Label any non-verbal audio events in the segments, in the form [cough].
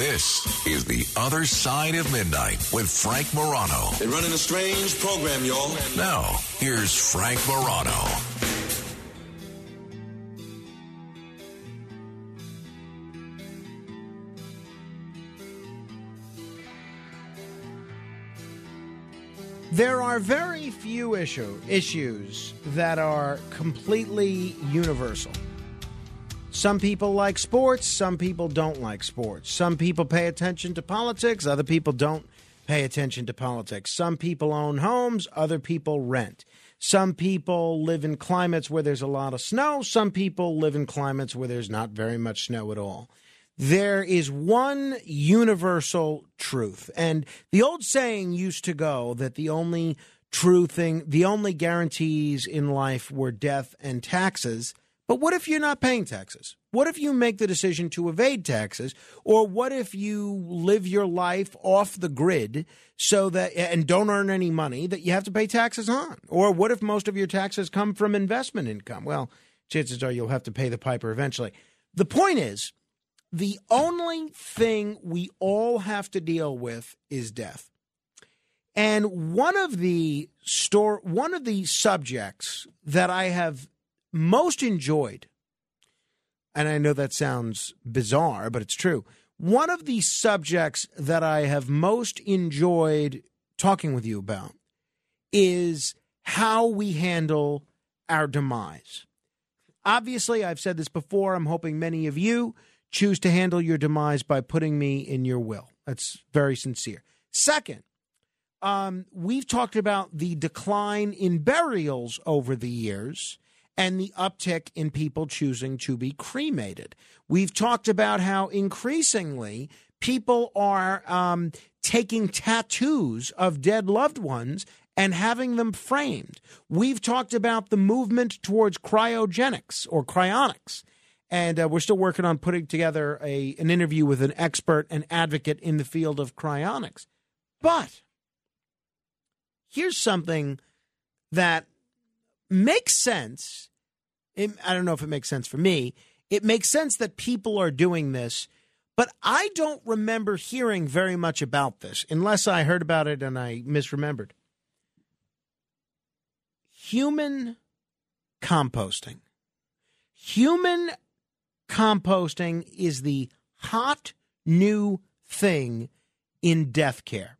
This is The Other Side of Midnight with Frank Morano. They're running a strange program, y'all. Now, here's Frank Morano. There are very few issue, issues that are completely universal. Some people like sports, some people don't like sports. Some people pay attention to politics, other people don't pay attention to politics. Some people own homes, other people rent. Some people live in climates where there's a lot of snow, some people live in climates where there's not very much snow at all. There is one universal truth. And the old saying used to go that the only true thing, the only guarantees in life were death and taxes. But what if you're not paying taxes? What if you make the decision to evade taxes? Or what if you live your life off the grid so that and don't earn any money that you have to pay taxes on? Or what if most of your taxes come from investment income? Well, chances are you'll have to pay the piper eventually. The point is, the only thing we all have to deal with is death. And one of the store one of the subjects that I have most enjoyed and I know that sounds bizarre, but it's true. One of the subjects that I have most enjoyed talking with you about is how we handle our demise. Obviously, I've said this before. I'm hoping many of you choose to handle your demise by putting me in your will. That's very sincere. Second, um, we've talked about the decline in burials over the years and the uptick in people choosing to be cremated. We've talked about how increasingly people are um, taking tattoos of dead loved ones and having them framed. We've talked about the movement towards cryogenics or cryonics and uh, we're still working on putting together a an interview with an expert and advocate in the field of cryonics. But here's something that makes sense. It, I don't know if it makes sense for me. It makes sense that people are doing this, but I don't remember hearing very much about this, unless I heard about it and I misremembered. Human composting. Human composting is the hot new thing in death care.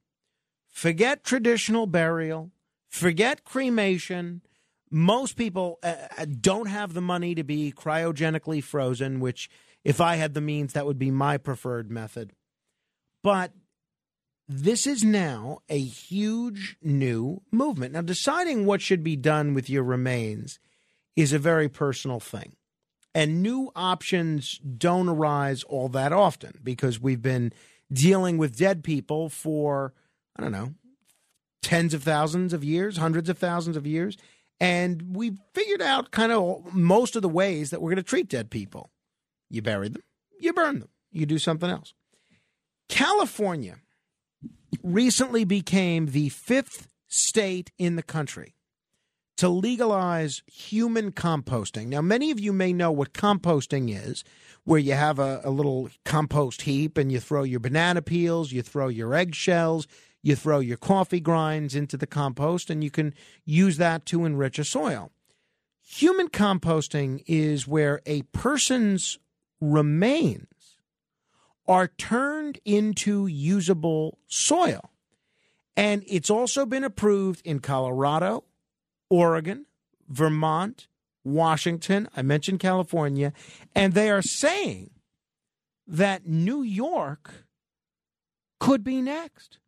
Forget traditional burial, forget cremation. Most people uh, uh, don't have the money to be cryogenically frozen, which, if I had the means, that would be my preferred method. But this is now a huge new movement. Now, deciding what should be done with your remains is a very personal thing. And new options don't arise all that often because we've been dealing with dead people for, I don't know, tens of thousands of years, hundreds of thousands of years. And we figured out kind of most of the ways that we're going to treat dead people. You bury them, you burn them, you do something else. California recently became the fifth state in the country to legalize human composting. Now, many of you may know what composting is, where you have a, a, little compost heap and you throw your banana peels, you throw your eggshells, you throw your coffee grinds into the compost, and you can use that to enrich a soil. Human composting is where a person's remains are turned into usable soil. And it's also been approved in Colorado, Oregon, Vermont, Washington, I mentioned California, and they are saying that New York could be next.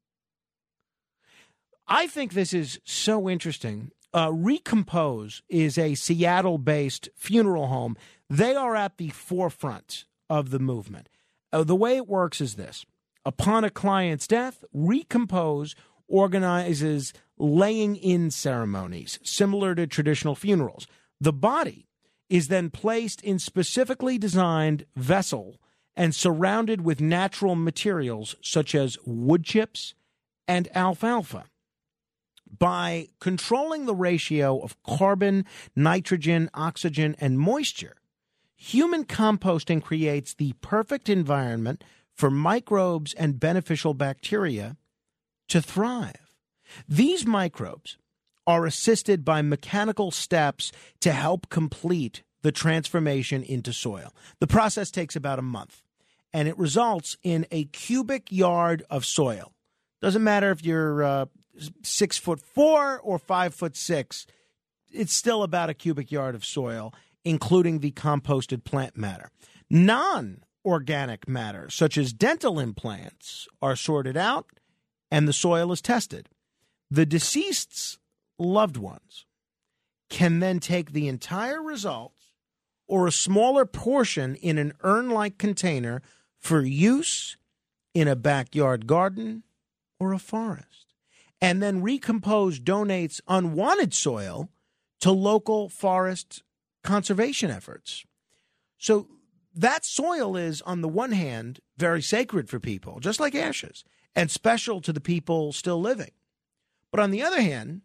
I think this is so interesting. Uh, Recompose is a Seattle based funeral home. They are at the forefront of the movement. Uh, the way it works is this upon a client's death, Recompose organizes laying in ceremonies similar to traditional funerals. The body is then placed in specifically designed vessel and surrounded with natural materials such as wood chips and alfalfa. By controlling the ratio of carbon, nitrogen, oxygen, and moisture, human composting creates the perfect environment for microbes and beneficial bacteria to thrive. These microbes are assisted by mechanical steps to help complete the transformation into soil. The process takes about a month and it results in a cubic yard of soil. Doesn't matter if you're uh, six foot four or five foot six, it's still about a cubic yard of soil, including the composted plant matter. Non organic matter, such as dental implants, are sorted out and the soil is tested. The deceased's loved ones can then take the entire results or a smaller portion in an urn like container for use in a backyard garden or a forest. And then Recompose donates unwanted soil to local forest conservation efforts. So that soil is, on the one hand, very sacred for people, just like ashes, and special to the people still living. But on the other hand,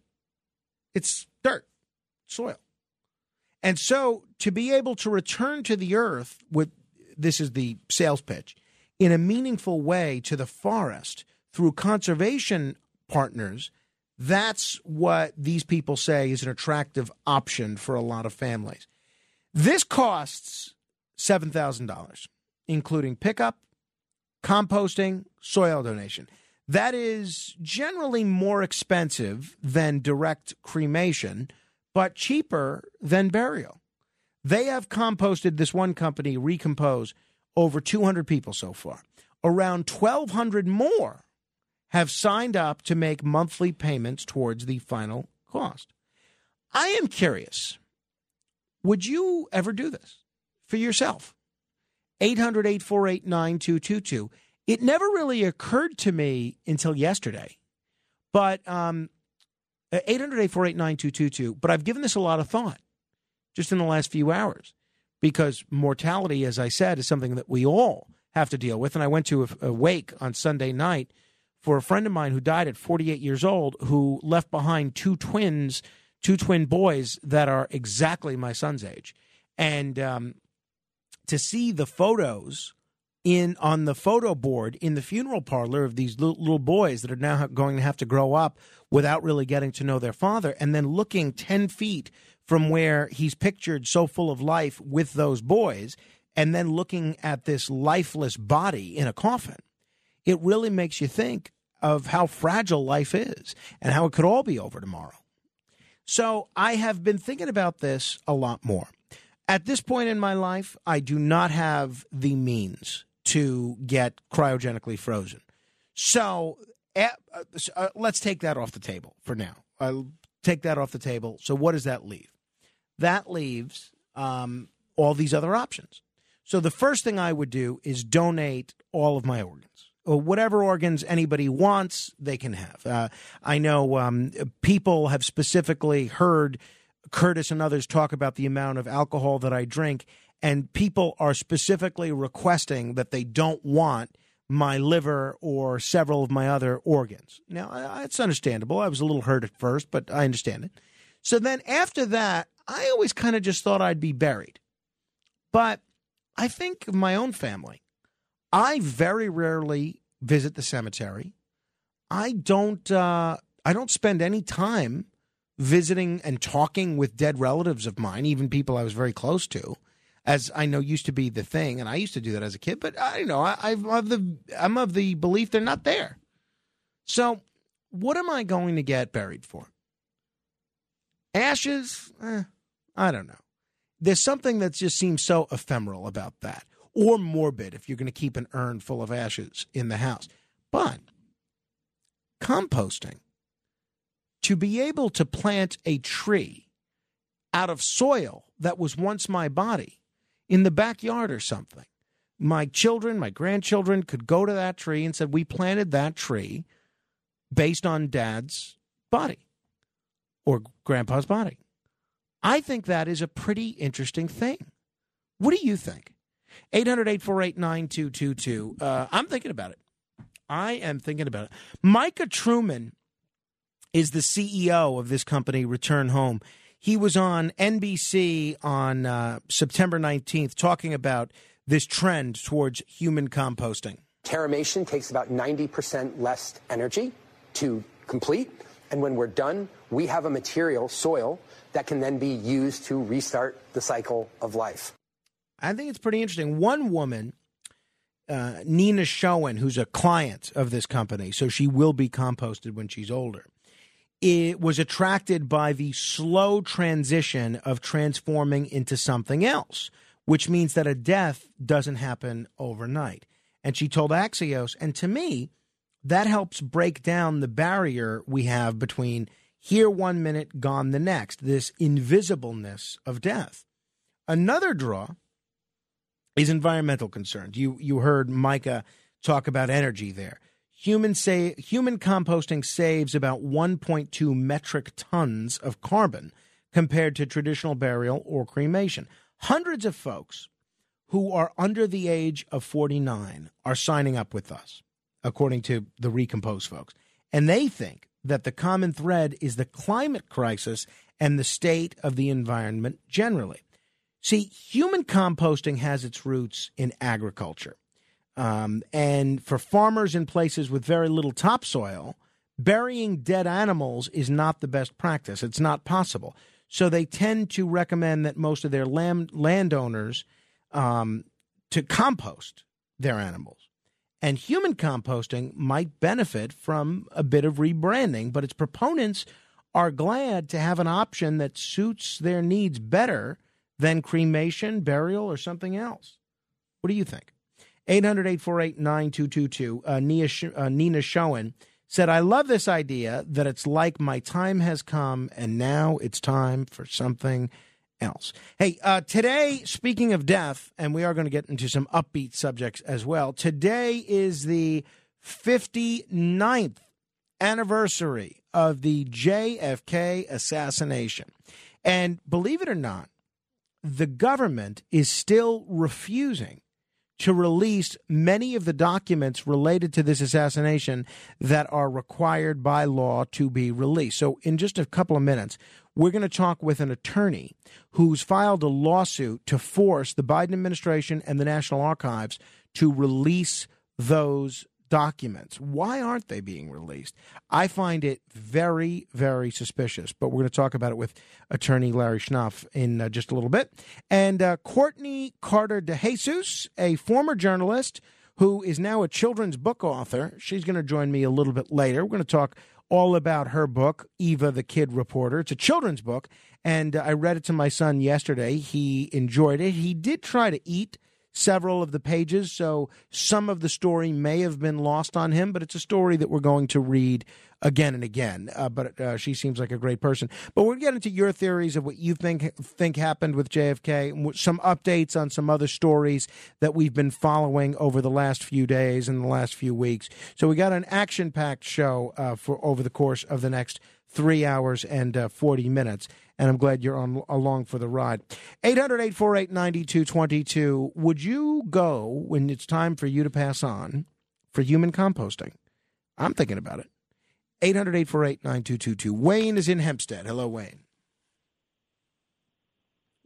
it's dirt, soil. And so to be able to return to the earth with this is the sales pitch in a meaningful way to the forest through conservation partners, that's what these people say is an attractive option for a lot of families. This costs $7,000, including pickup, composting, soil donation. That is generally more expensive than direct cremation, but cheaper than burial. They have composted this one company, Recompose, over 200 people so far. Around 1,200 more have signed up to make monthly payments towards the final cost. I am curious would you ever do this for yourself? 800 848 9222. It never really occurred to me until yesterday, but um, 800 848 9222. But I've given this a lot of thought just in the last few hours because mortality, as I said, is something that we all have to deal with. And I went to a, a wake on Sunday night for a friend of mine who died at 48 years old who left behind two twins two twin boys that are exactly my son's age, and um, to see the photos in on the photo board in the funeral parlor of these little, little boys that are now going to have to grow up without really getting to know their father, and then looking ten feet from where he's pictured so full of life with those boys, and then looking at this lifeless body in a coffin, it really makes you think of how fragile life is and how it could all be over tomorrow. So I have been thinking about this a lot more. At this point in my life, I do not have the means to get cryogenically frozen. So uh, uh, let's take that off the table for now. I'll take that off the table. So what does that leave? That leaves um, all these other options. So the first thing I would do is donate all of my organs whatever organs anybody wants, they can have. Uh, I know um, people have specifically heard Curtis and others talk about the amount of alcohol that I drink, and people are specifically requesting that they don't want my liver or several of my other organs. Now, it's understandable. I was a little hurt at first, but I understand it. So then after that, I always kind of just thought I'd be buried. But I think of my own family. I very rarely visit the cemetery. I don't. Uh, I don't spend any time visiting and talking with dead relatives of mine, even people I was very close to, as I know used to be the thing, and I used to do that as a kid. But I know I, I'm of the I'm of the belief they're not there. So, what am I going to get buried for? Ashes? Eh, I don't know. There's something that just seems so ephemeral about that or morbid if you're going to keep an urn full of ashes in the house. But composting, to be able to plant a tree out of soil that was once my body in the backyard or something, my children, my grandchildren could go to that tree and said, We planted that tree based on dad's body or grandpa's body. I think that is a pretty interesting thing. What do you think? 800 848 9222. Uh, I'm thinking about it. I am thinking about it. Micah Truman is the CEO of this company, Return Home. He was on NBC on uh, September 19th talking about this trend towards human composting. Terramation takes about 90% less energy to complete. And when we're done, we have a material, soil, that can then be used to restart the cycle of life. I think it's pretty interesting. One woman, uh, Nina Schoen, who's a client of this company, so she will be composted when she's older, it was attracted by the slow transition of transforming into something else, which means that a death doesn't happen overnight. And she told Axios, and to me, that helps break down the barrier we have between here one minute, gone the next, this invisibleness of death. Another draw is environmental concerns. You you heard Micah talk about energy there. Human say human composting saves about 1.2 metric tons of carbon compared to traditional burial or cremation. Hundreds of folks who are under the age of 49 are signing up with us, according to the Recompose folks. And they think that the common thread is the climate crisis and the state of the environment generally. See, human composting has its roots in agriculture. Um, and for farmers in places with very little topsoil, burying dead animals is not the best practice. It's not possible. So they tend to recommend that most of their land, landowners um, to compost their animals. And human composting might benefit from a bit of rebranding, but its proponents are glad to have an option that suits their needs better than cremation, burial, or something else. What do you think? 800 848 9222. Uh, uh, Nina Schoen said, I love this idea that it's like my time has come and now it's time for something else. Hey, uh, today, speaking of death, and we are going to get into some upbeat subjects as well, today is the 59th anniversary of the JFK assassination. And believe it or not, the government is still refusing to release many of the documents related to this assassination that are required by law to be released. So, in just a couple of minutes, we're going to talk with an attorney who's filed a lawsuit to force the Biden administration and the National Archives to release those documents. Why aren't they being released? I find it very, very suspicious. But we're going to talk about it with attorney Larry Schnapf in uh, just a little bit. And uh, Courtney Carter DeJesus, a former journalist who is now a children's book author, she's going to join me a little bit later. We're going to talk all about her book, Eva the Kid Reporter. It's a children's book, and uh, I read it to my son yesterday. He enjoyed it. He did try to eat several of the pages, so some of the story may have been lost on him, but it's a story that we're going to read again and again. Uh, but uh, she seems like a great person. But we'll get into your theories of what you think think happened with JFK, some updates on some other stories that we've been following over the last few days and the last few weeks. So we got an action packed show uh, for over the course of the next three hours and uh, 40 minutes. And I'm glad you're on along for the ride. 800 848 9222. Would you go when it's time for you to pass on for human composting? I'm thinking about it. 800 848 9222. Wayne is in Hempstead. Hello, Wayne.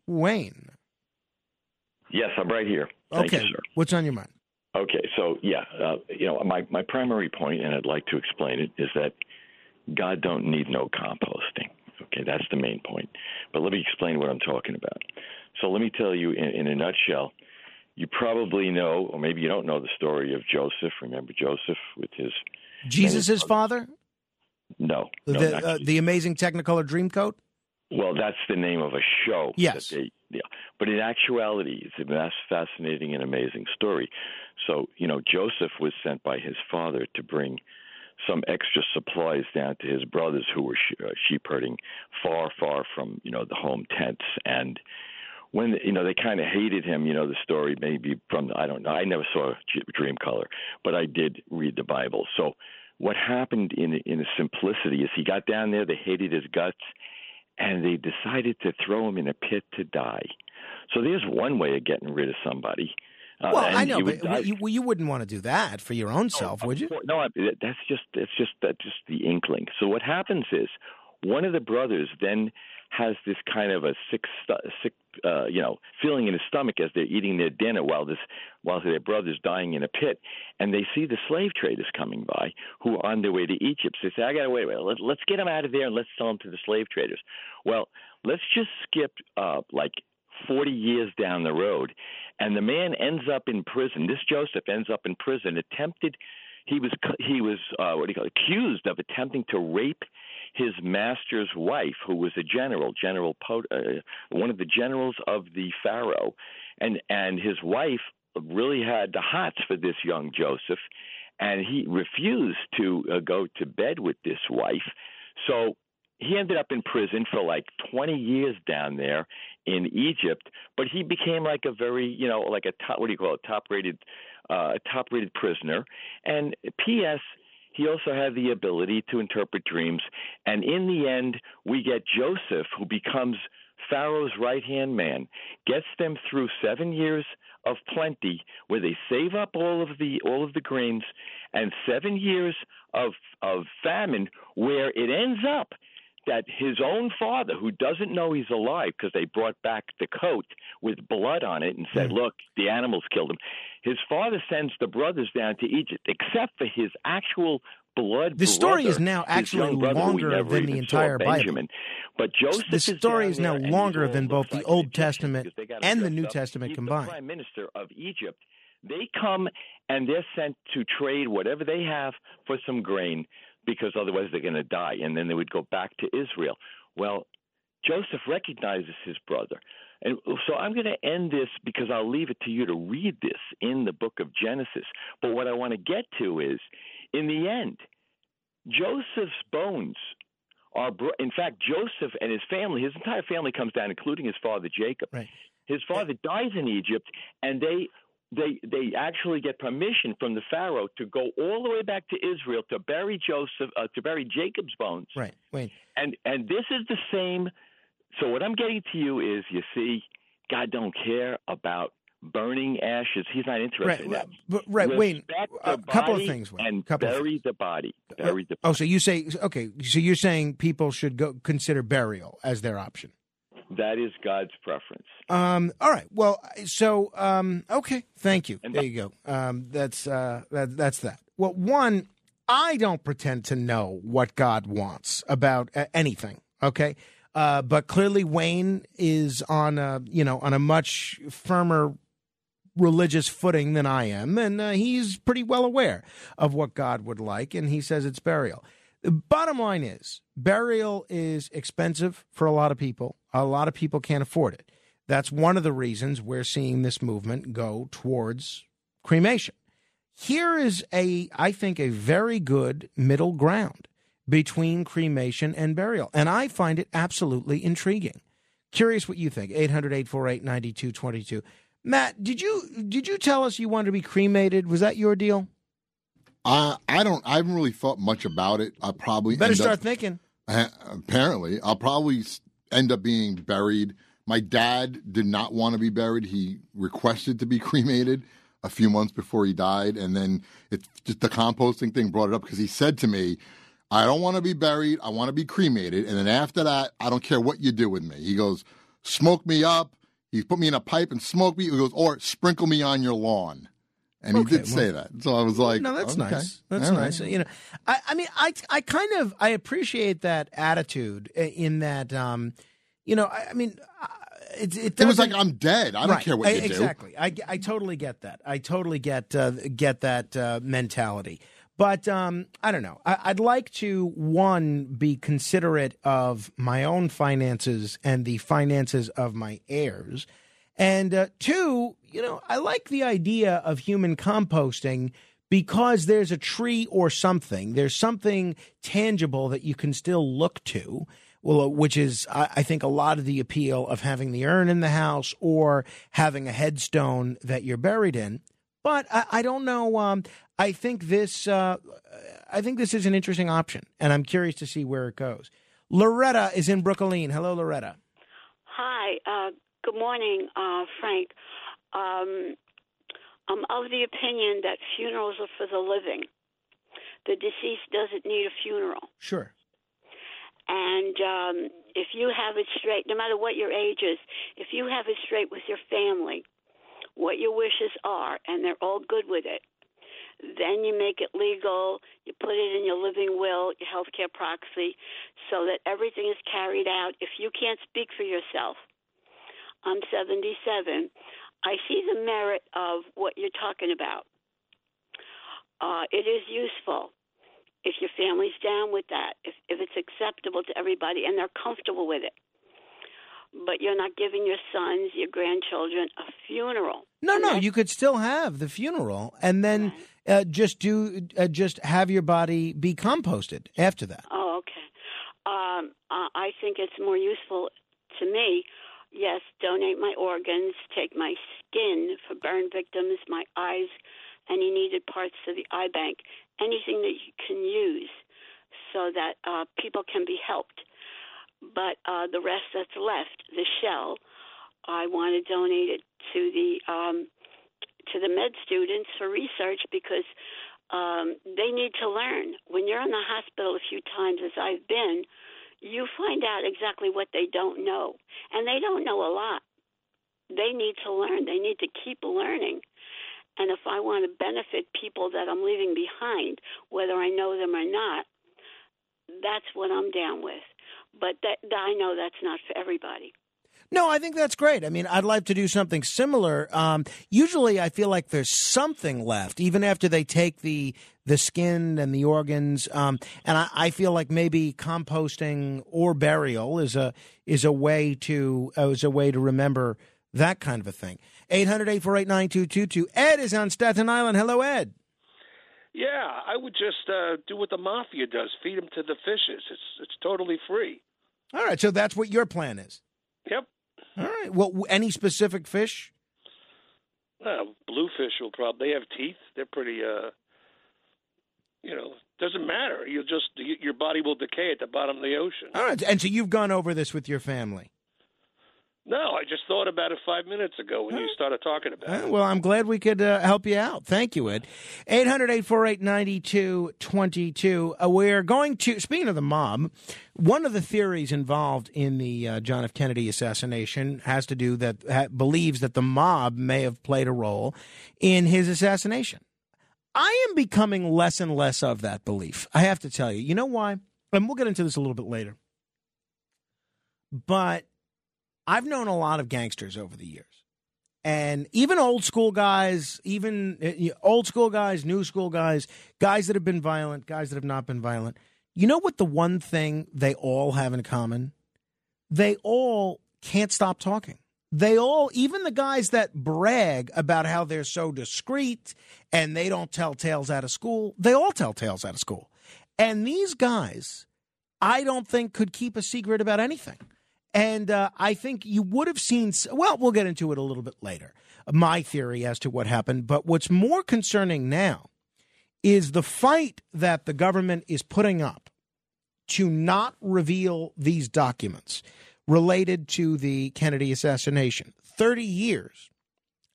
Wayne. Yes, I'm right here. Thank okay. You, What's on your mind? Okay, so yeah, uh, you know, my my primary point, and I'd like to explain it, is that God don't need no composting. Okay, that's the main point. But let me explain what I'm talking about. So let me tell you in, in a nutshell. You probably know, or maybe you don't know, the story of Joseph. Remember Joseph with his Jesus' father? No, the uh, the amazing Technicolor Dreamcoat. Well, that's the name of a show. Yes. They, yeah. But in actuality, it's a fascinating and amazing story. So, you know, Joseph was sent by his father to bring some extra supplies down to his brothers who were uh, sheep herding far, far from you know the home tents. And when you know they kind of hated him, you know the story maybe from I don't know. I never saw Dream Color, but I did read the Bible. So what happened in in simplicity is he got down there, they hated his guts, and they decided to throw him in a pit to die. So there's one way of getting rid of somebody. Uh, well, I know, but you, you, wouldn't want to do that for your own self, would you? No, I, that's just that's just that's just the inkling. So what happens is one of the brothers then has this kind of a sick, sick, uh, you know, feeling in his stomach as they're eating their dinner while this, while their brother's dying in a pit, and they see the slave traders coming by who are on their way to Egypt. So they say, "I got to wait, wait, let, let's get them out of there and let's sell them to the slave traders." Well, let's just skip uh, like 40 years down the road, and the man ends up in prison. This Joseph ends up in prison, attempted. He was he was uh, what do you call it, accused of attempting to rape his master's wife, who was a general, General uh, one of the generals of the Pharaoh, and and his wife really had the hots for this young Joseph, and he refused to uh, go to bed with this wife. So he ended up in prison for like 20 years down there in Egypt, but he became like a very, you know, like a top, what do you call it, top rated, uh, top rated prisoner. And P.S. He also had the ability to interpret dreams. And in the end, we get Joseph, who becomes Pharaoh's right hand man, gets them through seven years of plenty, where they save up all of the all of the grains, and seven years of of famine, where it ends up that his own father, who doesn't know he's alive because they brought back the coat with blood on it and said, mm. "Look, the animals killed him," his father sends the brothers down to Egypt, except for his actual blood. The story is now actually longer than the entire. Bible. But Joseph the story is, is now longer than both the like Old Testament and the New up. Testament He's combined. The prime minister of Egypt. They come and they're sent to trade whatever they have for some grain because otherwise they're going to die, and then they would go back to Israel. Well, Joseph recognizes his brother. And so I'm going to end this because I'll leave it to you to read this in the book of Genesis. But what I want to get to is in the end, Joseph's bones are, in fact, Joseph and his family, his entire family comes down, including his father Jacob. Right. His father dies in Egypt, and they they they actually get permission from the pharaoh to go all the way back to Israel to bury Joseph uh, to bury Jacob's bones. Right. Wait. And and this is the same. So what I'm getting to you is, you see, God don't care about burning ashes. He's not interested right, in that. Right. Wayne, a couple of things. Wayne. And couple bury of the body. Bury the. body. Oh, so you say okay? So you're saying people should go consider burial as their option. That is God's preference. Um, all right. Well, so um, okay. Thank you. And there you go. Um, that's uh, that, that's that. Well, one, I don't pretend to know what God wants about uh, anything. Okay. Uh, but clearly, Wayne is on a you know on a much firmer religious footing than I am, and uh, he's pretty well aware of what God would like, and he says it's burial. The bottom line is burial is expensive for a lot of people. A lot of people can't afford it. That's one of the reasons we're seeing this movement go towards cremation. Here is a, I think, a very good middle ground between cremation and burial. And I find it absolutely intriguing. Curious what you think. 800 848 9222. Matt, did you did you tell us you wanted to be cremated? Was that your deal? Uh, I don't. I haven't really thought much about it. I probably better start up, thinking. Uh, apparently, I'll probably end up being buried. My dad did not want to be buried. He requested to be [laughs] cremated a few months before he died, and then it's just the composting thing brought it up because he said to me, "I don't want to be buried. I want to be cremated." And then after that, I don't care what you do with me. He goes, "Smoke me up." He put me in a pipe and smoke me. He goes, or sprinkle me on your lawn. And okay, he did well, say that. So I was like, no, that's okay. nice. That's All nice. Right. You know, I, I mean, I, I kind of, I appreciate that attitude in that, um, you know, I, I mean, uh, it, it, it, was like I'm dead. I don't care what you exactly. do. Exactly. I, I totally get that. I totally get uh, get that uh, mentality. But um, I don't know. I, would like to one be considerate of my own finances and the finances of my heirs, and uh, two, you know, I like the idea of human composting because there's a tree or something. There's something tangible that you can still look to. Well, uh, which is, I think, a lot of the appeal of having the urn in the house or having a headstone that you're buried in. But I, I don't know. Um, I think this, uh, I think this is an interesting option, and I'm curious to see where it goes. Loretta is in Brooklyn. Hello, Loretta. Hi. Uh, good morning, uh, Frank. Um, I'm of the opinion that funerals are for the living. The deceased doesn't need a funeral. Sure. And um, if you have it straight, no matter what your age is, if you have it straight with your family, what your wishes are, and they're all good with it, then you make it legal. You put it in your living will, your healthcare proxy, so that everything is carried out. If you can't speak for yourself, I'm 77. I see the merit of what you're talking about. Uh, it is useful if your family's down with that, if, if it's acceptable to everybody and they're comfortable with it. But you're not giving your sons, your grandchildren a funeral. No, no, you could still have the funeral and then uh, just do uh, just have your body be composted after that. Oh, okay. Um, I think it's more useful to me. Yes, donate my organs, take my skin for burn victims, my eyes, any needed parts of the eye bank, anything that you can use so that uh, people can be helped. But uh, the rest that's left, the shell, I want to donate it to the um, to the med students for research because um, they need to learn. When you're in the hospital a few times, as I've been, you find out exactly what they don't know, and they don't know a lot. They need to learn. They need to keep learning. And if I want to benefit people that I'm leaving behind, whether I know them or not, that's what I'm down with. But that, I know that's not for everybody. No, I think that's great. I mean, I'd like to do something similar. Um, usually, I feel like there's something left, even after they take the the skin and the organs. Um, and I, I, feel like maybe composting or burial is a is a way to uh, is a way to remember that kind of a thing. 800 848 9222. Ed is on Staten Island. Hello, Ed. Yeah, I would just uh, do what the mafia does: feed them to the fishes. It's it's totally free. All right, so that's what your plan is. All right. Well, any specific fish? Uh, bluefish will probably. They have teeth. They're pretty. Uh, you know, doesn't matter. You'll just your body will decay at the bottom of the ocean. All right. And so you've gone over this with your family. No, I just thought about it five minutes ago when you started talking about it. Well, I'm glad we could uh, help you out. Thank you, Ed. 800 848 9222. Uh, we're going to, speaking of the mob, one of the theories involved in the uh, John F. Kennedy assassination has to do that, ha- believes that the mob may have played a role in his assassination. I am becoming less and less of that belief. I have to tell you. You know why? And we'll get into this a little bit later. But I've known a lot of gangsters over the years. And even old school guys, even uh, old school guys, new school guys, guys that have been violent, guys that have not been violent. You know what the one thing they all have in common? They all can't stop talking. They all, even the guys that brag about how they're so discreet and they don't tell tales out of school, they all tell tales out of school. And these guys, I don't think could keep a secret about anything. And uh, I think you would have seen, well, we'll get into it a little bit later, my theory as to what happened. But what's more concerning now is the fight that the government is putting up to not reveal these documents related to the Kennedy assassination. 30 years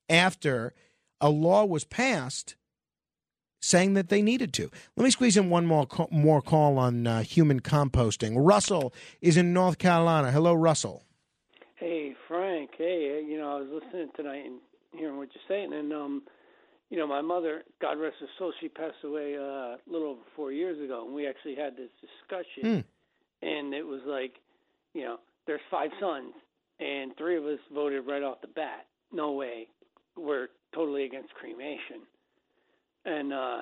after a law was passed saying that they needed to. Let me squeeze in one more more call on uh, human composting. Russell is in North Carolina. Hello, Russell. Hey, Frank. Hey, uh, you know, I was listening tonight and hearing what you're saying, and um, you know, my mother, God rest her soul, she passed away uh, a little over four years ago, and we actually had this discussion, hmm. and it was like, you know, there's five sons, and three of us voted right off the bat. No way, we're totally against cremation and uh,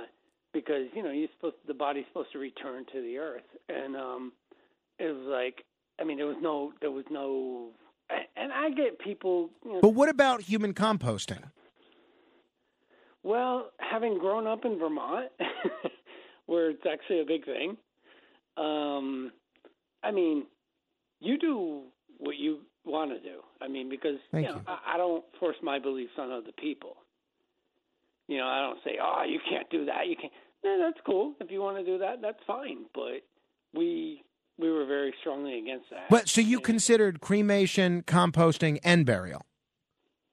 because you know you're supposed the body's supposed to return to the earth, and um, it was like I mean there was no there was no, and I get people. You know, but what about human composting? Well, having grown up in Vermont, [laughs] where it's actually a big thing, um, I mean, you do what you want to do. I mean, because Thank you know, you. I, I don't force my beliefs on other people. You know, I don't say, "Oh, you can't do that." You can't. No, that's cool. If you want to do that, that's fine. But we we were very strongly against that. But so you considered cremation, composting, and burial?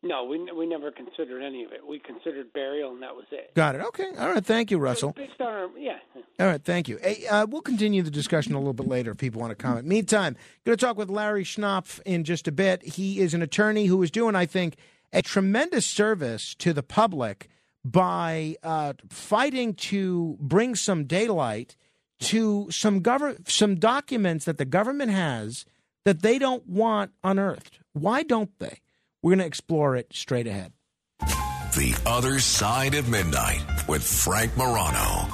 No, we we never considered any of it. We considered burial, and that was it. Got it. Okay. All right. Thank you, Russell. Based on our, yeah. All right, thank you. Hey, uh, we'll continue the discussion a little bit later if people want to comment. Meantime, going to talk with Larry Schnapf in just a bit. He is an attorney who is doing, I think, a tremendous service to the public by uh, fighting to bring some daylight to some govern some documents that the government has that they don't want unearthed. Why don't they? We're going to explore it straight ahead. The Other Side of Midnight with Frank Morano.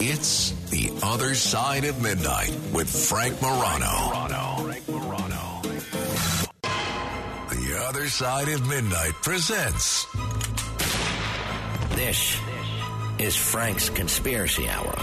It's The Other Side of Midnight with Frank Morano. Other Side of Midnight presents This is Frank's Conspiracy Hour.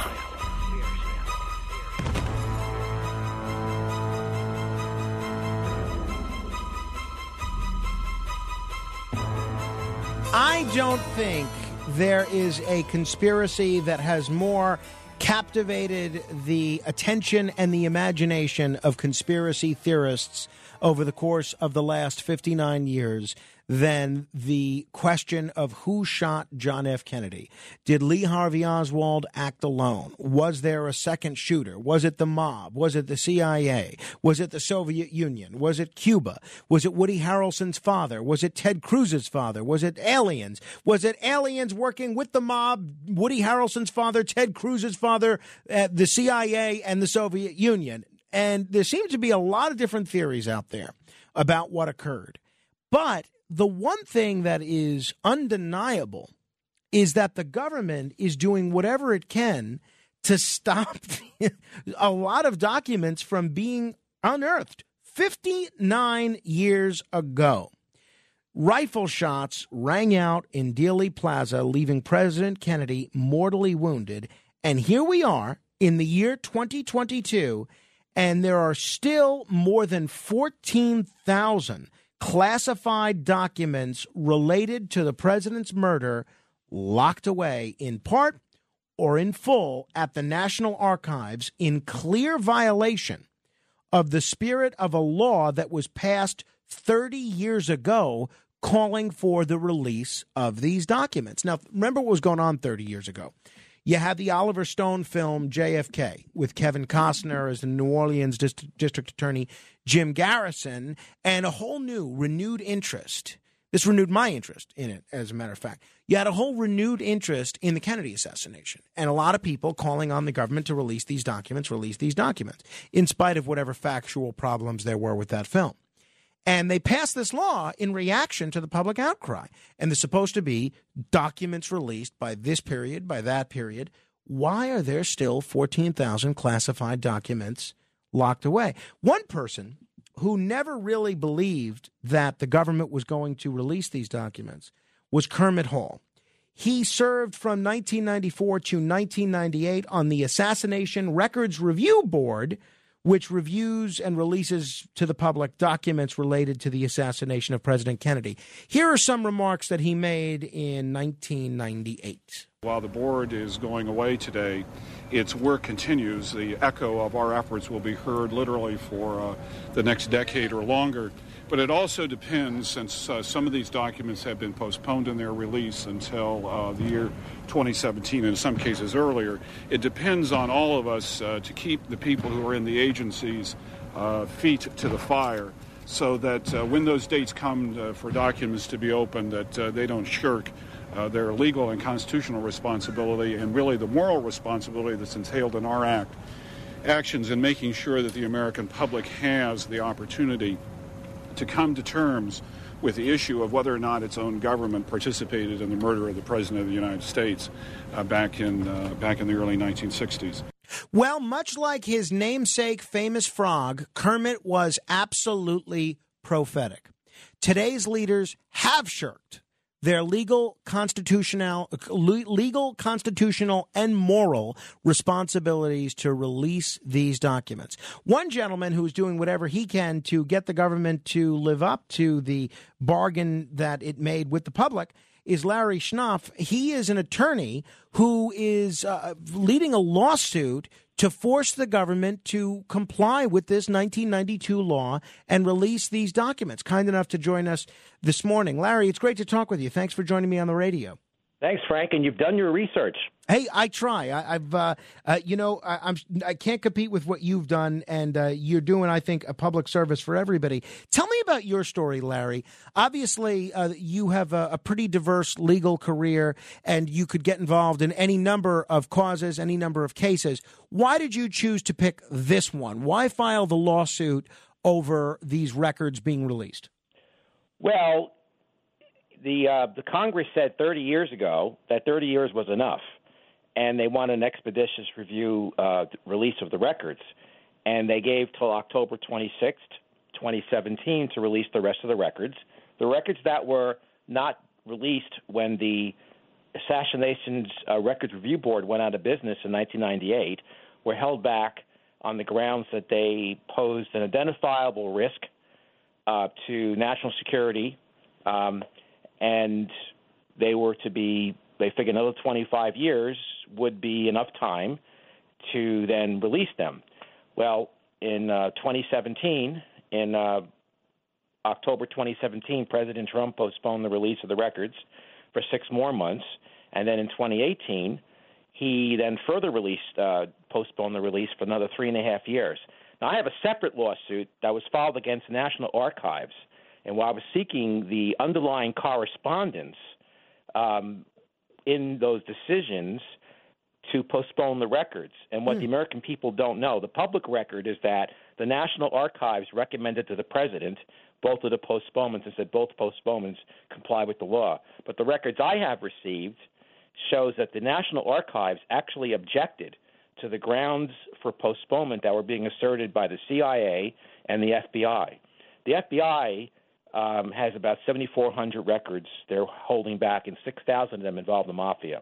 I don't think there is a conspiracy that has more captivated the attention and the imagination of conspiracy theorists over the course of the last 59 years than the question of who shot John F. Kennedy. Did Lee Harvey Oswald act alone? Was there a second shooter? Was it the mob? Was it the CIA? Was it the Soviet Union? Was it Cuba? Was it Woody Harrelson's father? Was it Ted Cruz's father? Was it aliens? Was it aliens working with the mob, Woody Harrelson's father, Ted Cruz's father, uh, the CIA, and the Soviet Union? And there seems to be a lot of different theories out there about what occurred. But the one thing that is undeniable is that the government is doing whatever it can to stop [laughs] a lot of documents from being unearthed. 59 years ago, rifle shots rang out in Dealey Plaza, leaving President Kennedy mortally wounded. And here we are in the year 2022, and there are still more than 14,000 classified documents related to the president's murder locked away in part or in full at the National Archives in clear violation of the spirit of a law that was passed 30 years ago calling for the release of these documents. Now, remember what was going on 30 years ago. You had the Oliver Stone film JFK with Kevin Costner as the New Orleans Dist- District Attorney Jim Garrison, and a whole new renewed interest. This renewed my interest in it, as a matter of fact. You had a whole renewed interest in the Kennedy assassination, and a lot of people calling on the government to release these documents, release these documents, in spite of whatever factual problems there were with that film. And they passed this law in reaction to the public outcry. And there's supposed to be documents released by this period, by that period. Why are there still 14,000 classified documents locked away? One person who never really believed that the government was going to release these documents was Kermit Hall. He served from 1994 to 1998 on the Assassination Records Review Board which reviews and releases to the public documents related to the assassination of President Kennedy. Here are some remarks that he made in 1998. While the board is going away today, its work continues. The echo of our efforts will be heard literally for uh, the next decade or longer. But it also depends, since uh, some of these documents have been postponed in their release until uh, the year 2017, and in some cases earlier, it depends on all of us uh, to keep the people who are in the agencies uh, feet to the fire so that uh, when those dates come uh, for documents to be opened, that they don't shirk their legal and constitutional responsibility and really the moral responsibility that's entailed in our act actions in making sure that the American public has the opportunity to come to terms with the issue of whether or not its own government participated in the murder of the President of the United States uh, back, in, uh, back in the early 1960s. Well, much like his namesake famous frog, Kermit was absolutely prophetic. Today's leaders have shirked their legal, constitutional, legal, constitutional, and moral responsibilities to release these documents. One gentleman who is doing whatever he can to get the government to live up to the bargain that it made with the public is Larry Schnapf. He is an attorney who is uh, leading a lawsuit to force the government to comply with this 1992 law and release these documents. Kind enough to join us this morning. Larry, it's great to talk with you. Thanks for joining me on the radio. Thanks, Frank, and you've done your research. Hey, I try. I, have uh, uh, you know, I, I'm I can't compete with what you've done, and uh, you're doing, I think, a public service for everybody. Tell me about your story, Larry. Obviously, uh, you have a, a, pretty diverse legal career, and you could get involved in any number of causes, any number of cases. Why did you choose to pick this one? Why file the lawsuit over these records being released? Well, the uh, the Congress said 30 years ago that 30 years was enough, and they want an expeditious review uh, release of the records, and they gave till October 26th, 2017, to release the rest of the records. The records that were not released when the Assassinations uh, Records Review Board went out of business in 1998 were held back on the grounds that they posed an identifiable risk uh, to national security. Um, and they were to be they figured another 25 years would be enough time to then release them. Well, in uh, 2017, in uh, October 2017, President Trump postponed the release of the records for six more months, and then in 2018, he then further released, uh, postponed the release for another three and a half years. Now, I have a separate lawsuit that was filed against the National Archives and while I was seeking the underlying correspondence um, in those decisions to postpone the records. And what mm. the American people don't know, the public record is that the National Archives recommended to the president both of the postponements and said both postponements comply with the law. But the records I have received shows that the National Archives actually objected to the grounds for postponement that were being asserted by the CIA and the FBI. The FBI um, has about 7,400 records they're holding back, and 6,000 of them involve the mafia.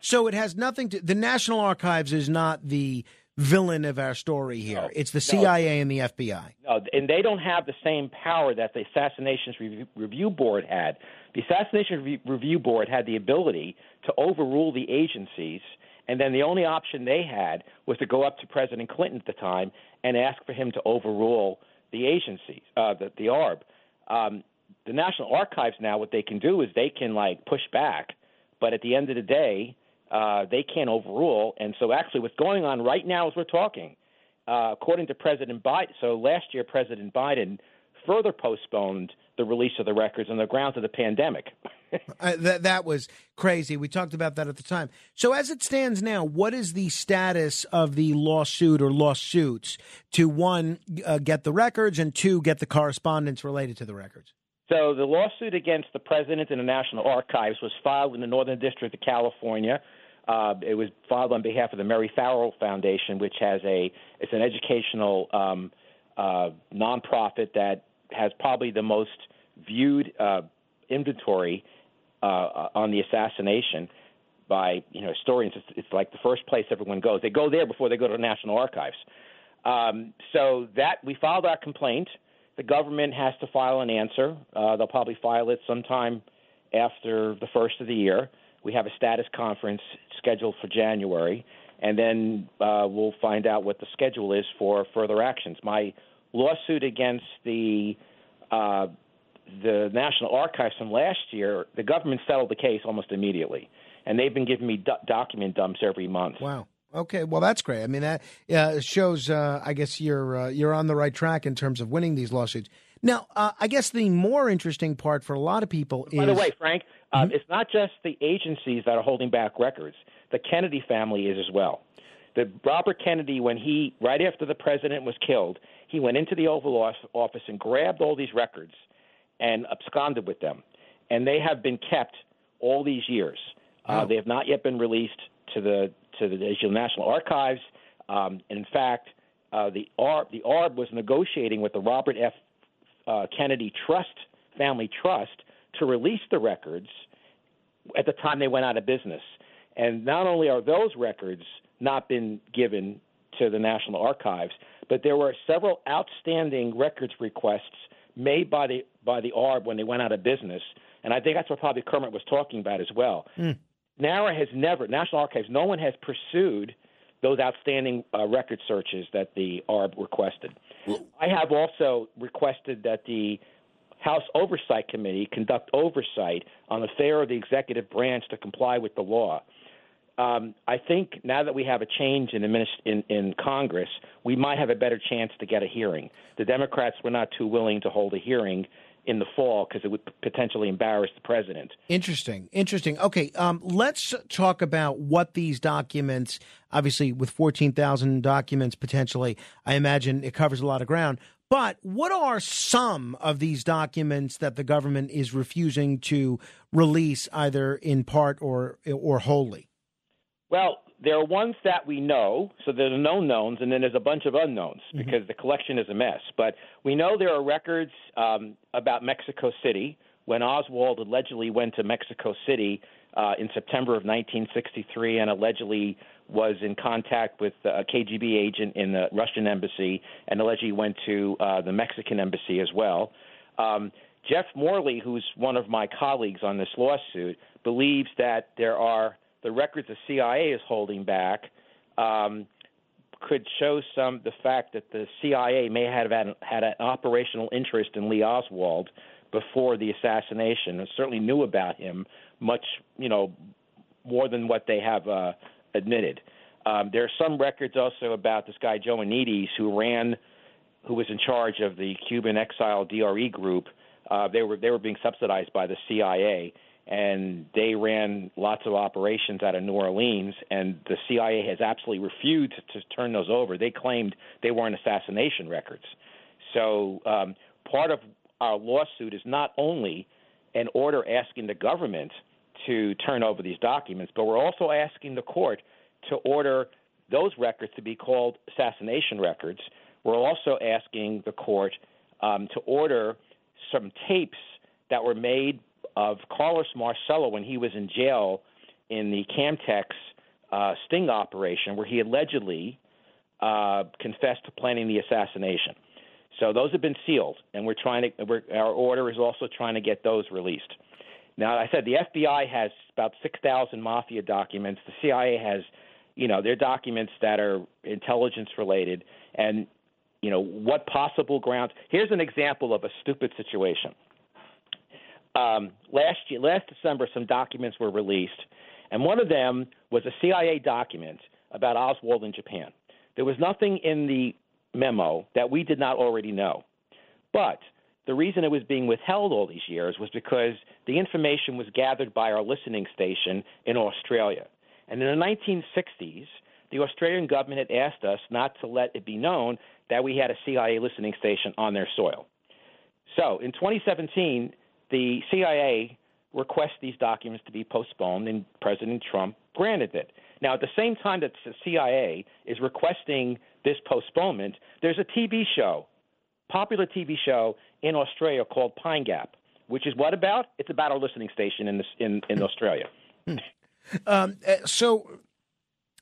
So it has nothing to. The National Archives is not the villain of our story here. No, it's the CIA no, and the FBI. No, and they don't have the same power that the Assassinations Review, Review Board had. The Assassination Review Board had the ability to overrule the agencies, and then the only option they had was to go up to President Clinton at the time and ask for him to overrule the agencies, uh, the, the ARB. Um, the National Archives now, what they can do is they can like push back, but at the end of the day, uh, they can't overrule. And so, actually, what's going on right now as we're talking, uh, according to President Biden, so last year President Biden further postponed the release of the records on the grounds of the pandemic. [laughs] uh, that that was crazy. We talked about that at the time. So as it stands now, what is the status of the lawsuit or lawsuits to one uh, get the records and two get the correspondence related to the records? So the lawsuit against the president and the National Archives was filed in the Northern District of California. Uh, it was filed on behalf of the Mary Ferrell Foundation, which has a it's an educational um, uh, nonprofit that has probably the most viewed uh, inventory uh, on the assassination by you know historians. It's, it's, like the first place everyone goes. They go there before they go to the National Archives. Um, so that we filed our complaint. The government has to file an answer. Uh, they'll probably file it sometime after the first of the year. We have a status conference scheduled for January, and then uh, we'll find out what the schedule is for further actions. My lawsuit against the uh, the National Archives from last year, the government settled the case almost immediately, and they've been giving me do- document dumps every month. Wow. Okay, well that's great. I mean that uh, shows. Uh, I guess you're uh, you're on the right track in terms of winning these lawsuits. Now, uh, I guess the more interesting part for a lot of people By is. By the way, Frank, uh, mm-hmm. it's not just the agencies that are holding back records. The Kennedy family is as well. The Robert Kennedy, when he right after the president was killed, he went into the Oval Office and grabbed all these records and absconded with them, and they have been kept all these years. Uh, oh. they have not yet been released to the to the National Archives. Um, and in fact, uh, the ARB the ARB was negotiating with the Robert F. Uh, Kennedy Trust Family Trust to release the records at the time they went out of business. And not only are those records not been given to the National Archives, but there were several outstanding records requests made by the by the ARB when they went out of business and I think that's what probably Kermit was talking about as well. Mm. NARA has never, National Archives, no one has pursued those outstanding uh, record searches that the ARB requested. I have also requested that the House Oversight Committee conduct oversight on the fair of the executive branch to comply with the law. Um, I think now that we have a change in, in, in Congress, we might have a better chance to get a hearing. The Democrats were not too willing to hold a hearing in the fall because it would potentially embarrass the president. Interesting. Interesting. Okay, um, let's talk about what these documents, obviously, with 14,000 documents potentially, I imagine it covers a lot of ground. But what are some of these documents that the government is refusing to release, either in part or or wholly? Well, there are ones that we know, so there's known knowns, and then there's a bunch of unknowns Mm-hmm. because the collection is a mess. But we know there are records um, about Mexico City when Oswald allegedly went to Mexico City uh, in September of 1963 and allegedly was in contact with a KGB agent in the Russian embassy and allegedly went to uh, the Mexican embassy as well. Um, Jeff Morley, who's one of my colleagues on this lawsuit, believes that there are the records the CIA is holding back um, could show some the fact that the CIA may have had, had an operational interest in Lee Oswald before the assassination, and certainly knew about him much, you know, more than what they have uh, admitted. Um, there are some records also about this guy Joannides, who ran, who was in charge of the Cuban exile DRE group. Uh, they were they were being subsidized by the CIA, and they ran lots of operations out of New Orleans, and the CIA has absolutely refused to turn those over. They claimed they weren't assassination records. So um, part of our lawsuit is not only an order asking the government to turn over these documents, but we're also asking the court to order those records to be called assassination records. We're also asking the court um, to order some tapes that were made of Carlos Marcello when he was in jail in the Camtex uh, sting operation, where he allegedly uh, confessed to planning the assassination. So those have been sealed, and we're trying to. We're, our order is also trying to get those released. Now, I said the FBI has about 6,000 mafia documents. The CIA has, you know, their documents that are intelligence related, and you know what possible grounds. Here's an example of a stupid situation. Um, last year, last December, some documents were released, and one of them was a CIA document about Oswald in Japan. There was nothing in the memo that we did not already know, but the reason it was being withheld all these years was because the information was gathered by our listening station in Australia. And in the 1960s, the Australian government had asked us not to let it be known that we had a CIA listening station on their soil. So in 2017, the CIA requested these documents to be postponed, and President Trump granted it. Now, at the same time that the CIA is requesting this postponement, there's a TV show, popular TV show in Australia called Pine Gap, which is what about? It's about a listening station in this, in, in Australia. Um, uh, so,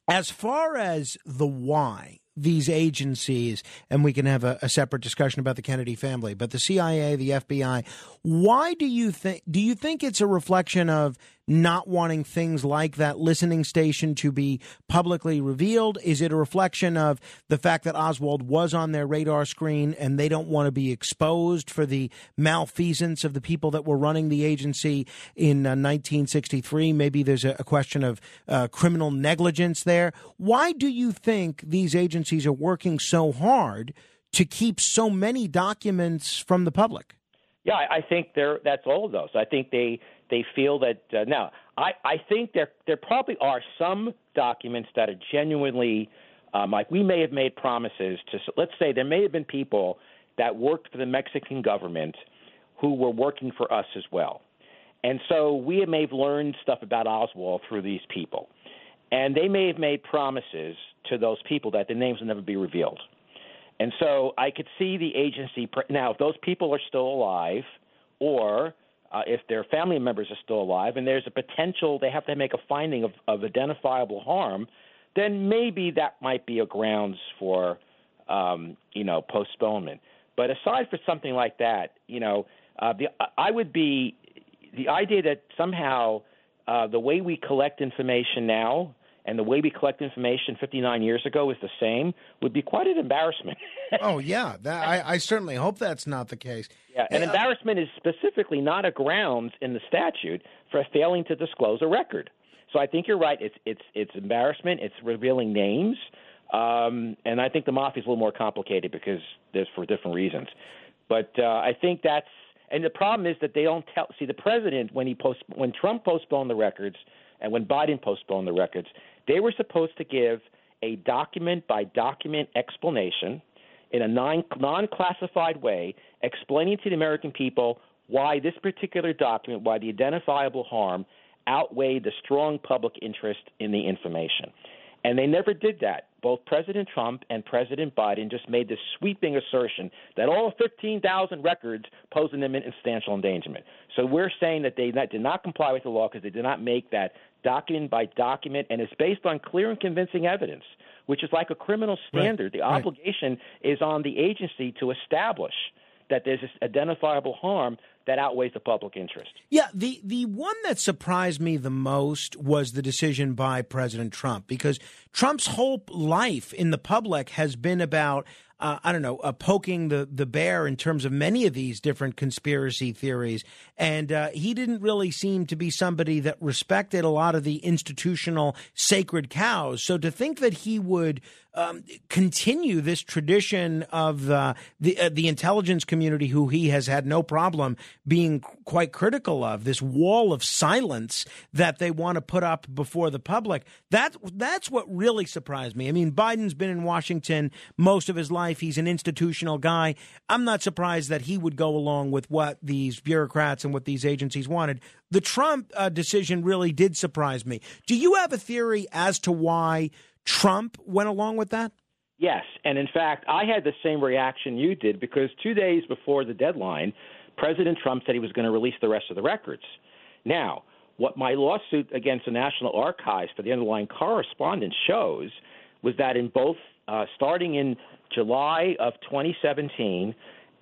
as far as the why these agencies, and we can have a, a, separate discussion about the Kennedy family, but the CIA, the FBI, why do you think? Do you think it's a reflection of not wanting things like that listening station to be publicly revealed? Is it a reflection of the fact that Oswald was on their radar screen and they don't want to be exposed for the malfeasance of the people that were running the agency in uh, 1963? Maybe there's a, a question of uh, criminal negligence there. Why do you think these agencies are working so hard to keep so many documents from the public? Yeah, I think they're, that's all of those. I think they they feel that uh, now I, I think there there probably are some documents that are genuinely um, like we may have made promises to let's say there may have been people that worked for the Mexican government who were working for us as well. And so we may have learned stuff about Oswald through these people. And they may have made promises to those people that their names will never be revealed. And so I could see the agency now if those people are still alive or uh, if their family members are still alive and there's a potential they have to make a finding of, of identifiable harm, then maybe that might be a grounds for um, you know postponement. But aside for something like that, you know, uh, the, I would be the idea that somehow uh, the way we collect information now and the way we collect information 59 years ago is the same would be quite an embarrassment. [laughs] oh yeah, that, I, I, certainly hope that's not the case. Yeah, an uh, embarrassment is specifically not a grounds in the statute for failing to disclose a record. So I think you're right. It's it's it's embarrassment. It's revealing names, um, and I think the mafia is a little more complicated because there's for different reasons. But uh, I think that's and the problem is that they don't tell. See, the president when he post when Trump postponed the records and when Biden postponed the records, they were supposed to give a document by document explanation in a non classified way, explaining to the American people why this particular document, why the identifiable harm outweighed the strong public interest in the information. And they never did that. Both President Trump and President Biden just made this sweeping assertion that all 15,000 records pose them in substantial endangerment. So we're saying that they did not comply with the law because they did not make that document by document, and it's based on clear and convincing evidence, which is like a criminal standard. Right. The obligation right. is on the agency to establish that there's this identifiable harm that outweighs the public interest. Yeah, the the one that surprised me the most was the decision by President Trump because Trump's whole life in the public has been about uh, I don't know, uh, poking the, the bear in terms of many of these different conspiracy theories. And uh, he didn't really seem to be somebody that respected a lot of the institutional sacred cows. So to think that he would um, continue this tradition of uh, the uh, the intelligence community, who he has had no problem being quite critical of, this wall of silence that they want to put up before the public. That that's what really surprised me. I mean, Biden's been in Washington most of his life. He's an institutional guy. I'm not surprised that he would go along with what these bureaucrats and what these agencies wanted. The Trump uh, decision really did surprise me. Do you have a theory as to why? Trump went along with that? Yes. And in fact, I had the same reaction you did because two days before the deadline, President Trump said he was going to release the rest of the records. Now, what my lawsuit against the National Archives for the underlying correspondence shows was that in both, uh, starting in July of 2017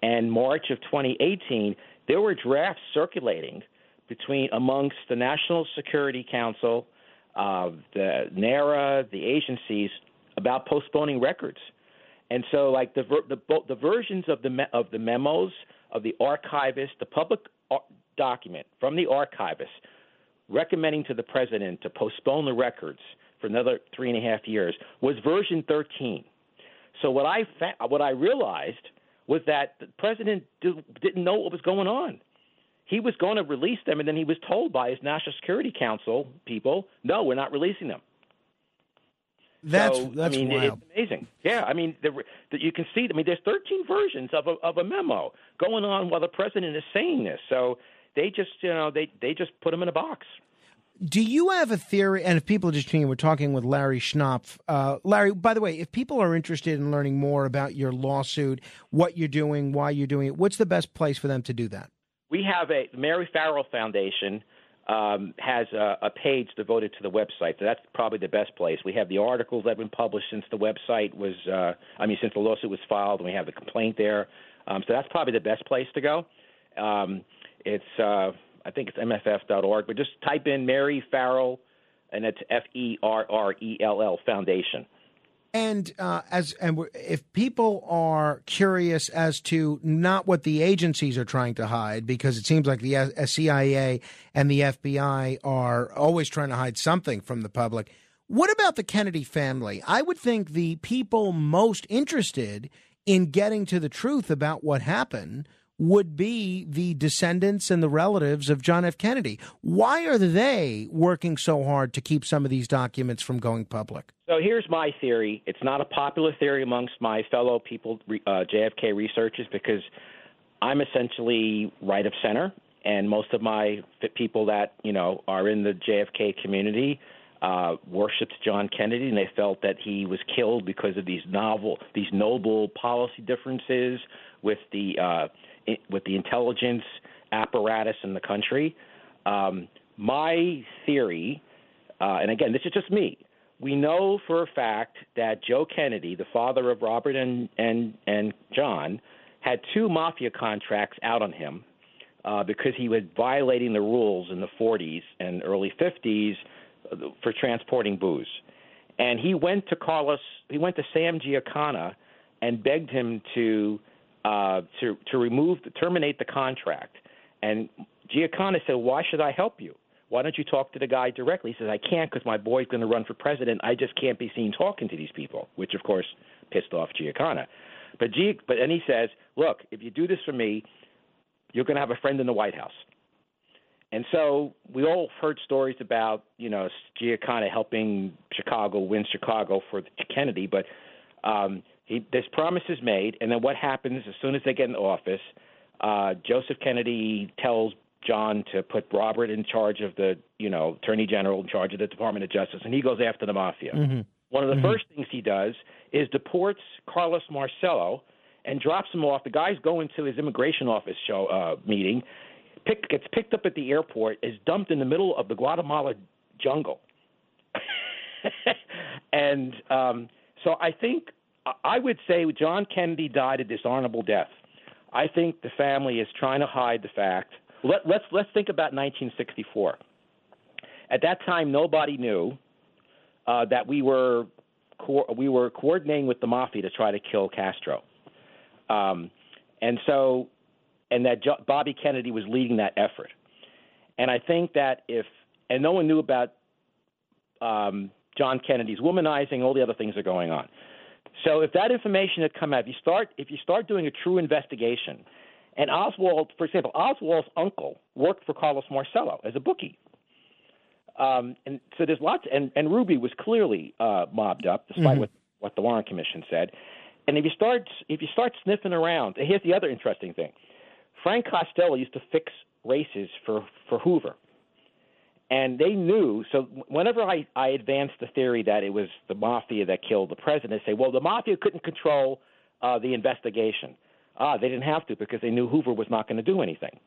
and March of 2018, there were drafts circulating between amongst the National Security Council uh, the NARA, the agencies about postponing records. And so, like the the, the versions of the me- of the memos of the archivist, the public ar- document from the archivist recommending to the president to postpone the records for another three and a half years was version 13. So what I fa- what I realized was that the president didn't know what was going on he was going to release them, and then he was told by his National Security Council people, "No, we're not releasing them." That's so, that's I mean, wild. It's amazing. Yeah, I mean, the, the, you can see. I mean, there's 13 versions of a of a memo going on while the president is saying this. So they just, you know, they they just put him in a box. Do you have a theory? And if people are just tuning in, we're talking with Larry Schnapf. Uh, Larry, by the way, if people are interested in learning more about your lawsuit, what you're doing, why you're doing it, what's the best place for them to do that? We have a Mary Ferrell Foundation um, has a, a, page devoted to the website. So that's probably the best place. We have the articles that have been published since the website was, uh, I mean, since the lawsuit was filed, and we have the complaint there. Um, so that's probably the best place to go. Um, it's, uh, I think it's mff.org, but just type in Mary Ferrell, and it's F E R R E L L Foundation. And uh, as and if people are curious as to not what the agencies are trying to hide, because it seems like the uh, CIA and the FBI are always trying to hide something from the public. What about the Kennedy family? I would think the people most interested in getting to the truth about what happened would be the descendants and the relatives of John F. Kennedy. Why are they working so hard to keep some of these documents from going public? So here's my theory. It's not a popular theory amongst my fellow people, uh, JFK researchers, because I'm essentially right of center, and most of my people that you know are in the JFK community uh, worshipped John Kennedy, and they felt that he was killed because of these novel, these noble policy differences with the uh, with the intelligence apparatus in the country. Um, my theory, uh, and again, this is just me. We know for a fact that Joe Kennedy, the father of Robert and and and John, had two mafia contracts out on him uh, because he was violating the rules in the 40s and early 50s for transporting booze. And he went to Carlos, he went to Sam Giancana and begged him to uh, to to remove, terminate the contract. And Giancana said, "Why should I help you? Why don't you talk to the guy directly?" He says, "I can't because my boy's going to run for president. I just can't be seen talking to these people," which of course pissed off Giancana. But G, but and he says, "Look, if you do this for me, you're going to have a friend in the White House." And so we all heard stories about, you know, Giancana helping Chicago win Chicago for Kennedy, but um, he, this promise is made, and then what happens as soon as they get in office? Uh, Joseph Kennedy tells John to put Robert in charge of the, you know, Attorney General in charge of the Department of Justice, and he goes after the mafia. Mm-hmm. One of the Mhm. first things he does is deports Carlos Marcello and drops him off. The guy's going to his immigration office show uh, meeting, pick, gets picked up at the airport, is dumped in the middle of the Guatemala jungle. [laughs] and um, so I think I would say John Kennedy died a dishonorable death. I think the family is trying to hide the fact. Let, let's let's think about 1964. At that time, nobody knew uh, that we were co- we were coordinating with the mafia to try to kill Castro, um, and so and that jo- Bobby Kennedy was leading that effort. And I think that if and no one knew about um, John Kennedy's womanizing, all the other things are going on. So if that information had come out, if you start if you start doing a true investigation, and Oswald, for example, Oswald's uncle worked for Carlos Marcello as a bookie. Um, and so there's lots, and, and Ruby was clearly uh, mobbed up, despite Mhm. what, what the Warren Commission said. And if you start if you start sniffing around, here's the other interesting thing: Frank Costello used to fix races for for Hoover, and they knew. So whenever I I advanced the theory that it was the mafia that killed the president, they say, well, the mafia couldn't control uh, the investigation. Ah, they didn't have to because they knew Hoover was not going to do anything.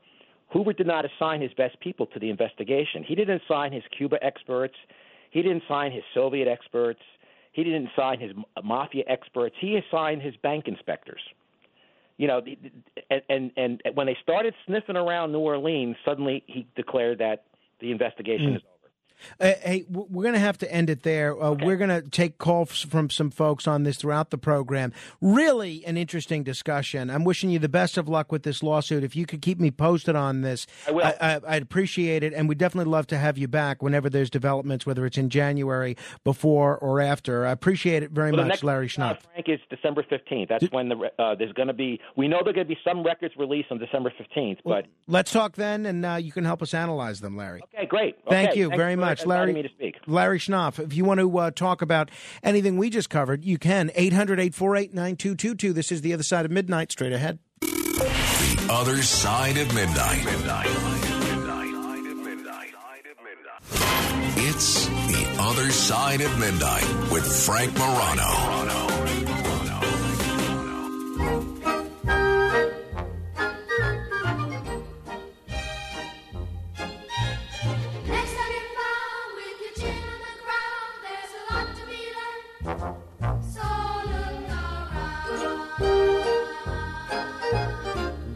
Hoover did not assign his best people to the investigation. He didn't assign his Cuba experts. He didn't assign his Soviet experts. He didn't assign his mafia experts. He assigned his bank inspectors. You know, and and, and when they started sniffing around New Orleans, suddenly he declared that the investigation Mm. is. Uh, hey, we're going to have to end it there. Uh, We're going to take calls from some folks on this throughout the program. Really an interesting discussion. I'm wishing you the best of luck with this lawsuit. If you could keep me posted on this, I will. I, would appreciate it. And we'd definitely love to have you back whenever there's developments, whether it's in January, before, or after. I appreciate it very Well, much, Larry Schnapf. Frank is December 15th. That's when the uh, there's going to be. We know there's going to be some records released on December 15th, but Let's talk then, and uh, you can help us analyze them, Larry. okay, great. Thank you very for much, Larry. me to speak. Larry Schnapf. If you want to uh, talk about anything we just covered, you can. 800 848 9222. This is The Other Side of Midnight. Straight ahead. The other side of midnight. It's the other side of midnight with Frank Morano.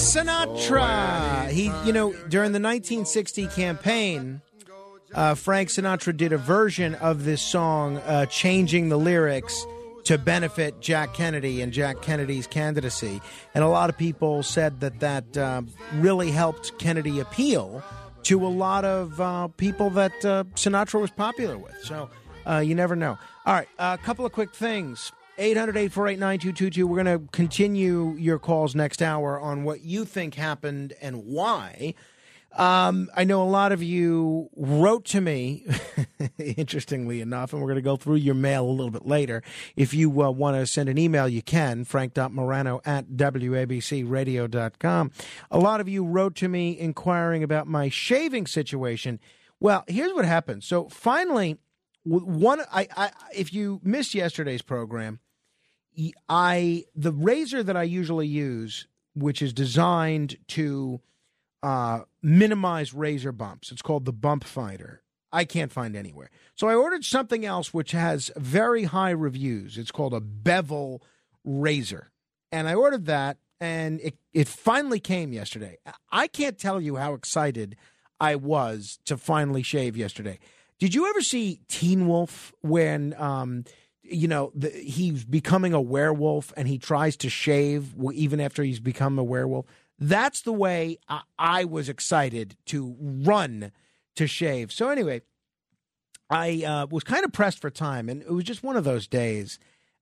Sinatra. He, you know, during the 1960 campaign, uh, Frank Sinatra did a version of this song, uh, changing the lyrics to benefit Jack Kennedy and Jack Kennedy's candidacy. And a lot of people said that that uh, really helped Kennedy appeal to a lot of uh, people that uh, Sinatra was popular with. So uh, you never know. All right, a couple of quick things. 800 848 9222. We're going to continue your calls next hour on what you think happened and why. Um, I know a lot of you wrote to me, [laughs] interestingly enough, and we're going to go through your mail a little bit later. If you uh, want to send an email, you can, frank.morano at wabcradio.com. A lot of you wrote to me inquiring about my shaving situation, Well, here's what happened. So finally, one I, I if you missed yesterday's program, I the razor that I usually use, which is designed to uh, minimize razor bumps. It's called the Bump Fighter. I can't find anywhere. So I ordered something else which has very high reviews. It's called a bevel razor. And I ordered that and it, it finally came yesterday. I can't tell you how excited I was to finally shave yesterday. Did you ever see Teen Wolf when um you know the, he's becoming a werewolf and he tries to shave even after he's become a werewolf? That's the way I, I was excited to run to shave. So anyway, I uh, was kind of pressed for time, and it was just one of those days.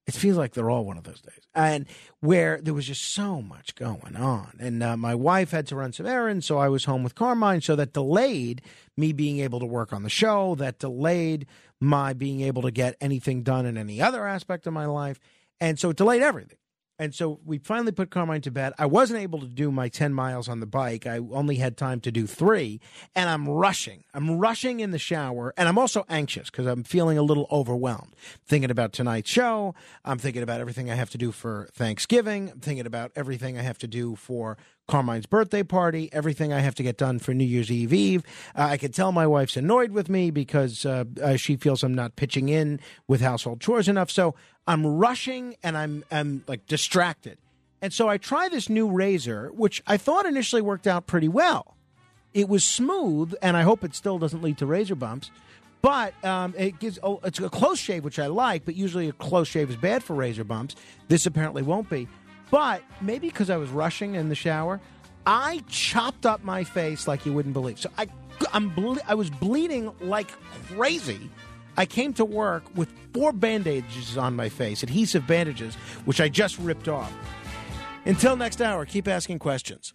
It feels like they're all one of those days, and where there was just so much going on. And uh, my wife had to run some errands, so I was home with Carmine. So that delayed me being able to work on the show. That delayed my being able to get anything done in any other aspect of my life, and so it delayed everything. And so we finally put Carmine to bed. I wasn't able to do my 10 miles on the bike. I only had time to do three. And I'm rushing. I'm rushing in the shower. And I'm also anxious because I'm feeling a little overwhelmed. Thinking about tonight's show. I'm thinking about everything I have to do for Thanksgiving. I'm thinking about everything I have to do for Carmine's birthday party, everything I have to get done for New Year's Eve Eve. Uh, I can tell my wife's annoyed with me because uh, uh, she feels I'm not pitching in with household chores enough. So I'm rushing and I'm I'm like distracted. And so I try this new razor, which I thought initially worked out pretty well. It was smooth, and I hope it still doesn't lead to razor bumps. But um, it gives oh, it's a close shave, which I like. But usually a close shave is bad for razor bumps. This apparently won't be. But maybe because I was rushing in the shower, I chopped up my face like you wouldn't believe. So I, I'm ble- I was bleeding like crazy. I came to work with four bandages on my face, adhesive bandages, which I just ripped off. Until next hour, keep asking questions.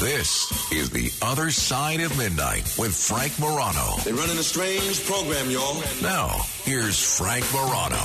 This is The Other Side of Midnight with Frank Morano. They're running a strange program, y'all. Now, here's Frank Morano.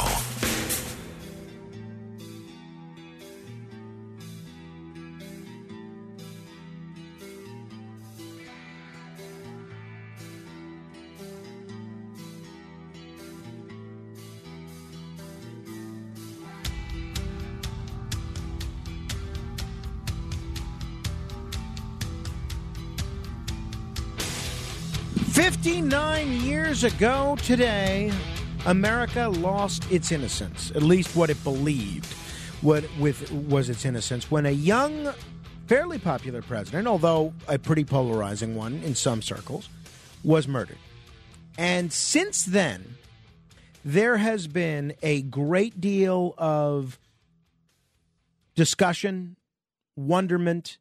Fifty-nine years ago today, America lost its innocence, at least what it believed what with was its innocence when a young fairly popular president, although a pretty polarizing one in some circles, was murdered. And since then, there has been a great deal of discussion, wonderment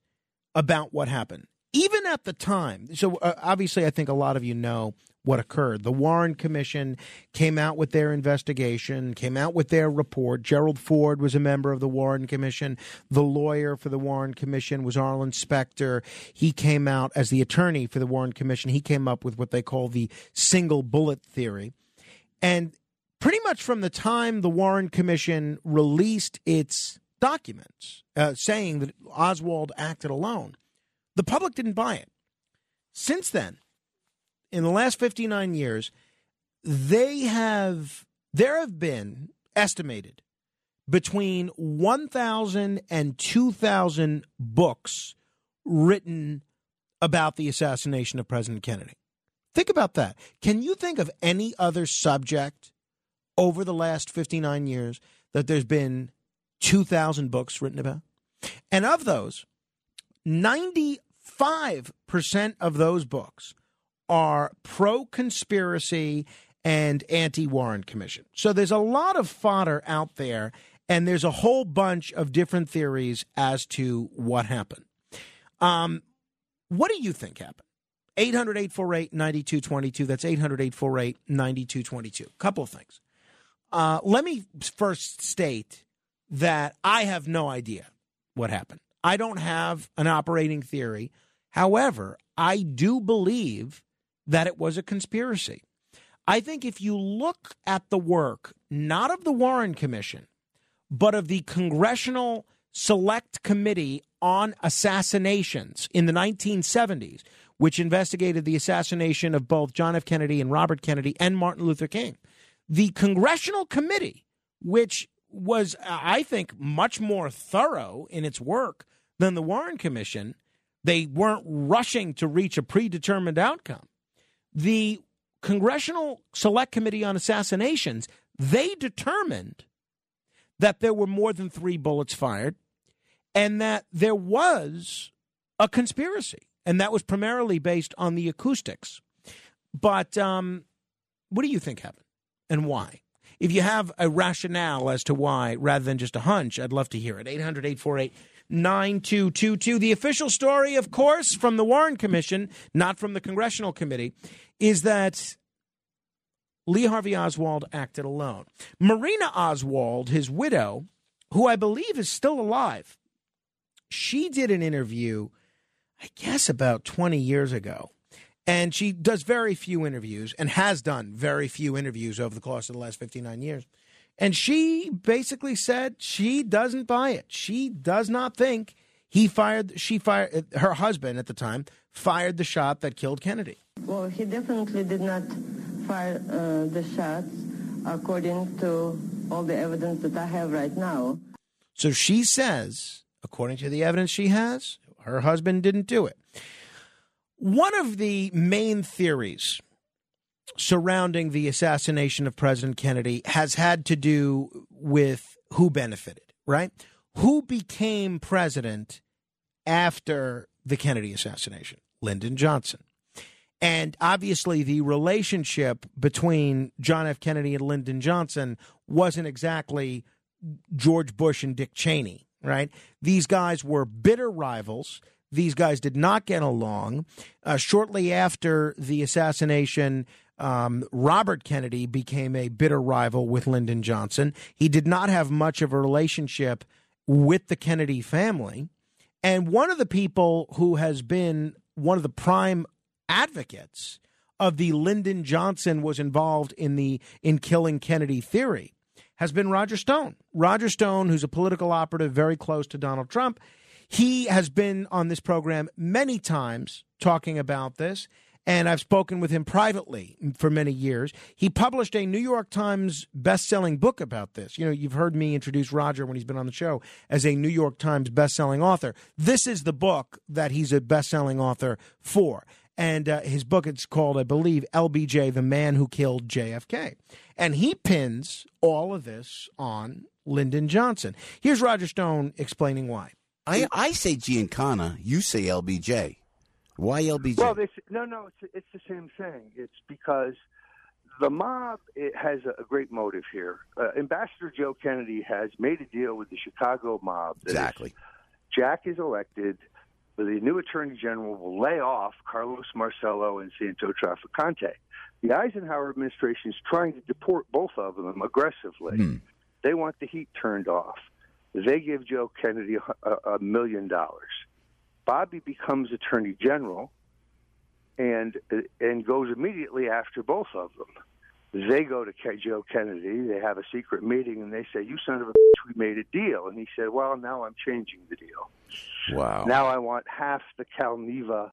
about what happened. Even at the time, so uh, obviously, I think a lot of you know what occurred. The Warren Commission came out with their investigation, came out with their report. Gerald Ford was a member of the Warren Commission. The lawyer for the Warren Commission was Arlen Specter. He came out as the attorney for the Warren Commission. He came up with what they call the single bullet theory. And pretty much from the time the Warren Commission released its documents uh, saying that Oswald acted alone, the public didn't buy it. Since then, in the last 59 years, they have there have been estimated between 1,000 and 2,000 books written about the assassination of President Kennedy. Think about that. Can you think of any other subject over the last 59 years that there's been 2,000 books written about? And of those, 95% of those books are pro conspiracy and anti Warren Commission. So there's a lot of fodder out there, and there's a whole bunch of different theories as to what happened. Um, what do you think happened? 800 848 9222. That's 800 848 9222. Couple of things. Uh, let me first state that I have no idea what happened. I don't have an operating theory. However, I do believe that it was a conspiracy. I think if you look at the work, not of the Warren Commission, but of the Congressional select committee on assassinations in the 1970s, which investigated the assassination of both John F. Kennedy and Robert Kennedy and Martin Luther King. The congressional committee, which was, I think, much more thorough in its work than the Warren Commission, they weren't rushing to reach a predetermined outcome. The Congressional Select Committee on Assassinations, they determined that there were more than three bullets fired and that there was a conspiracy. And that was primarily based on the acoustics. But um, what do you think happened and why? If you have a rationale as to why rather than just a hunch, I'd love to hear it. 800 848 9222. The official story, of course, from the Warren Commission, not from the Congressional Committee, is that Lee Harvey Oswald acted alone. Marina Oswald, his widow, who I believe is still alive, she did an interview, I guess about 20 years ago. And she does very few interviews and has done very few interviews over the course of the last 59 years. And she basically said she doesn't buy it. She does not think he fired, she fired, her husband at the time fired the shot that killed Kennedy. Well, he definitely did not fire uh, the shots according to all the evidence that I have right now. So she says, according to the evidence she has, her husband didn't do it. One of the main theories surrounding the assassination of President Kennedy has had to do with who benefited, right? Who became president after the Kennedy assassination? Lyndon Johnson. And obviously, the relationship between John F. Kennedy and Lyndon Johnson wasn't exactly George Bush and Dick Cheney, right? These guys were bitter rivals. These guys did not get along. Uh, shortly after the assassination, um, Robert Kennedy became a bitter rival with Lyndon Johnson. He did not have much of a relationship with the Kennedy family. And one of the people who has been one of the prime advocates of the Lyndon Johnson was involved in the in killing Kennedy theory has been Roger Stone. Roger Stone, who's a political operative very close to Donald Trump, he has been on this program many times talking about this. And I've spoken with him privately for many years. He published a New York Times best-selling book about this. You know, you've heard me introduce Roger when he's been on the show as a New York Times best-selling author. This is the book that he's a best-selling author for. And uh, his book, it's called, I believe, LBJ, The Man Who Killed JFK. And he pins all of this on Lyndon Johnson. Here's Roger Stone explaining why. I, I say Giancana, you say LBJ. Why LBJ? Well, it's, no, no, it's it's the same thing. It's because the mob it has a, great motive here. Uh, Ambassador Joe Kennedy has made a deal with the Chicago mob. if Exactly. Jack is elected. The new attorney general will lay off Carlos Marcello and Santo Traficante. The Eisenhower administration is trying to deport both of them aggressively. Hmm. They want the heat turned off. They give Joe Kennedy a, a million dollars. Bobby becomes attorney general and and goes immediately after both of them. They go to Ke- Joe Kennedy. They have a secret meeting, and they say, "You son of a bitch, we made a deal." And he said, "Well, now I'm changing the deal. Wow. Now I want half the Calneva."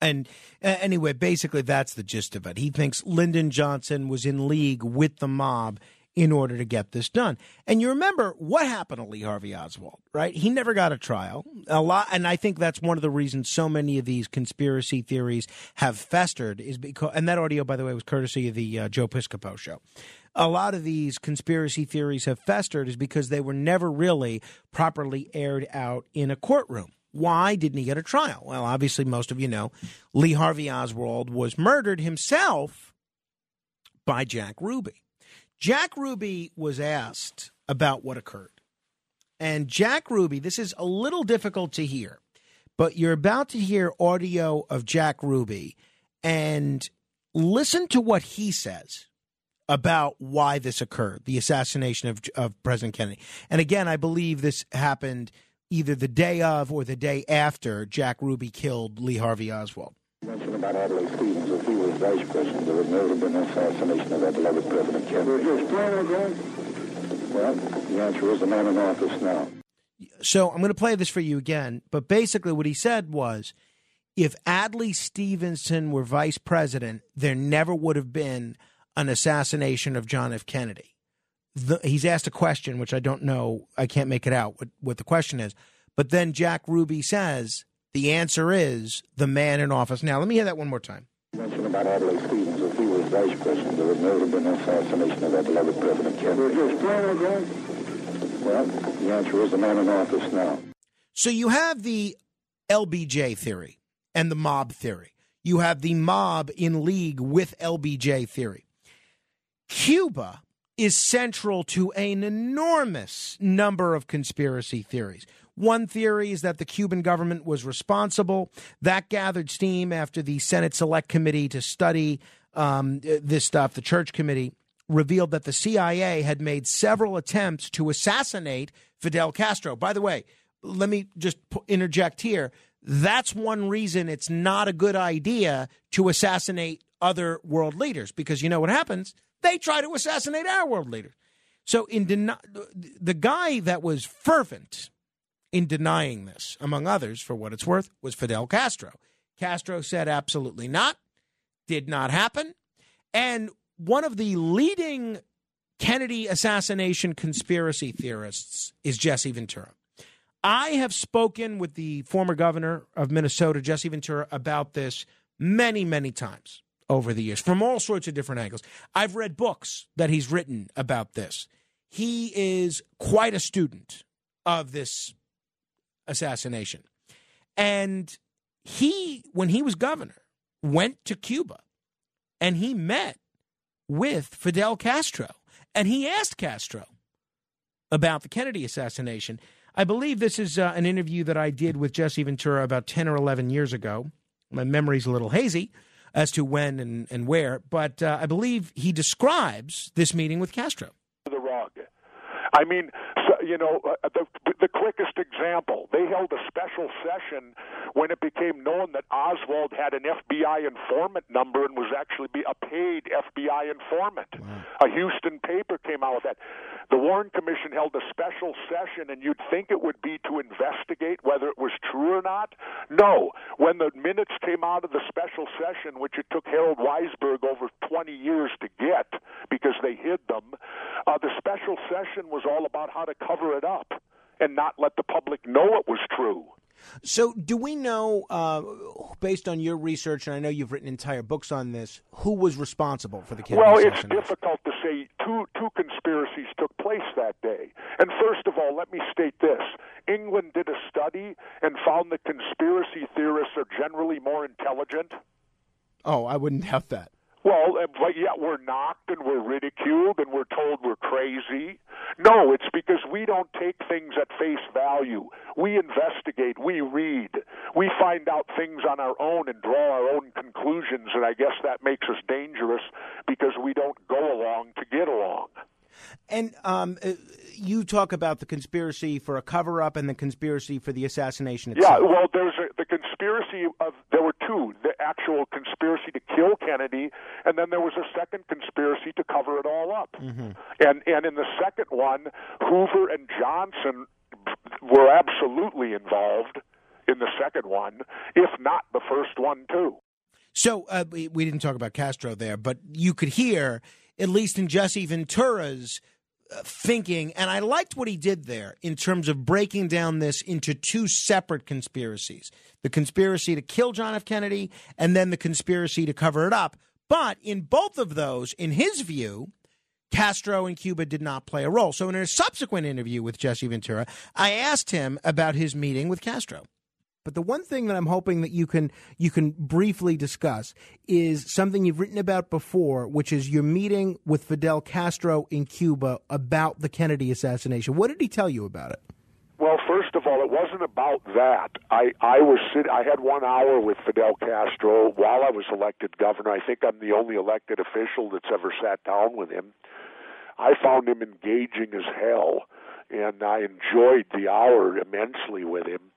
And uh, anyway, basically, that's the gist of it. He thinks Lyndon Johnson was in league with the mob in order to get this done. And you remember what happened to Lee Harvey Oswald, right? He never got a trial. A lot, and I think that's one of the reasons so many of these conspiracy theories have festered is because. And that audio, by the way, was courtesy of the uh, Joe Piscopo show. A lot of these conspiracy theories have festered is because they were never really properly aired out in a courtroom. Why didn't he get a trial? Well, obviously, most of you know Lee Harvey Oswald was murdered himself by Jack Ruby. Jack Ruby was asked about what occurred. And Jack Ruby, this is a little difficult to hear, but you're about to hear audio of Jack Ruby and listen to what he says about why this occurred, the assassination of, of President Kennedy. And again, I believe this happened either the day of or the day after Jack Ruby killed Lee Harvey Oswald. Mentioned about Adlai Stevens, if he was vice president, there would never have been an assassination of our beloved President Kennedy. Well, Well, the answer is the man in office now. So I'm going to play this for you again. But basically, what he said was if Adlai Stevenson were vice president, there never would have been an assassination of John F. Kennedy. The, he's asked a question, which I don't know, I can't make it out what, what the question is. But then Jack Ruby says the answer is the man in office. Now, let me hear that one more time. Mention about Adlai Stevens. If he was vice president, there would never have been an assassination of that beloved President Kennedy. Just Well, the answer is the man in office now. So you have the LBJ theory and the mob theory. You have the mob in league with LBJ theory. Cuba is central to an enormous number of conspiracy theories. One theory is that the Cuban government was responsible. That gathered steam after the Senate Select Committee to study um, this stuff, the Church Committee, revealed that the CIA had made several attempts to assassinate Fidel Castro. By the way, let me just interject here. That's one reason it's not a good idea to assassinate other world leaders because you know what happens? They try to assassinate our world leaders. So, in den- the guy that was fervent in denying this, among others, for what it's worth, was Fidel Castro. Castro said absolutely not, did not happen. And one of the leading Kennedy assassination conspiracy theorists is Jesse Ventura. I have spoken with the former governor of Minnesota, Jesse Ventura, about this many, many times over the years from all sorts of different angles. I've read books that he's written about this. He is quite a student of this assassination. And he, when he was governor, went to Cuba and he met with Fidel Castro and he asked Castro about the Kennedy assassination. I believe this is uh, an interview that I did with Jesse Ventura about 10 or 11 years ago. My memory's a little hazy as to when and, and where, but uh, I believe he describes this meeting with Castro. The rug. I mean, so, you know, uh, the the quickest example. They held a special session when it became known that Oswald had an FBI informant number and was actually be a paid FBI informant. Wow. A Houston paper came out with that. The Warren Commission held a special session, and you'd think it would be to investigate whether it was true or not. No. When the minutes came out of the special session, which it took Harold Weisberg over 20 years to get because they hid them, uh, the special session was all about how to cover it up and not let the public know it was true. So, do we know, uh, based on your research, and I know you've written entire books on this, who was responsible for the Kennedy Well, it's difficult to say. Two two conspiracies took place that day. And first of all, let me state this: England did a study and found that conspiracy theorists are generally more intelligent. Oh, I wouldn't [laughs] doubt that. Well, uh, but yet we're knocked and we're ridiculed and we're told we're crazy. No, it's because we don't take things at face value. We investigate, we read, we find out things on our own and draw our own conclusions, and I guess that makes us dangerous because we don't go along to get along. And um, uh, you talk about the conspiracy for a cover up and the conspiracy for the assassination Yeah, well, there's a, conspiracy of there were two: the actual conspiracy to kill Kennedy, and then there was a second conspiracy to cover it all up. Mm-hmm. And and in the second one, Hoover and Johnson were absolutely involved in the second one, if not the first one too. So uh, we, we didn't talk about Castro there, but you could hear, at least in Jesse Ventura's thinking, and I liked what he did there in terms of breaking down this into two separate conspiracies the conspiracy to kill John F. Kennedy and then the conspiracy to cover it up. But in both of those, in his view, Castro and Cuba did not play a role. So in a subsequent interview with Jesse Ventura, I asked him about his meeting with Castro. But the one thing that I'm hoping that you can you can briefly discuss is something you've written about before, which is your meeting with Fidel Castro in Cuba about the Kennedy assassination. What did he tell you about it? Well, first of all, it wasn't about that. I I was sit, I had one hour with Fidel Castro while I was elected governor. I think I'm the only elected official that's ever sat down with him. I found him engaging as hell, and I enjoyed the hour immensely with him.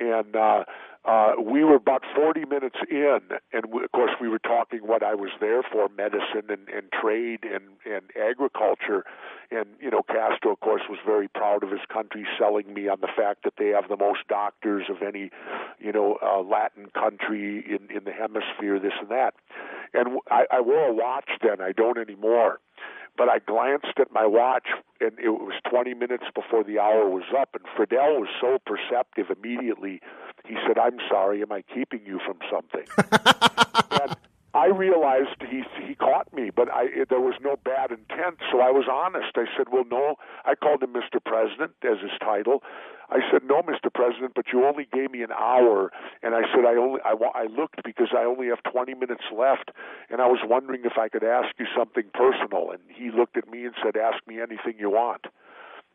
And uh, uh, we were about 40 minutes in, and we, of course we were talking what I was there for: medicine and, and trade and and agriculture. And you know, Castro, of course, was very proud of his country, selling me on the fact that they have the most doctors of any, you know, uh, Latin country in in the hemisphere. This and that. And I, I wore a watch then. I don't anymore but I glanced at my watch and it was 20 minutes before the hour was up and Fidel was so perceptive immediately he said I'm sorry am I keeping you from something? [laughs] And I realized he he caught me but I it, there was no bad intent so I was honest I said well no I called him Mr. President as his title I said, "No, Mr. President, but you only gave me an hour." And I said, "I only I, I looked because I only have 20 minutes left, and I was wondering if I could ask you something personal." And he looked at me and said, "Ask me anything you want."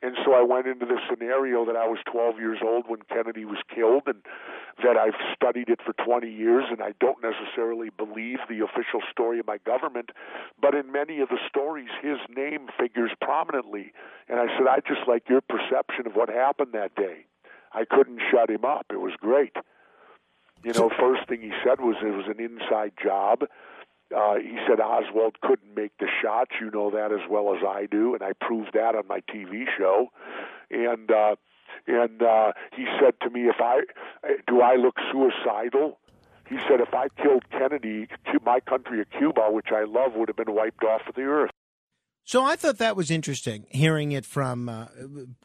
And so I went into the scenario that I was 12 years old when Kennedy was killed, and that I've studied it for 20 years, and I don't necessarily believe the official story of my government, but in many of the stories, his name figures prominently. And I said, I just like your perception of what happened that day. I couldn't shut him up. It was great. You know, first thing he said was it was an inside job. Uh, he said Oswald couldn't make the shots. You know that as well as I do, and I proved that on my TV show. And uh, and uh, he said to me, "If I do, I look suicidal." He said, "If I killed Kennedy, my country of Cuba, which I love, would have been wiped off of the earth." So I thought that was interesting, hearing it from uh,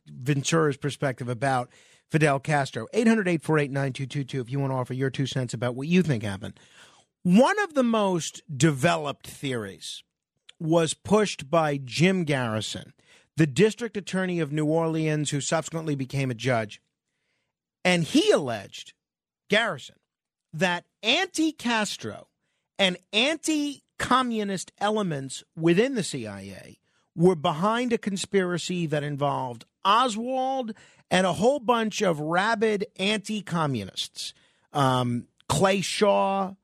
Ventura's perspective about Fidel Castro. 800 848 9222 if you want to offer your two cents about what you think happened. One of the most developed theories was pushed by Jim Garrison, the district attorney of New Orleans, who subsequently became a judge. And he alleged, Garrison, that anti Castro and anti communist elements within the CIA were behind a conspiracy that involved Oswald and a whole bunch of rabid anti communists. Um, Clay Shaw,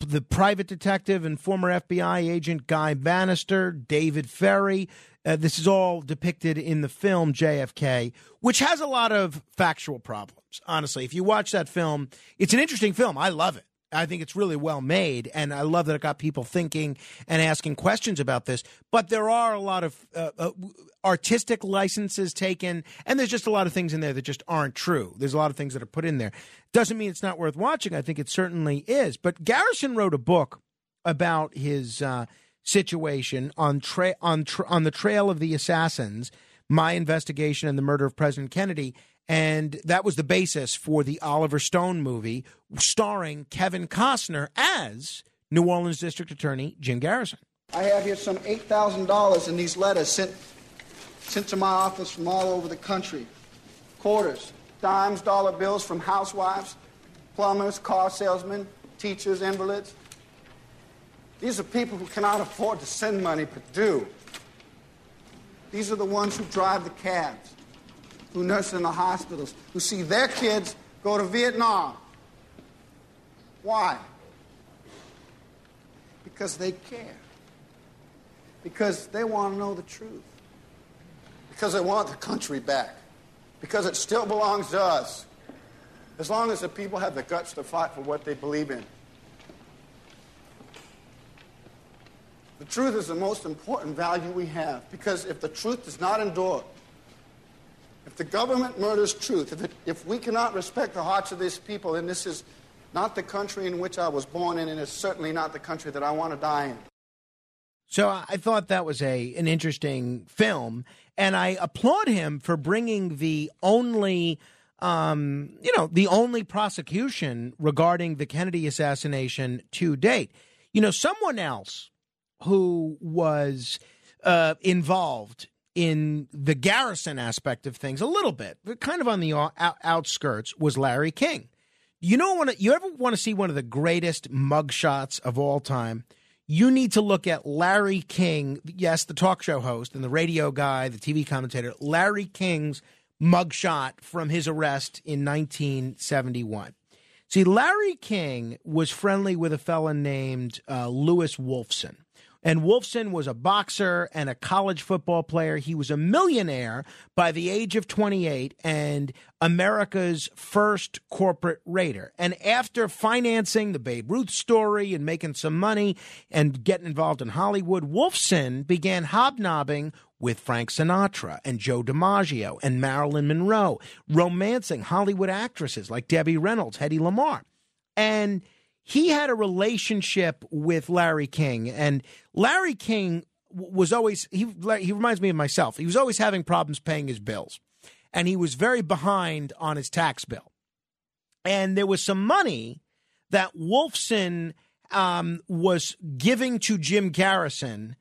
the private detective and former FBI agent Guy Banister, David Ferrie. Uh, this is all depicted in the film JFK, which has a lot of factual problems. Honestly, if you watch that film, it's an interesting film. I love it. I think it's really well made, and I love that it got people thinking and asking questions about this. But there are a lot of uh, uh, artistic licenses taken, and there's just a lot of things in there that just aren't true. There's a lot of things that are put in there. Doesn't mean it's not worth watching. I think it certainly is. But Garrison wrote a book about his uh, situation on tra- on tra- on the trail of the assassins, my investigation and the murder of President Kennedy. And that was the basis for the Oliver Stone movie starring Kevin Costner as New Orleans District Attorney Jim Garrison. I have here some $8,000 in these letters sent, sent to my office from all over the country. Quarters, dimes, dollar bills from housewives, plumbers, car salesmen, teachers, invalids. These are people who cannot afford to send money but do. These are the ones who drive the cabs, who nurse in the hospitals, who see their kids go to Vietnam. Why? Because they care. Because they want to know the truth. Because they want the country back. Because it still belongs to us. As long as the people have the guts to fight for what they believe in. The truth is the most important value we have because if the truth does not endure, if the government murders truth, if, it, if we cannot respect the hearts of these people, then this is not the country in which I was born in, and it's certainly not the country that I want to die in. So I thought that was a an interesting film, and I applaud him for bringing the only, um, you know, the only prosecution regarding the Kennedy assassination to date. You know, someone else who was uh, involved in the Garrison aspect of things a little bit, but kind of on the out- outskirts, was Larry King. You know, when you ever want to see one of the greatest mugshots of all time, you need to look at Larry King. Yes, the talk show host and the radio guy, the TV commentator, Larry King's mugshot from his arrest in 1971. See, Larry King was friendly with a fellow named uh, Louis Wolfson. And Wolfson was a boxer and a college football player. He was a millionaire by the age of 28 and America's first corporate raider. And after financing the Babe Ruth story and making some money and getting involved in Hollywood, Wolfson began hobnobbing with Frank Sinatra and Joe DiMaggio and Marilyn Monroe, romancing Hollywood actresses like Debbie Reynolds, Hedy Lamarr. And he had a relationship with Larry King, and Larry King was always he. He reminds me of myself. He was always having problems paying his bills, and he was very behind on his tax bill. And there was some money that Wolfson um, was giving to Jim Garrison,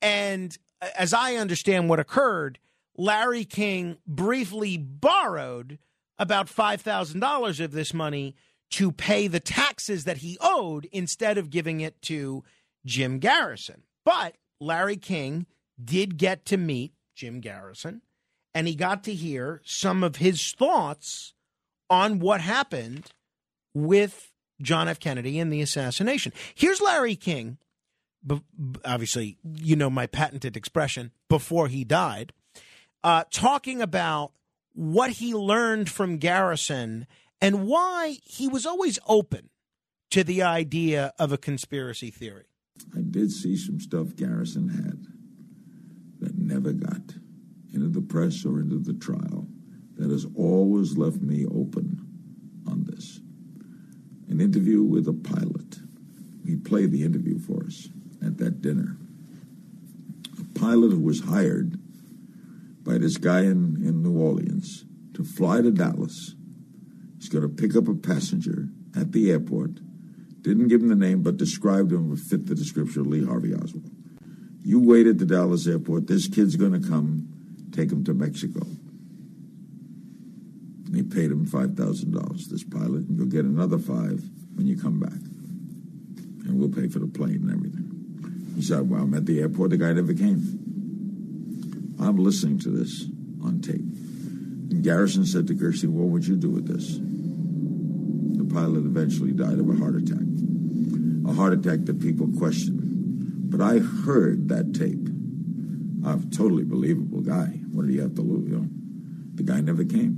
and as I understand what occurred, Larry King briefly borrowed about five thousand dollars of this money to pay the taxes that he owed instead of giving it to Jim Garrison. But Larry King did get to meet Jim Garrison and he got to hear some of his thoughts on what happened with John F. Kennedy and the assassination. Here's Larry King, obviously, you know my patented expression, before he died, uh, talking about what he learned from Garrison and why he was always open to the idea of a conspiracy theory. I did see some stuff Garrison had that never got into the press or into the trial that has always left me open on this. An interview with a pilot. He played the interview for us at that dinner. A pilot who was hired by this guy in, in New Orleans to fly to Dallas. He's going to pick up a passenger at the airport. Didn't give him the name, but described him would fit the description of Lee Harvey Oswald. You wait at the Dallas airport. This kid's going to come. Take him to Mexico. And he paid him five thousand dollars. This pilot, and you'll get another five when you come back, and we'll pay for the plane and everything. He said, "Well, I'm at the airport. The guy never came." I'm listening to this on tape. Garrison said to Gerstein, "What would you do with this?" The pilot eventually died of a heart attack, a heart attack that people questioned. But I heard that tape. A totally believable guy. What did he have to lose? You know, the guy never came.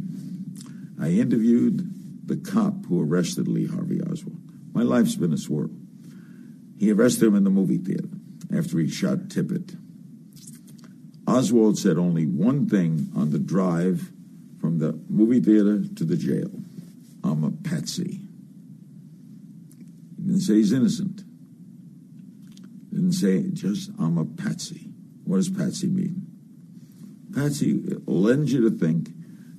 I interviewed the cop who arrested Lee Harvey Oswald. My life's been a swirl. He arrested him in the movie theater after he shot Tippit. Oswald said only one thing on the drive from the movie theater to the jail I'm a patsy. He didn't say he's innocent. Didn't say just I'm a patsy. What does patsy mean? Patsy lends you to think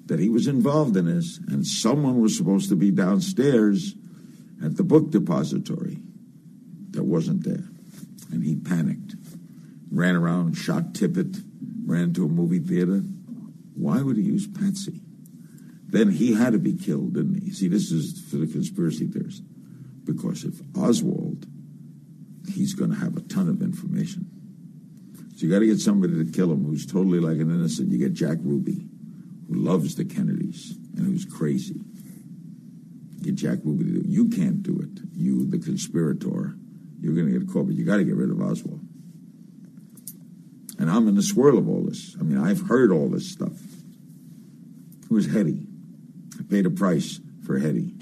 that he was involved in this and someone was supposed to be downstairs at the book depository that wasn't there. And he panicked, ran around, shot Tippit, ran to a movie theater. Why would he use Patsy? Then he had to be killed, didn't he? See, this is for the conspiracy theorists. Because if Oswald, he's going to have a ton of information. So you got to get somebody to kill him who's totally like an innocent. You get Jack Ruby, who loves the Kennedys and who's crazy. Get Jack Ruby to do it. You can't do it. You, the conspirator, you're going to get caught, but you got to get rid of Oswald. And I'm in the swirl of all this. I mean, I've heard all this stuff. Who was Hetty? I paid a price for Hetty.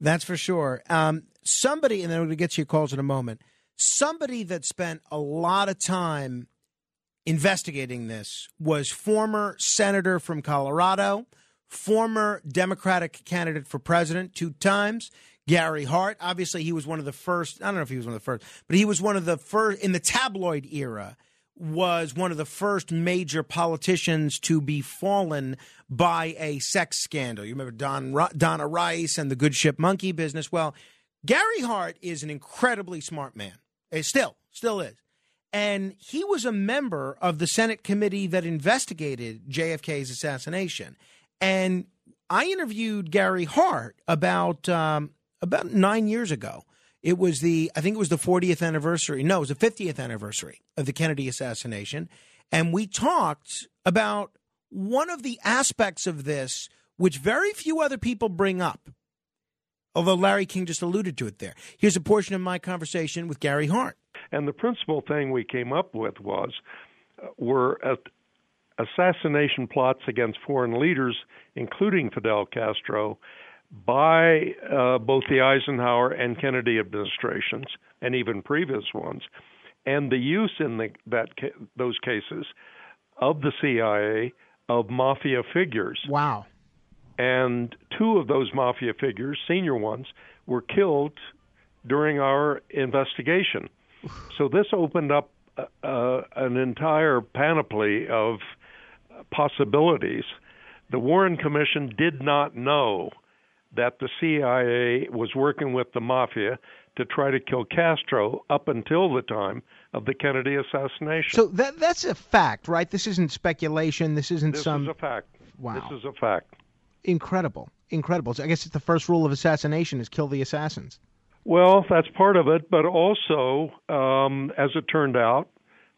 That's for sure. Um, somebody, and then to get to your calls in a moment. Somebody that spent a lot of time investigating this was former senator from Colorado, former Democratic candidate for president two times, Gary Hart. Obviously, he was one of the first. I don't know if he was one of the first, but he was one of the first in the tabloid era. Was one of the first major politicians to be fallen by a sex scandal. You remember Don Donna Rice and the Good Ship Monkey business. Well, Gary Hart is an incredibly smart man. Eh, Still, still is. And he was a member of the Senate committee that investigated JFK's assassination. And I interviewed Gary Hart about um, about nine years ago. It was the I think it was the 40th anniversary. No, it was the 50th anniversary of the Kennedy assassination, and we talked about one of the aspects of this which very few other people bring up. Although Larry King just alluded to it there. Here's a portion of my conversation with Gary Hart. And the principal thing we came up with was uh, were assassination plots against foreign leaders, including Fidel Castro, by uh, both the Eisenhower and Kennedy administrations, and even previous ones, and the use in the, that those cases of the CIA of mafia figures. Wow. And two of those mafia figures, senior ones, were killed during our investigation. So this opened up uh, uh, an entire panoply of possibilities. The Warren Commission did not know that the CIA was working with the mafia to try to kill Castro up until the time of the Kennedy assassination. So that that's a fact, right? This isn't speculation. This isn't this some. is a fact. Wow. This is a fact. Incredible, incredible. So I guess it's the first rule of assassination is kill the assassins. Well, that's part of it, but also, um, as it turned out,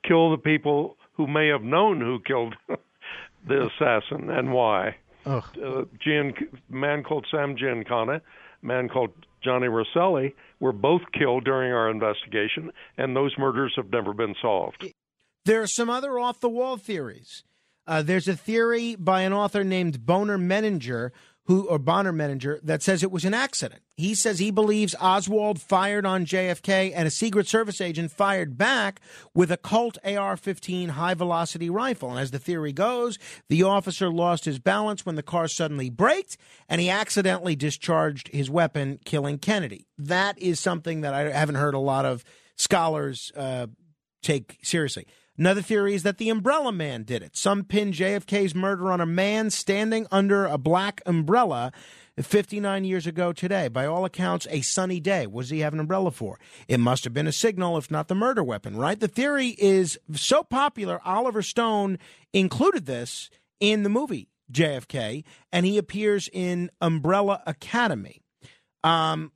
kill the people who may have known who killed [laughs] the assassin and why. Ugh. Uh, Gian, man called Sam Giancana, man called Johnny Rosselli were both killed during our investigation, and those murders have never been solved. There are some other off the wall theories. Uh, there's a theory by an author named Boner Menninger who or Bonner Menninger that says it was an accident. He says he believes Oswald fired on JFK and a Secret Service agent fired back with a Colt AR-15 high-velocity rifle. And as the theory goes, the officer lost his balance when the car suddenly braked and he accidentally discharged his weapon, killing Kennedy. That is something that I haven't heard a lot of scholars uh, take seriously. Another theory is that the umbrella man did it. Some pin JFK's murder on a man standing under a black umbrella 59 years ago today. By all accounts, a sunny day. What does he have an umbrella for? It must have been a signal, if not the murder weapon, right? The theory is so popular, Oliver Stone included this in the movie JFK, and he appears in Umbrella Academy. Um,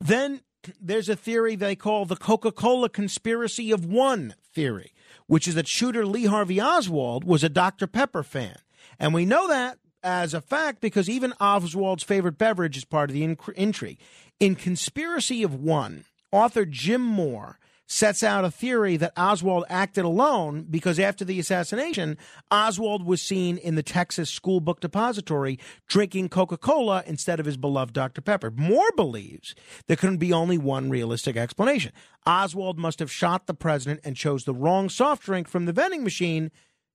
then there's a theory they call the Coca Cola conspiracy of one theory, which is that shooter Lee Harvey Oswald was a Dr. Pepper fan. And we know that as a fact because even Oswald's favorite beverage is part of the intrigue. In Conspiracy of One, author Jim Moore sets out a theory that Oswald acted alone because after the assassination, Oswald was seen in the Texas School Book Depository drinking Coca Cola instead of his beloved Dr. Pepper. Moore believes there can be only one realistic explanation. Oswald must have shot the president and chose the wrong soft drink from the vending machine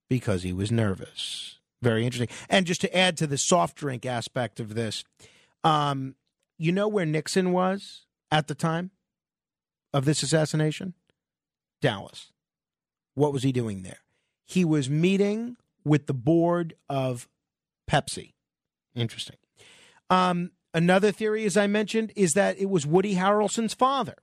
because he was nervous. Very interesting. And just to add to the soft drink aspect of this, um, you know where Nixon was at the time? Of this assassination? Dallas. What was he doing there? He was meeting with the board of Pepsi. Interesting. Um, another theory, as I mentioned, is that it was Woody Harrelson's father.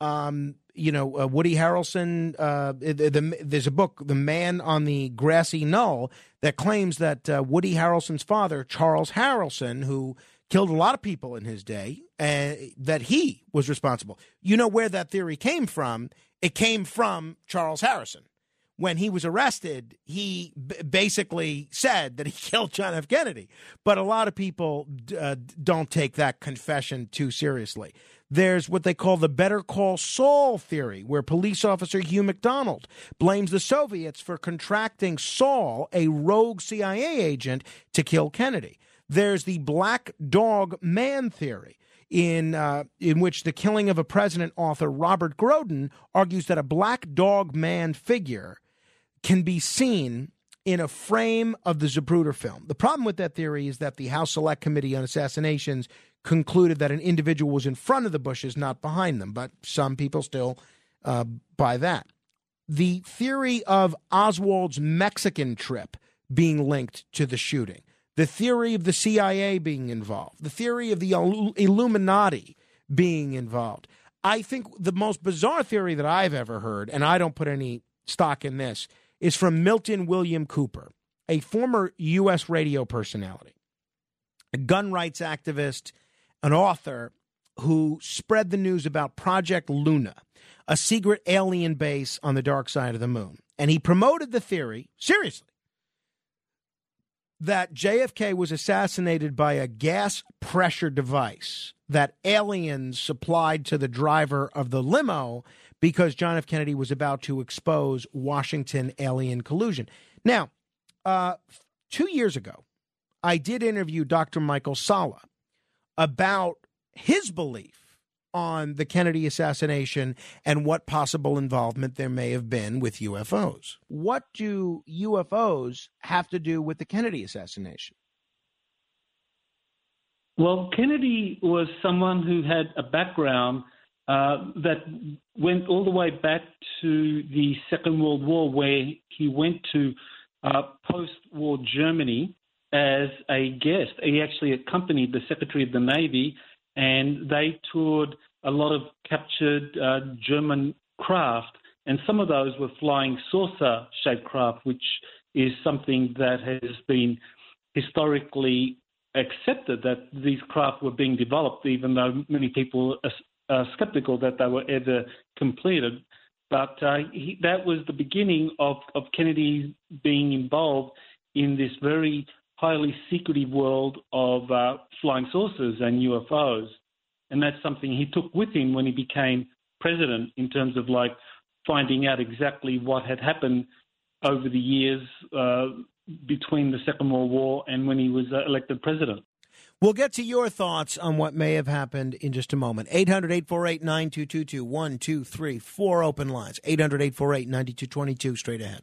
Um, you know, uh, Woody Harrelson. Uh, the, the, there's a book, "The Man on the Grassy Knoll," that claims that uh, Woody Harrelson's father, Charles Harrelson, who killed a lot of people in his day, uh, that he was responsible. You know where that theory came from? It came from Charles Harrison. When he was arrested, he b- basically said that he [laughs] killed John F. Kennedy. But a lot of people uh, don't take that confession too seriously. There's what they call the Better Call Saul theory, where police officer Hugh McDonald blames the Soviets for contracting Saul, a rogue CIA agent, to kill Kennedy. There's the black dog man theory. In, uh, in which the killing of a president author Robert Groden argues that a black dog man figure can be seen in a frame of the Zapruder film. The problem with that theory is that the House Select Committee on Assassinations concluded that an individual was in front of the Bushes, not behind them, but some people still uh, buy that. The theory of Oswald's Mexican trip being linked to the shooting the theory of the CIA being involved, the theory of the Illuminati being involved. I think the most bizarre theory that I've ever heard, and I don't put any stock in this, is from Milton William Cooper, a former U.S. radio personality, a gun rights activist, an author who spread the news about Project Luna, a secret alien base on the dark side of the moon. And he promoted the theory, seriously, that JFK was assassinated by a gas pressure device that aliens supplied to the driver of the limo because John F. Kennedy was about to expose Washington alien collusion. Now, uh, two years ago, I did interview Dr. Michael Salla about his belief on the Kennedy assassination and what possible involvement there may have been with UFOs. What do UFOs have to do with the Kennedy assassination? Well, Kennedy was someone who had a background uh, that went all the way back to the Second World War, where he went to uh, post war Germany as a guest. He actually accompanied the Secretary of the Navy, and they toured a lot of captured uh, German craft, and some of those were flying saucer shaped craft, which is something that has been historically accepted that these craft were being developed, even though many people are, skeptical that they were ever completed. But uh, he, that was the beginning of, of Kennedy being involved in this very highly secretive world of uh, flying saucers and UFOs. And that's something he took with him when he became president in terms of like finding out exactly what had happened over the years uh, between the Second World War and when he was uh, elected president. We'll get to your thoughts on what may have happened in just a moment. 800 848 9222 1, 2, 3, 4 open lines. 800 848 9222 straight ahead.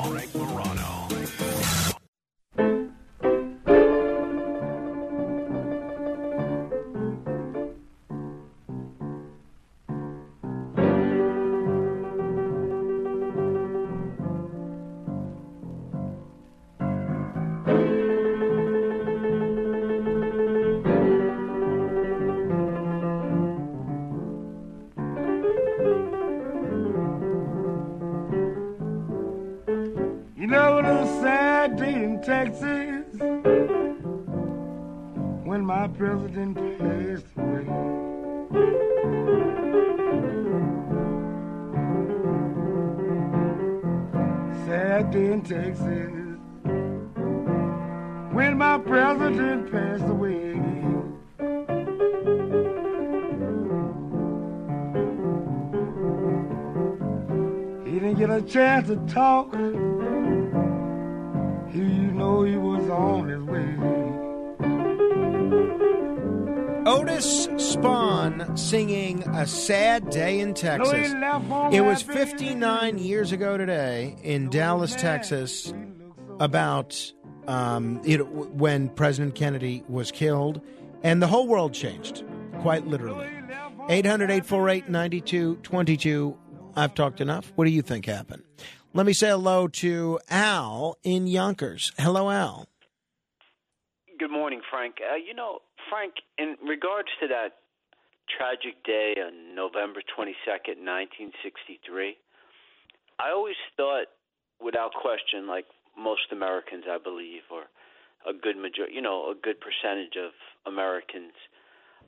Talk. You know he was on his way. Otis Spann singing A Sad Day in Texas. It was 59 years ago today in Dallas, Texas, about um, it, when President Kennedy was killed, and the whole world changed, quite literally. 800 848 9222. I've talked enough. What do you think happened? Let me say hello to Al in Yonkers. Hello, Al. Good morning, Frank. Uh, you know, Frank, in regards to that tragic day on November 22nd, 1963, I always thought, without question, like most Americans, I believe, or a good majority, you know, a good percentage of Americans,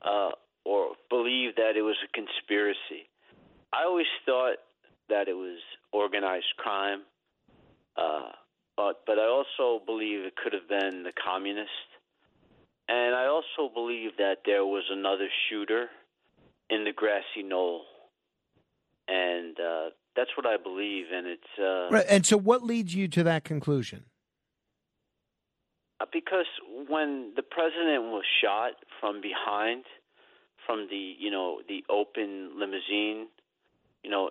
uh, or believe that it was a conspiracy. I always thought that it was organized crime, uh, but but I also believe it could have been the communists, and I also believe that there was another shooter in the grassy knoll, and uh, that's what I believe, and it's uh, Right, and so, what leads you to that conclusion? Uh, because when the president was shot from behind, from the you know the open limousine, you know,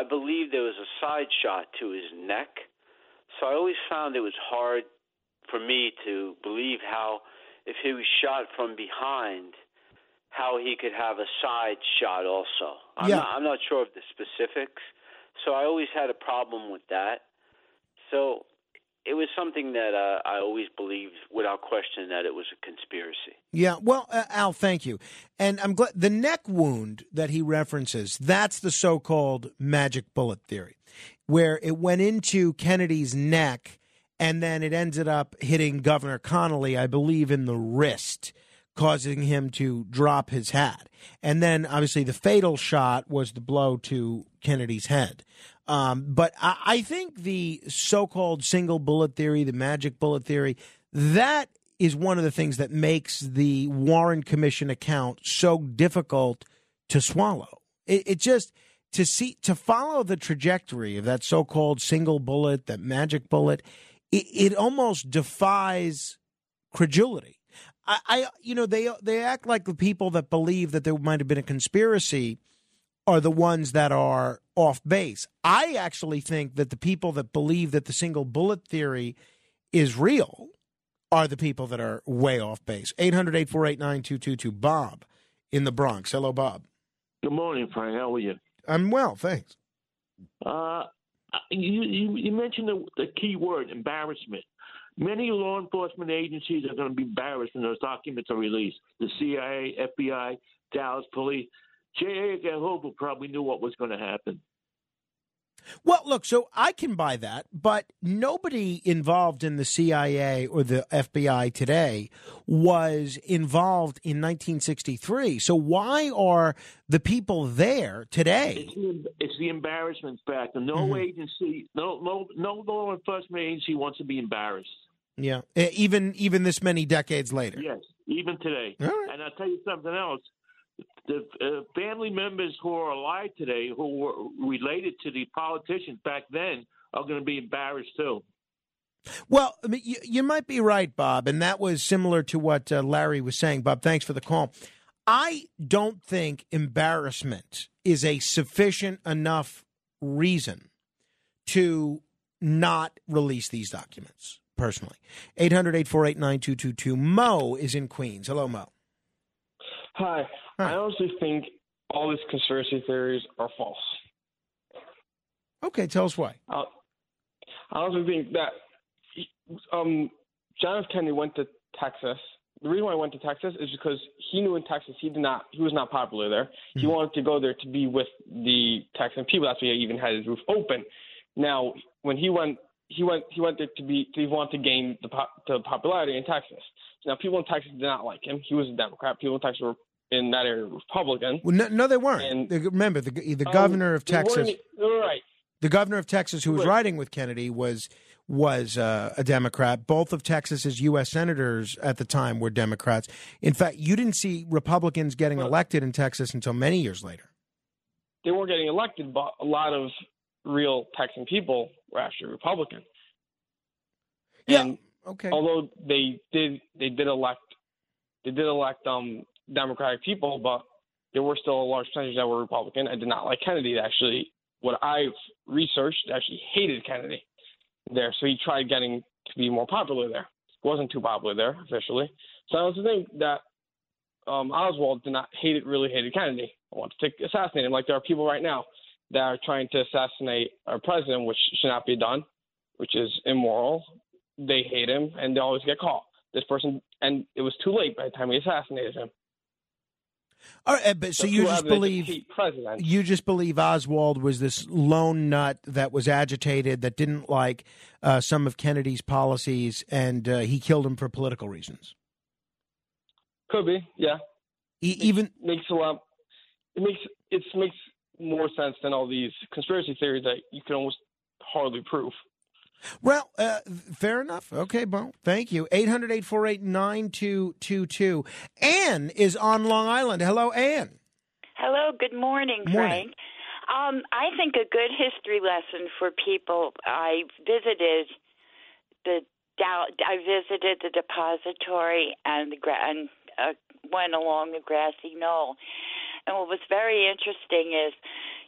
I believe there was a side shot to his neck. So I always found it was hard for me to believe how, if he was shot from behind, how he could have a side shot also. I'm, Yeah. not, I'm not sure of the specifics. So I always had a problem with that. So it was something that uh, I always believed, without question, that it was a conspiracy. Yeah, well, uh, Al, thank you. And I'm glad the neck wound that he references, that's the so called magic bullet theory, where it went into Kennedy's neck and then it ended up hitting Governor Connolly, I believe, in the wrist, causing him to drop his hat. And then obviously the fatal shot was the blow to Kennedy's head. Um, but I, I think the so called single bullet theory, the magic bullet theory, that is one of the things that makes the Warren Commission account so difficult to swallow. It, it just to see to follow the trajectory of that so-called single bullet, that magic bullet, it, it almost defies credulity. I, I, you know, they they act like the people that believe that there might have been a conspiracy are the ones that are off base. I actually think that the people that believe that the single bullet theory is real are the people that are way off base. 800 848 9222. Bob in the Bronx. Hello, Bob. Good morning, Frank. How are you? I'm well, thanks. Uh, you, you, you mentioned the, the key word, embarrassment. Many law enforcement agencies are going to be embarrassed when those documents are released. The CIA, FBI, Dallas Police. J. Edgar Hoover probably knew what was going to happen. Well, look, so I can buy that, but nobody involved in the CIA or the FBI today was involved in 1963. So why are the people there today? It's the, it's the embarrassment factor. No Mhm. agency, no, no, no law enforcement agency wants to be embarrassed. Yeah, even even this many decades later. Yes, even today. Right. And I'll tell you something else. The uh, family members who are alive today, who were related to the politicians back then, are going to be embarrassed too. Well, I mean, you, you might be right, Bob, and that was similar to what uh, Larry was saying. Bob, thanks for the call. I don't think embarrassment is a sufficient enough reason to not release these documents, personally. 800 848 9222. Mo is in Queens. Hello, Mo. Hi. I honestly think all these conspiracy theories are false. Okay, tell us why. Uh, I also think that um, John F. Kennedy went to Texas. The reason why he went to Texas is because he knew in Texas he did not he was not popular there. He wanted to go there to be with the Texan people. That's why he even had his roof open. Now, when he went, he went he went there to be he wanted to gain the the popularity in Texas. Now, people in Texas did not like him. He was a Democrat. People in Texas were in that area Republican. Well, no, no, they weren't. The- remember, the, the Um, governor of Texas. they were right. The governor of Texas, who was Right. riding with Kennedy, was was uh, a Democrat. Both of Texas's U.S. senators at the time were Democrats. In fact, you didn't see Republicans getting elected in Texas until many years later. they weren't getting elected, but a lot of real Texan people were actually Republican. And okay. although they did they did elect they did elect um Democratic people, but there were still a large percentage that were Republican I did not like Kennedy. Actually, what I've researched actually hated Kennedy there, so he tried getting to be more popular there. wasn't too popular there officially. So I also think that um, Oswald did not hate it, really hated Kennedy. I wanted to assassinate him. Like there are people right now that are trying to assassinate our president, which should not be done, which is immoral. They hate him, and they always get caught. This person, and it was too late by the time we assassinated him. All right, but so So you just believe you just believe Oswald was this lone nut that was agitated that didn't like uh, some of Kennedy's policies, and uh, he killed him for political reasons. Could be, yeah. He, even makes a lot. It makes it makes more sense than all these conspiracy theories that you can almost hardly prove. Well, uh, fair enough. Okay, Bo. Thank you. 800 848 9222. Ann is on Long Island. Hello, Ann. Hello, good morning, Morning. Frank. Um, I think a good history lesson for people. I visited the I visited the depository and the and uh, went along the grassy knoll. And what was very interesting is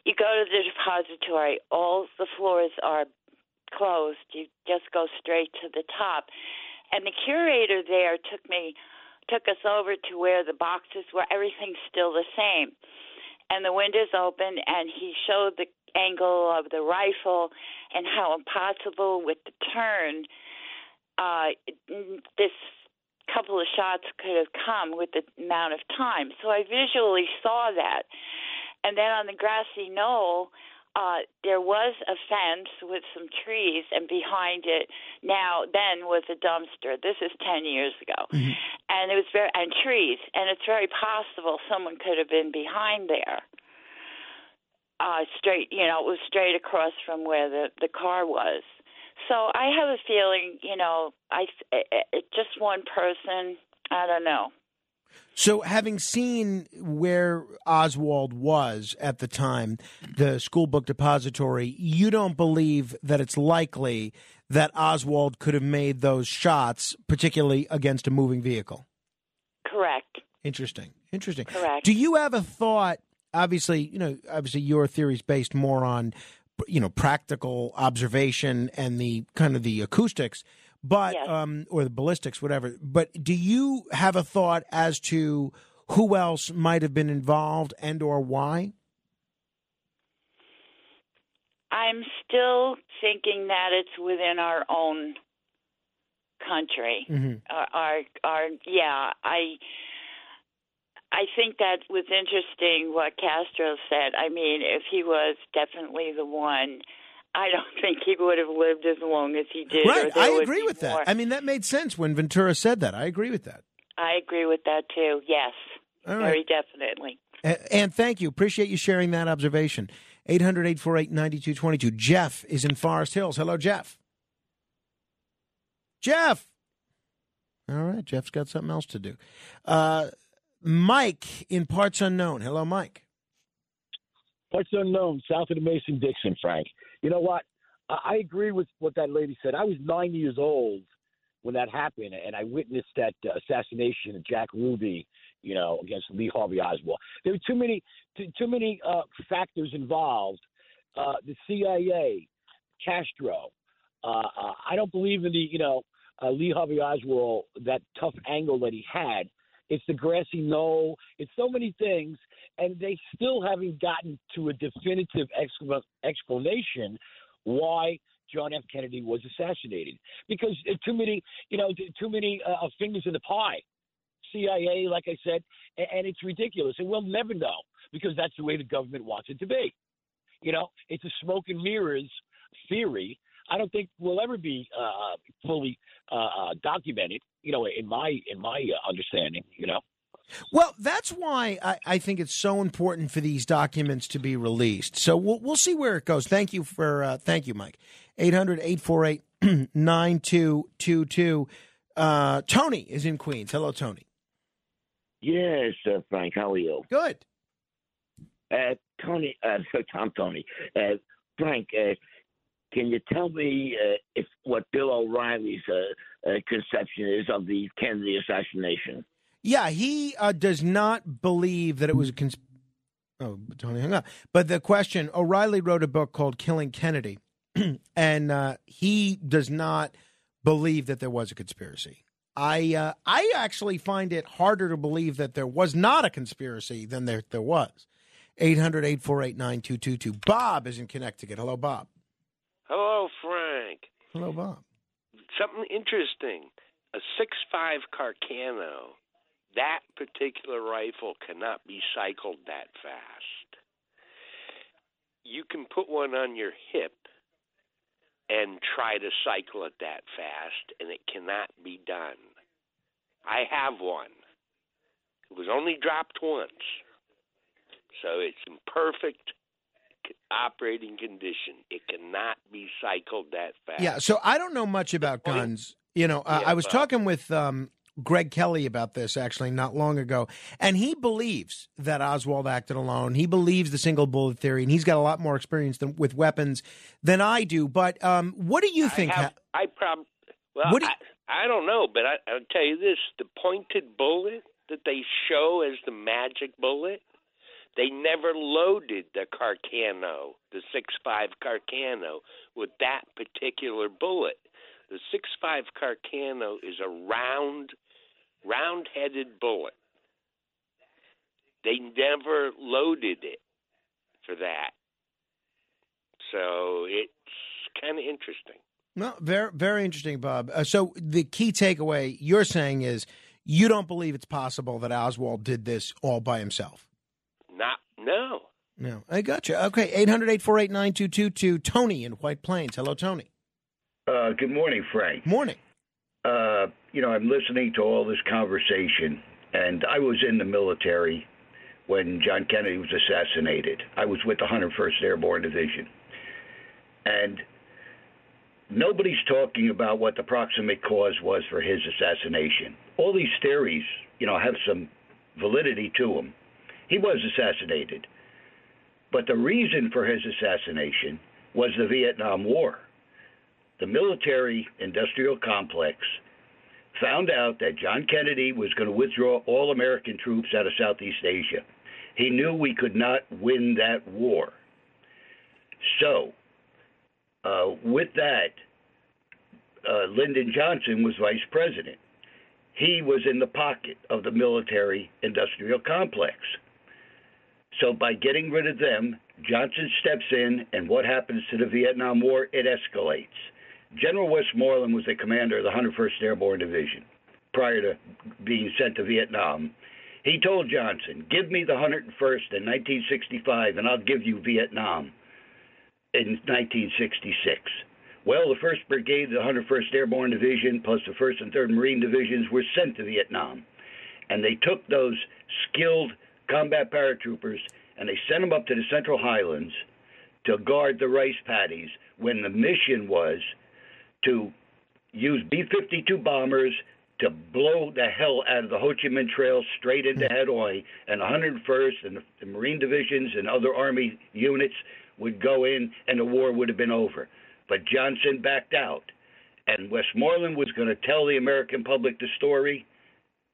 you go to the depository, all the floors are closed. You just go straight to the top. And the curator there took me took us over to where the boxes were everything's still the same. And the windows open and he showed the angle of the rifle and how impossible with the turn uh this couple of shots could have come with the amount of time. So I visually saw that. And then on the grassy knoll, uh, there was a fence with some trees, and behind it now then was a dumpster. This is ten years ago, and it was very and trees, and it's very possible someone could have been behind there. Uh, straight, you know, it was straight across from where the the car was. So I have a feeling, you know, I it, it, just one person. I don't know. So, having seen where Oswald was at the time, the school book depository, you don't believe that it's likely that Oswald could have made those shots, particularly against a moving vehicle. Correct. Interesting. Interesting. Correct. Do you have a thought? Obviously, you know, obviously your theory is based more on, you know, practical observation and the kind of the acoustics, but um, or the ballistics, whatever. But do you have a thought as to who else might have been involved and or why? I'm still thinking that it's within our own country. Mhm. Our, our, our yeah, I. I think that was interesting what Castro said. I mean, if he was definitely the one, I don't [laughs] think he would have lived as long as he did. Right. I agree with that. I mean, that made sense when Ventura said that. I agree with that. I agree with that too. Yes, All right. very definitely. And thank you. Appreciate you sharing that observation. 800 848 9222. Jeff is in Forest Hills. Hello, Jeff. Jeff. All right. Jeff's got something else to do. Uh, Mike in Parts Unknown. Hello, Mike. Parts unknown, south of the Mason Dixon, Frank. You know what? I, agree with what that lady said. I was nine years old when that happened, and I witnessed that uh, assassination of Jack Ruby, you know, against Lee Harvey Oswald. There were too many, too, too many uh, factors involved. Uh, the CIA, Castro. Uh, uh, I don't believe in the, you know, uh, Lee Harvey Oswald, that tough angle that he had. It's the grassy knoll. It's so many things, and they still haven't gotten to a definitive explanation why John F. Kennedy was assassinated. Because uh, too many, you know, too many uh, fingers in the pie. CIA, like I said, and, and it's ridiculous, and we'll never know because that's the way the government wants it to be. You know, it's a smoke and mirrors theory. I don't think will ever be uh, fully uh, uh, documented. You know, in my in my uh, understanding. You know. Well, that's why I, I think it's so important for these documents to be released. So we'll, we'll see where it goes. Thank you for uh, thank you, Mike. 800-848-9222. Uh, Tony is in Queens. Hello, Tony. Yes, uh, Frank. How are you? Good. Uh, Tony, uh, [laughs] Tom Tony. Uh, Frank, uh, can you tell me uh, if what Bill O'Reilly's uh, uh, conception is of the Kennedy assassination? Yeah, he uh, does not believe that it was a conspiracy. Oh, Tony hung up. But the question O'Reilly wrote a book called Killing Kennedy, [clears throat] and uh, he does not believe that there was a conspiracy. I uh, I actually find it harder to believe that there was not a conspiracy than there there was. 800 848 9222. Bob is in Connecticut. Hello, Bob. Hello, Frank. Hello, Bob. Something interesting. A six-five Carcano. That particular rifle cannot be cycled that fast. You can put one on your hip and try to cycle it that fast, and it cannot be done. I have one. It was only dropped once, so it's in perfect operating condition. It cannot be cycled that fast. Yeah, so I don't know much about guns. You know, uh, Yeah, I was talking with um, Greg Kelly about this actually not long ago, and he believes that Oswald acted alone. He believes the single bullet theory, and he's got a lot more experience than, with weapons than I do. But um, what do you think? I, have, I prob- well, What do I, I don't know, but I, I'll tell you this: the pointed bullet that they show as the magic bullet, they never loaded the Carcano, the six five Carcano, with that particular bullet. The six five Carcano is a round, round-headed bullet. They never loaded it for that, so it's kind of interesting. No, very very interesting, Bob. Uh, so the key takeaway you're saying is you don't believe it's possible that Oswald did this all by himself. Not no, No, I got you. Okay, 800 848 9222. Tony in White Plains. Hello, Tony. Uh, good morning, Frank. Morning. Uh, you know, I'm listening to all this conversation, and I was in the military when John Kennedy was assassinated. I was with the 101st Airborne Division. And nobody's talking about what the proximate cause was for his assassination. All these theories, you know, have some validity to them. He was assassinated. But the reason for his assassination was the Vietnam War. The military industrial complex found out that John Kennedy was going to withdraw all American troops out of Southeast Asia. He knew we could not win that war. So, uh, with that, uh, Lyndon Johnson was vice president. He was in the pocket of the military industrial complex. So, by getting rid of them, Johnson steps in, and what happens to the Vietnam War? It escalates. General Westmoreland was the commander of the 101st Airborne Division prior to being sent to Vietnam. He told Johnson, Give me the 101st in 1965, and I'll give you Vietnam in 1966. Well, the 1st Brigade, the 101st Airborne Division, plus the 1st and 3rd Marine Divisions were sent to Vietnam. And they took those skilled combat paratroopers and they sent them up to the Central Highlands to guard the rice paddies when the mission was to use B 52 bombers to blow the hell out of the Ho Chi Minh Trail straight into Hanoi, and the 101st and the Marine divisions and other Army units would go in, and the war would have been over. But Johnson backed out, and Westmoreland was going to tell the American public the story.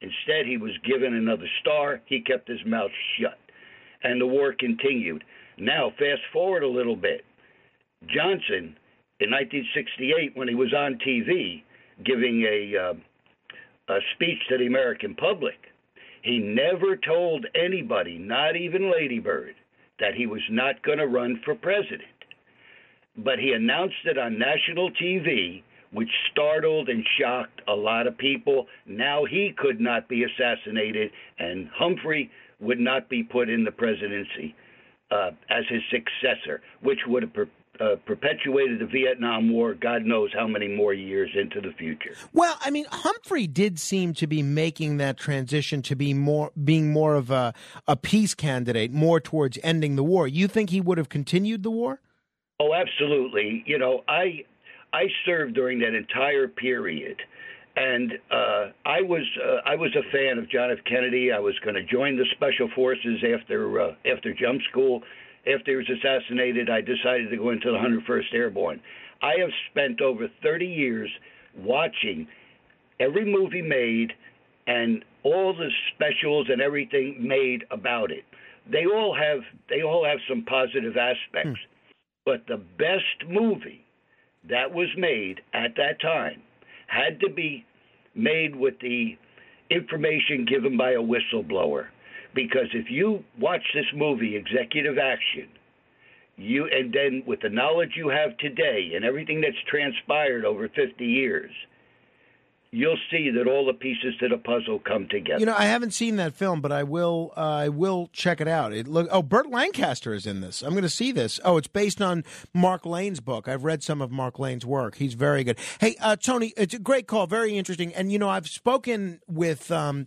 Instead, he was given another star. He kept his mouth shut, and the war continued. Now, fast forward a little bit. Johnson, in 1968, when he was on TV giving a, uh, a speech to the American public, he never told anybody, not even Lady Bird, that he was not going to run for president. But he announced it on national TV, which startled and shocked a lot of people. Now he could not be assassinated, and Humphrey would not be put in the presidency uh, as his successor, which would have per- uh, perpetuated the Vietnam War, God knows how many more years into the future. Well, I mean, Humphrey did seem to be making that transition to be more being more of a a peace candidate, more towards ending the war. You think he would have continued the war? Oh, absolutely. You know, I I served during that entire period, and uh, I was uh, I was a fan of John F. Kennedy. I was going to join the Special Forces after uh, after jump school. After he was assassinated, I decided to go into the 101st Airborne. I have spent over 30 years watching every movie made and all the specials and everything made about it. They all have they all have some positive aspects. But the best movie that was made at that time had to be made with the information given by a whistleblower. Because if you watch this movie, Executive Action, you and then with the knowledge you have today and everything that's transpired over 50 years, you'll see that all the pieces to the puzzle come together. You know, I haven't seen that film, but I will. Uh, I will check it out. It look. Oh, Burt Lancaster is in this. I'm going to see this. Oh, it's based on Mark Lane's book. I've read some of Mark Lane's work. He's very good. Hey, uh, Tony, it's a great call. Very interesting. And you know, I've spoken with. Um,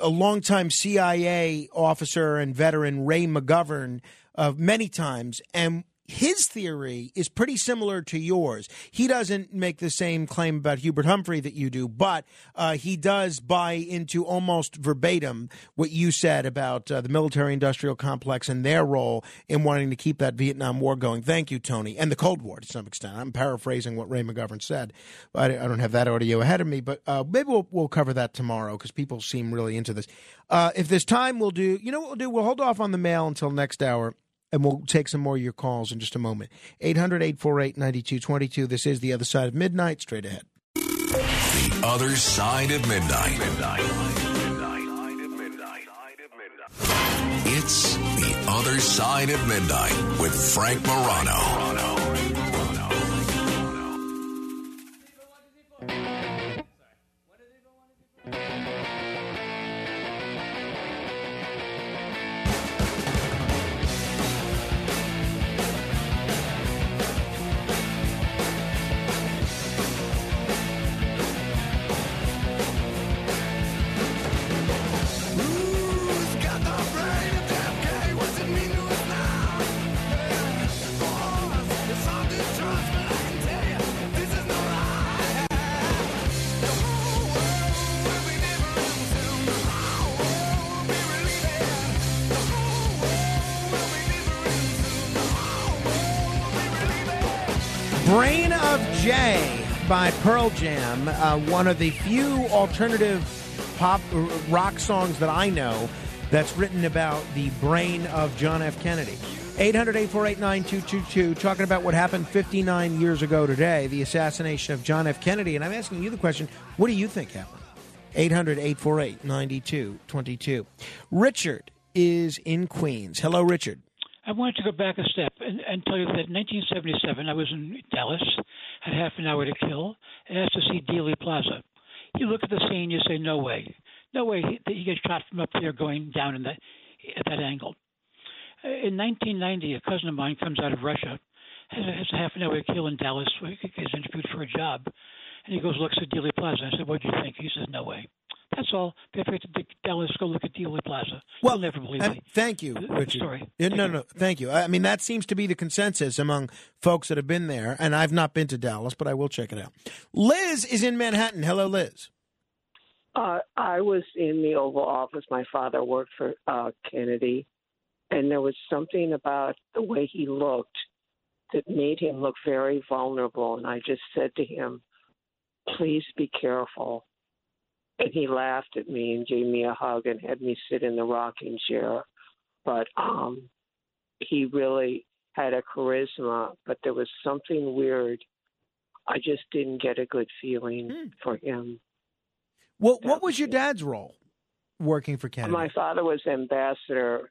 a longtime CIA officer and veteran Ray McGovern uh, many times, and his theory is pretty similar to yours. He doesn't make the same claim about Hubert Humphrey that you do, but uh, he does buy into almost verbatim what you said about uh, the military industrial complex and their role in wanting to keep that Vietnam War going. Thank you, Tony. And the Cold War to some extent. I'm paraphrasing what Ray McGovern said. I, I don't have that audio ahead of me, but uh, maybe we'll, we'll cover that tomorrow because people seem really into this. Uh, if there's time, we'll do, you know what we'll do? We'll hold off on the mail until next hour and we'll take some more of your calls in just a moment. 800 848 9222. This is The Other Side of Midnight. Straight ahead. The Other Side of Midnight. It's The Other Side of Midnight with Frank Morano. By Pearl Jam, uh, one of the few alternative pop rock songs that I know that's written about the brain of John F. Kennedy. 800 848 9222, talking about what happened 59 years ago today, the assassination of John F. Kennedy. And I'm asking you the question what do you think happened? 800 848 9222. Richard is in Queens. Hello, Richard. I wanted to go back a step and, and tell you that in 1977, I was in Dallas, had half an hour to kill, and asked to see Dealey Plaza. You look at the scene, you say, no way. No way he, he gets shot from up there going down in that, at that angle. Uh, In 1990, a cousin of mine comes out of Russia, has a, has a half an hour to kill in Dallas, where he gets interviewed for a job, and he goes, looks at Dealey Plaza. I said, what do you think? He says, no way. That's all. If you have to Dallas, go look at Dealey Plaza. You'll never believe me. thank you, Richard. Sorry. Yeah, no, no, thank you. I mean, that seems to be the consensus among folks that have been there, and I've not been to Dallas, but I will check it out. Liz is in Manhattan. Hello, Liz. Uh, I was in the Oval Office. My father worked for uh, Kennedy, and there was something about the way he looked that made him look very vulnerable. And I just said to him, "Please be careful." And he laughed at me and gave me a hug and had me sit in the rocking chair. But um, he really had a charisma, but there was something weird. I just didn't get a good feeling for him. What What was your dad's role working for Kennedy? My father was ambassador.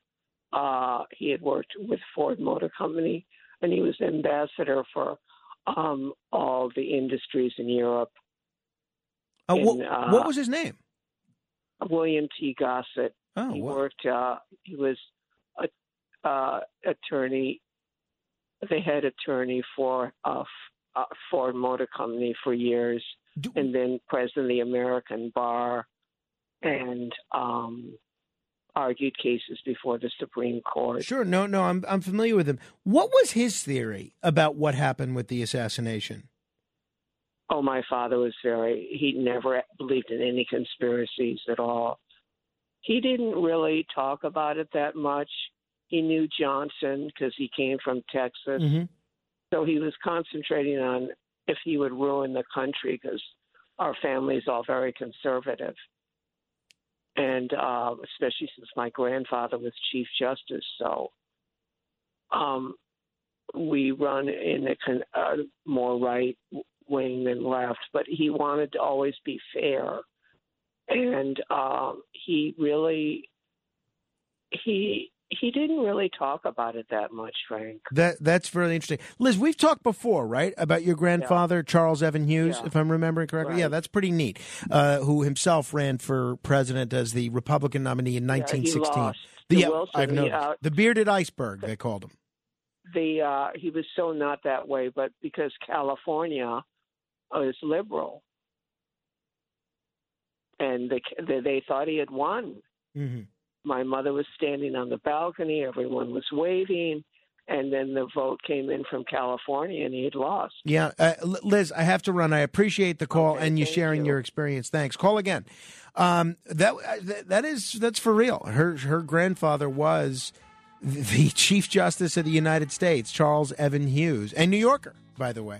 Uh, he had worked with Ford Motor Company, and he was ambassador for um, all the industries in Europe. Uh, what, in, uh, what was his name? William T. Gossett. Oh, he wow. worked. Uh, he was a uh, attorney, the head attorney for uh, uh, Ford Motor Company for years, and then president of the American Bar, and um, argued cases before the Supreme Court. Sure. No, no, I'm I'm familiar with him. What was his theory about what happened with the assassination? Oh, my father was very, he never believed in any conspiracies at all. He didn't really talk about it that much. He knew Johnson because he came from Texas. Mm-hmm. So he was concentrating on if he would ruin the country because our family is all very conservative. And uh, especially since my grandfather was Chief Justice. So um, we run in a con- uh, more right wing than left, but he wanted to always be fair. And um, he really, he he didn't really talk about it that much, Frank. That that's very interesting. Liz, we've talked before, right, about your grandfather Charles Evan Hughes, Yeah. if I'm remembering correctly. Yeah, that's pretty neat. Uh, who himself ran for president as the Republican nominee in 1916. lost The- yeah, Wilson. I've He noticed. out- the bearded iceberg, they called him. The uh, he was so not that way, but because California is liberal, and they they, they thought he had won. Mm-hmm. My mother was standing on the balcony. Everyone was waving. And then the vote came in from California, and he had lost. Yeah, uh, Liz, I have to run. I appreciate the call and you sharing your experience. Thanks. Call again. Um, that uh, that- that is that's for real. Her her grandfather was the [laughs] Chief Justice of the United States, Charles Evan Hughes, a New Yorker, by the way,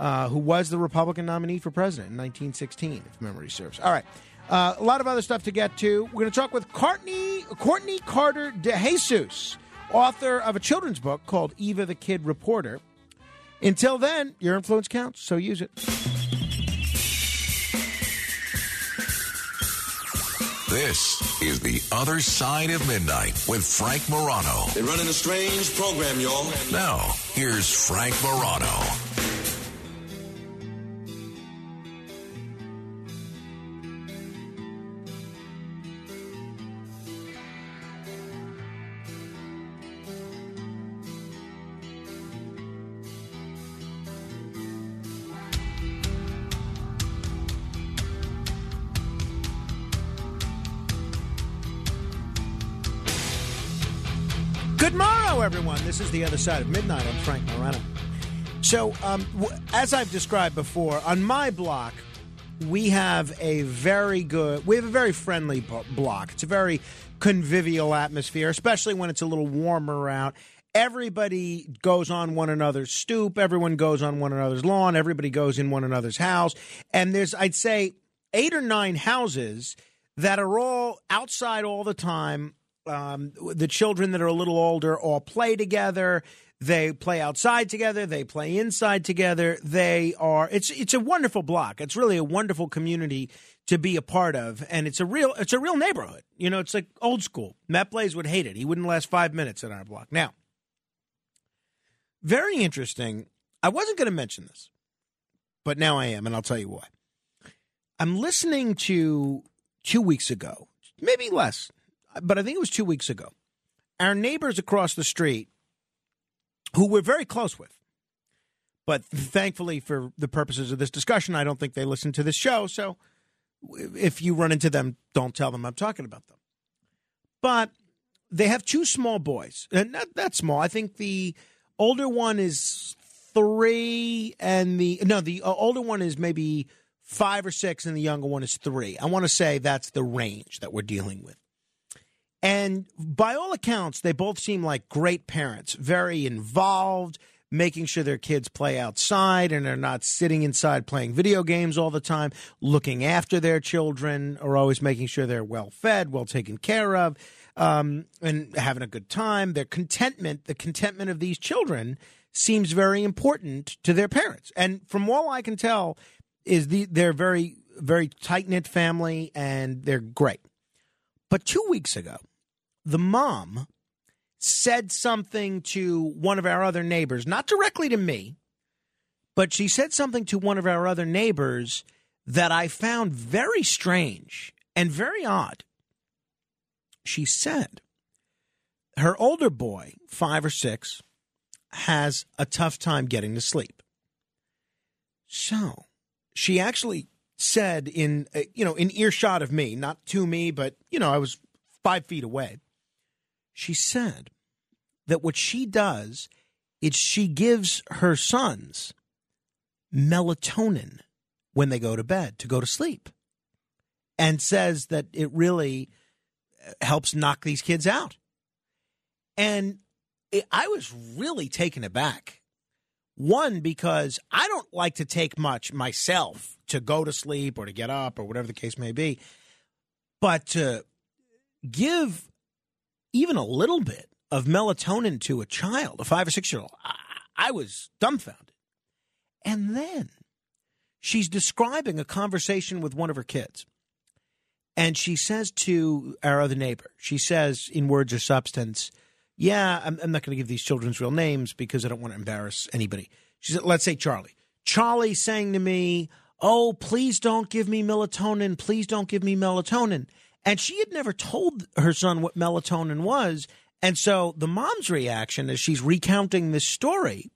uh, who was the Republican nominee for president in 1916, if memory serves. All right. Uh, a lot of other stuff to get to. We're going to talk with Courtney, Courtney Carter DeJesus, author of a children's book called Eva the Kid Reporter. Until then, your influence counts, so use it. This is The Other Side of Midnight with Frank Morano. They're running a strange program, y'all. Now, here's Frank Morano. This is the other side of midnight. I'm Frank Morano. So, um, as I've described before, on my block, we have a very good, we have a very friendly block. It's a very convivial atmosphere, especially when it's a little warmer out. Everybody goes on one another's stoop. Everyone goes on one another's lawn. Everybody goes in one another's house. And there's, I'd say, eight or nine houses that are all outside all the time. Um, the children that are a little older all play together. They play outside together. They play inside together. They are. It's it's a wonderful block. It's really a wonderful community to be a part of, and it's a real it's a real neighborhood. You know, it's like old school. Matt Blaze would hate it. He wouldn't last five minutes in our block. Now, very interesting. I wasn't going to mention this, but now I am, and I'll tell you why. I'm listening to two weeks ago, maybe less, but I think it was two weeks ago. Our neighbors across the street, who we're very close with, but thankfully for the purposes of this discussion, I don't think they listen to this show. So if you run into them, don't tell them I'm talking about them. But they have two small boys, and not that small. I think the older one is three, and the no, the uh, older one is maybe five or six, and the younger one is three. I want to say that's the range that we're dealing with. And by all accounts, they both seem like great parents, very involved, making sure their kids play outside and are not sitting inside playing video games all the time, looking after their children, or always making sure they're well fed, well taken care of, um, and having a good time. Their contentment, the contentment of these children, seems very important to their parents. And from all I can tell, is the they're very very tight knit family and they're great. But two weeks ago, the mom said something to one of our other neighbors, not directly to me, but she said something to one of our other neighbors that I found very strange and very odd. She said her older boy, five or six, has a tough time getting to sleep. So she actually said in uh, you know in earshot of me, not to me, but you know I was five feet away. She said that what she does is she gives her sons melatonin when they go to bed to go to sleep, and says that it really uh, helps knock these kids out. And it, I was really taken aback one, because I don't like to take much myself to go to sleep or to get up or whatever the case may be. But to give even a little bit of melatonin to a child, a five or six year old, I, was dumbfounded. And then she's describing a conversation with one of her kids. And she says to our other neighbor, she says in words or substance, yeah, I'm, I'm not going to give these children's real names because I don't want to embarrass anybody. She said, let's say Charlie. Charlie saying to me, Oh, please don't give me melatonin. Please don't give me melatonin. And she had never told her son what melatonin was. And so the mom's reaction as she's recounting this story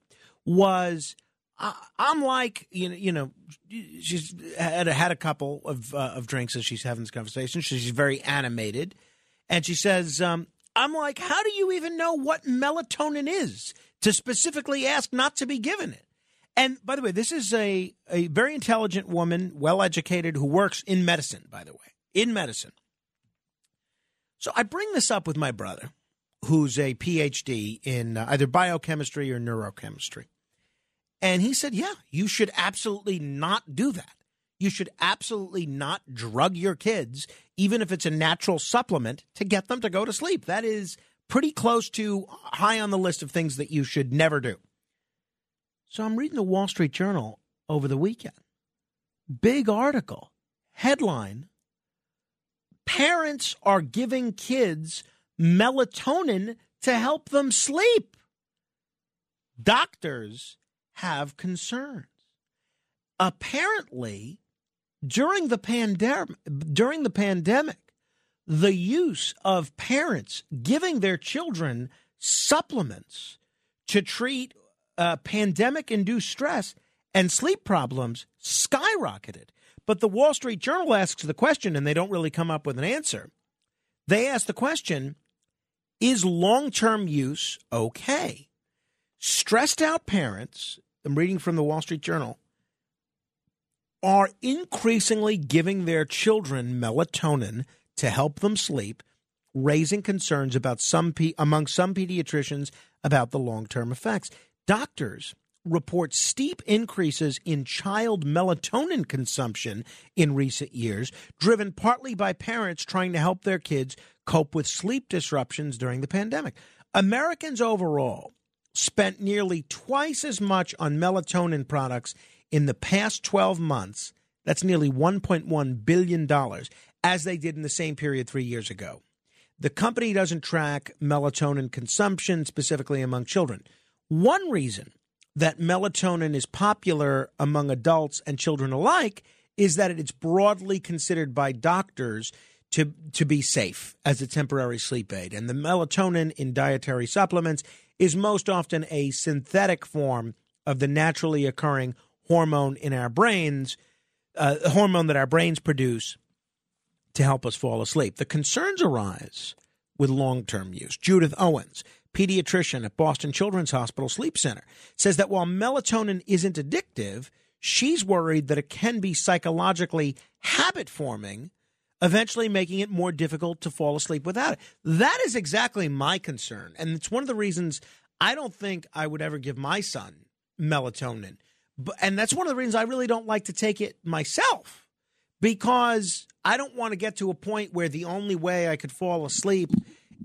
was, I'm like, you know, you know, she's had a, had a couple of uh, of drinks as she's having this conversation. She's very animated, and she says, um, I'm like, how do you even know what melatonin is to specifically ask not to be given it? And by the way, this is a, a very intelligent woman, well educated, who works in medicine, by the way, in medicine. So I bring this up with my brother, who's a PhD in uh, either biochemistry or neurochemistry. And he said, yeah, you should absolutely not do that. You should absolutely not drug your kids, even if it's a natural supplement, to get them to go to sleep. That is pretty close to high on the list of things that you should never do. So I'm reading the Wall Street Journal over the weekend. Big article, headline Parents are giving kids melatonin to help them sleep. Doctors have concerns. Apparently, during the pandemic during the pandemic the use of parents giving their children supplements to treat uh, pandemic induced stress and sleep problems skyrocketed but the wall street journal asks the question and they don't really come up with an answer they ask the question is long-term use okay stressed out parents i'm reading from the wall street journal are increasingly giving their children melatonin to help them sleep raising concerns about some among some pediatricians about the long-term effects. Doctors report steep increases in child melatonin consumption in recent years, driven partly by parents trying to help their kids cope with sleep disruptions during the pandemic. Americans overall spent nearly twice as much on melatonin products in the past 12 months. That's nearly $1.1 billion as they did in the same period three years ago. The company doesn't track melatonin consumption specifically among children. One reason that melatonin is popular among adults and children alike is that it's broadly considered by doctors to to be safe as a temporary sleep aid. And the melatonin in dietary supplements is most often a synthetic form of the naturally occurring hormone in our brains uh, hormone that our brains produce to help us fall asleep. The concerns arise with long-term use. Judith owens pediatrician at Boston Children's Hospital Sleep Center, says that while melatonin isn't addictive, she's worried that it can be psychologically habit forming, eventually making it more difficult to fall asleep without it. That is exactly my concern. And it's one of the reasons I don't think I would ever give my son melatonin. And that's one of the reasons I really don't like to take it myself because I don't want to get to a point where the only way I could fall asleep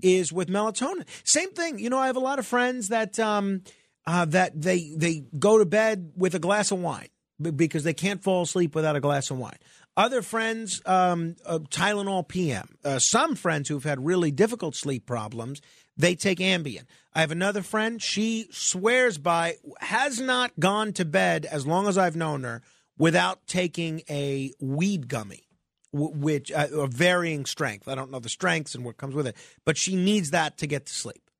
is with melatonin. Same thing. You know, I have a lot of friends that um, uh, that they they go to bed with a glass of wine because they can't fall asleep without a glass of wine. Other friends, um, uh, Tylenol PM. Uh, some friends who've had really difficult sleep problems, they take Ambien. I have another friend. She swears by has not gone to bed as long as I've known her without taking a weed gummy which uh, of varying strength. I don't know the strengths and what comes with it, but she needs that to get to sleep.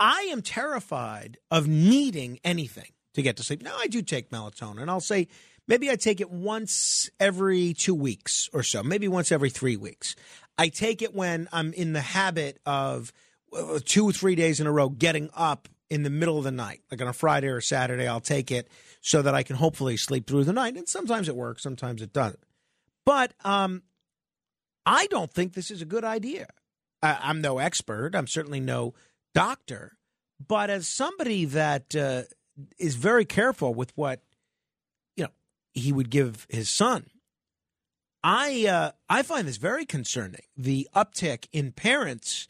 I am terrified of needing anything to get to sleep. Now I do take melatonin. I'll say maybe I take it once every 2 weeks or so, maybe once every 3 weeks. I take it when I'm in the habit of uh, 2 or 3 days in a row getting up in the middle of the night, like on a Friday or Saturday, I'll take it so that I can hopefully sleep through the night. And sometimes it works, sometimes it doesn't. But um, I don't think this is a good idea. I, I'm no expert. I'm certainly no doctor. But as somebody that uh, is very careful with what you know he would give his son, I uh, I find this very concerning. The uptick in parents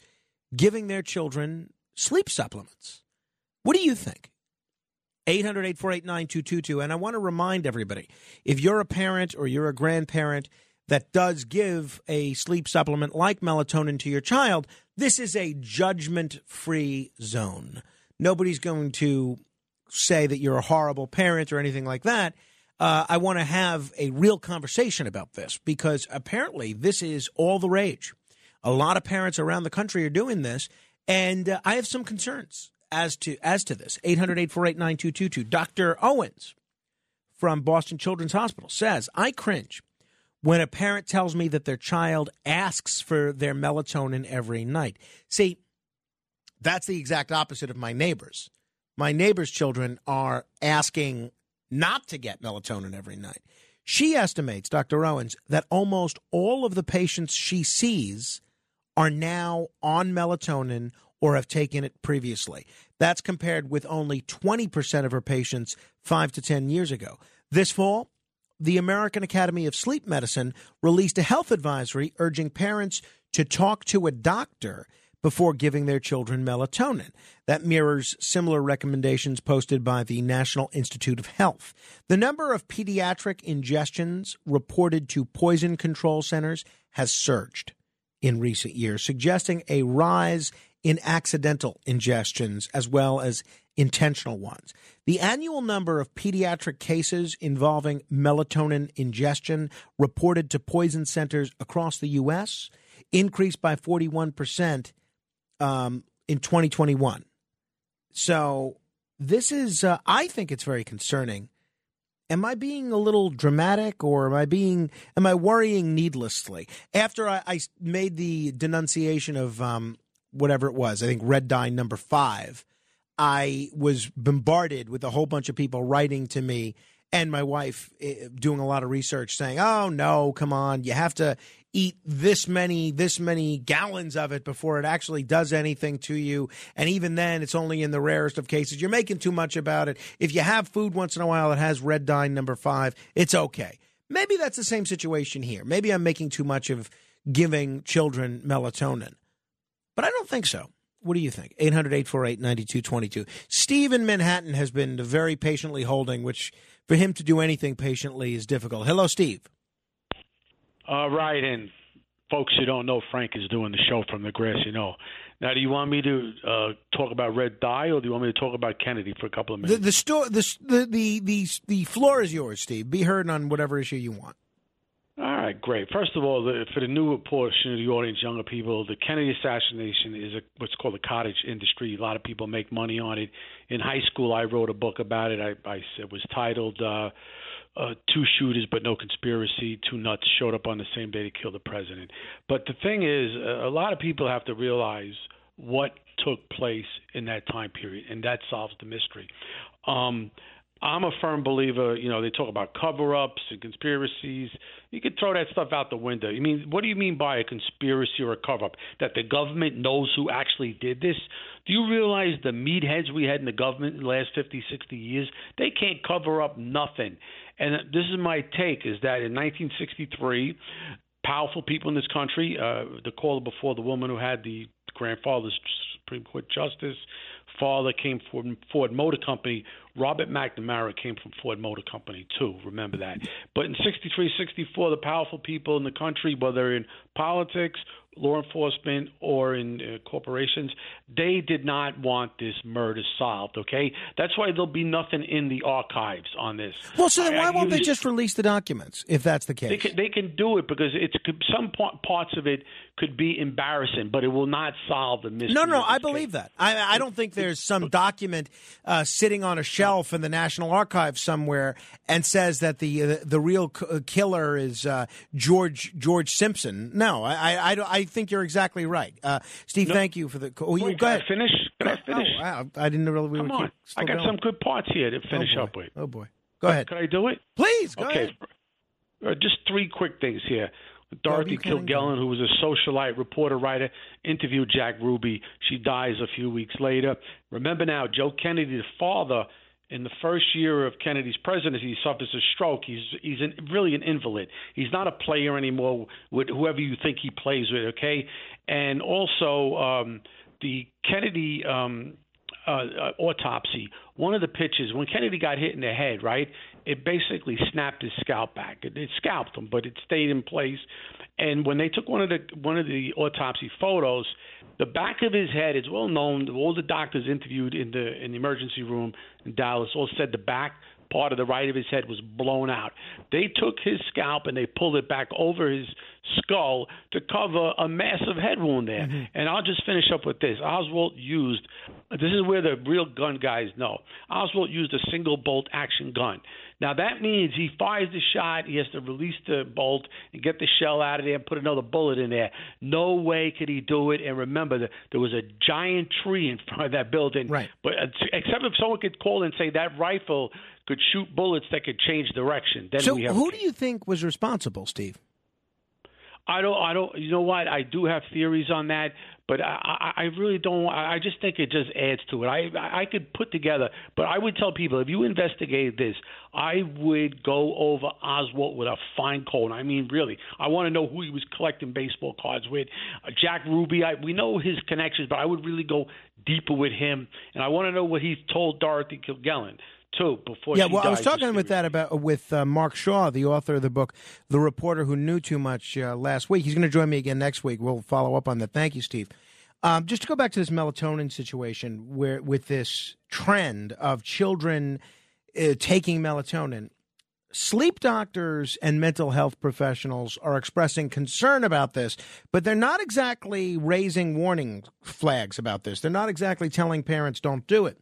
giving their children sleep supplements. What do you think? 800 848 9222. And I want to remind everybody if you're a parent or you're a grandparent that does give a sleep supplement like melatonin to your child, this is a judgment free zone. Nobody's going to say that you're a horrible parent or anything like that. Uh, I want to have a real conversation about this because apparently this is all the rage. A lot of parents around the country are doing this, and uh, I have some concerns as to as to this. 800-848-9222. Dr. Owens from Boston Children's Hospital says, "I cringe when a parent tells me that their child asks for their melatonin every night." See, that's the exact opposite of my neighbors. My neighbors' children are asking not to get melatonin every night. She estimates, Dr. Owens, that almost all of the patients she sees are now on melatonin or have taken it previously. That's compared with only 20% of her patients five to 10 years ago. This fall, the American Academy of Sleep Medicine released a health advisory urging parents to talk to a doctor before giving their children melatonin. That mirrors similar recommendations posted by the National Institute of Health. The number of pediatric ingestions reported to poison control centers has surged in recent years, suggesting a rise in accidental ingestions as well as intentional ones. The annual number of pediatric cases involving melatonin ingestion reported to poison centers across the U.S. increased by 41% um, in 2021. So, this is, uh, I think it's very concerning. Am I being a little dramatic or am I being, am I worrying needlessly? After I, I made the denunciation of um, whatever it was, I think Red Dye number five, I was bombarded with a whole bunch of people writing to me and my wife eh, doing a lot of research saying, "Oh no, come on, you have to eat this many this many gallons of it before it actually does anything to you. And even then it's only in the rarest of cases. You're making too much about it. If you have food once in a while that has red dye number 5 it's okay. Maybe that's the same situation here. Maybe i'm making too much of giving children melatonin but i don't think so what do you think 800-848-9222 steve in manhattan has been very patiently holding which for him to do anything patiently is difficult hello steve all right, and folks who don't know, Frank is doing the show from the grass, you know. Now, do you want me to uh, talk about red dye, or do you want me to talk about Kennedy for a couple of minutes? The the, sto- the the the the the floor is yours, Steve. Be heard on whatever issue you want. All right, great. First of all, the, for the newer portion of the audience, younger people, the Kennedy assassination is a, what's called a cottage industry. A lot of people make money on it. In high school, I wrote a book about it. I, I it was titled uh, uh, "Two Shooters but No Conspiracy." Two nuts showed up on the same day to kill the president. But the thing is, a lot of people have to realize what took place in that time period, and that solves the mystery. Um, I'm a firm believer. You know, they talk about cover-ups and conspiracies. You could throw that stuff out the window. I mean, what do you mean by a conspiracy or a cover-up? That the government knows who actually did this? Do you realize the meatheads we had in the government in the last 50, 60 years? They can't cover up nothing. And this is my take: is that in 1963, powerful people in this country, uh, the caller before the woman who had the grandfather's Supreme Court justice, father came from Ford Motor Company. Robert McNamara came from Ford Motor Company too. Remember that. But in 63, 64, the powerful people in the country, whether in politics, law enforcement, or in uh, corporations, they did not want this murder solved. Okay, that's why there'll be nothing in the archives on this. Well, so then why I won't they just release the documents if that's the case? They can, they can do it because it's some pa- parts of it could be embarrassing, but it will not solve the mystery. No, no, I this case. believe that. I, I don't think there's some document uh, sitting on a shelf in the National Archives somewhere and says that the uh, the real c- uh, killer is uh, George George Simpson. No, I I, I, don't- I think you're exactly right. Uh, Steve, No. thank you for the. Oh, you, Wait, go can I ahead. finish? Can I finish? Oh, wow. I didn't really. We Come were on, I got going. some good parts here to finish boy. up with. Oh boy, go ahead. Can I do it? Please go okay. ahead. Uh, just three quick things here. Dorothy Kilgallen, who was a socialite, reporter, writer, interviewed Jack Ruby. She dies a few weeks later. Remember now, Joe Kennedy, the father, in the first year of Kennedy's presidency, he suffers a stroke. He's he's an, really an invalid. He's not a player anymore with whoever you think he plays with. Okay, and also um, the Kennedy. Um, uh, uh, autopsy, one of the pictures when Kennedy got hit in the head, right? It basically snapped his scalp back. It, it scalped him, but it stayed in place. And when they took one of the one of the autopsy photos, the back of his head is well known. All the doctors interviewed in the in the emergency room in Dallas all said the back part of the right of his head was blown out. They took his scalp and they pulled it back over his skull to cover a massive head wound there. Mm-hmm. And I'll just finish up with this. Oswald used this is where the real gun guys know. Oswald used a single bolt action gun. Now that means he fires the shot, he has to release the bolt and get the shell out of there and put another bullet in there. No way could he do it. And remember that there was a giant tree in [laughs] front of that building. Right. But uh, except if someone could call and say that rifle could shoot bullets that could change direction, then So who do you think was responsible, Steve? I don't. I don't. You know what? I do have theories on that, but I, I, really don't. I just think it just adds to it. I, I could put together, but I would tell people if you investigated this, I would go over Oswald with a fine comb. I mean, really, I want to know who he was collecting baseball cards with. Uh, Jack Ruby. I, we know his connections, but I would really go deeper with him, and I want to know what he told Dorothy Kilgallen too before. yeah, well, I was talking with that about with uh, Mark Shaw, the author of the book, "The Reporter Who Knew Too Much." Uh, last week, he's going to join me again next week. We'll follow up on that. Thank you, Steve. Um, just to go back to this melatonin situation, where with this trend of children uh, taking melatonin, sleep doctors and mental health professionals are expressing concern about this, but they're not exactly raising warning flags about this. They're not exactly telling parents don't do it.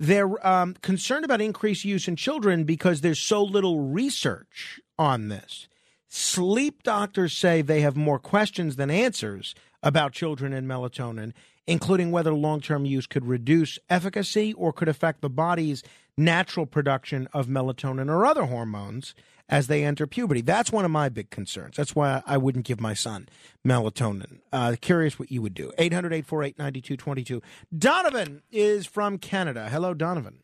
They're um, concerned about increased use in children because there's so little research on this. Sleep doctors say they have more questions than answers about children and melatonin, including whether long term use could reduce efficacy or could affect the body's natural production of melatonin or other hormones as they enter puberty. That's one of my big concerns. That's why I wouldn't give my son melatonin. Uh, curious what you would do. 800 848 9222. Donovan is from Canada. Hello, Donovan.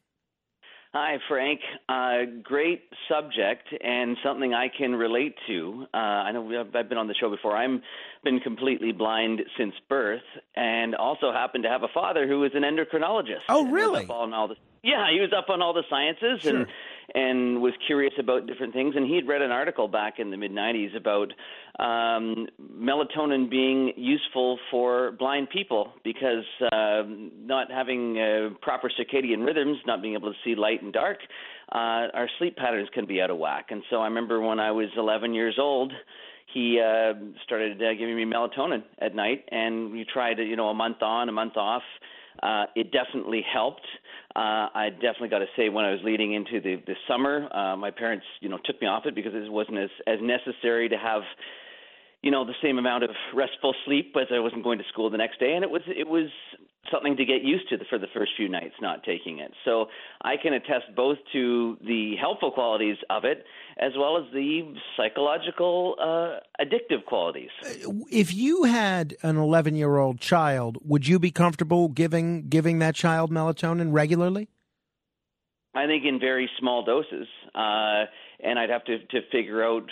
Hi, Frank. Uh, great subject and something I can relate to. Uh, I know I've been on the show before. I've been completely blind since birth, and also happen to have a father who is an endocrinologist. Oh, really? All the, yeah, he was up on all the sciences Sure. and and was curious about different things. And he'd read an article back in the mid '90s about um, melatonin being useful for blind people because um not having uh, proper circadian rhythms, not being able to see light and dark, uh, our sleep patterns can be out of whack. And so I remember when I was 11 years old. He uh, started uh, giving me melatonin at night, and we tried, you know, a month on, a month off. Uh, it definitely helped. Uh, I definitely got to say, when I was leading into the the summer, uh, my parents, you know, took me off it because it wasn't as as necessary to have, you know, the same amount of restful sleep as I wasn't going to school the next day, and it was it was something to get used to for the first few nights not taking it. So I can attest both to the helpful qualities of it as well as the psychological uh, addictive qualities. If you had an 11 year old child, would you be comfortable giving giving that child melatonin regularly? I think in very small doses, uh, and I'd have to to figure out,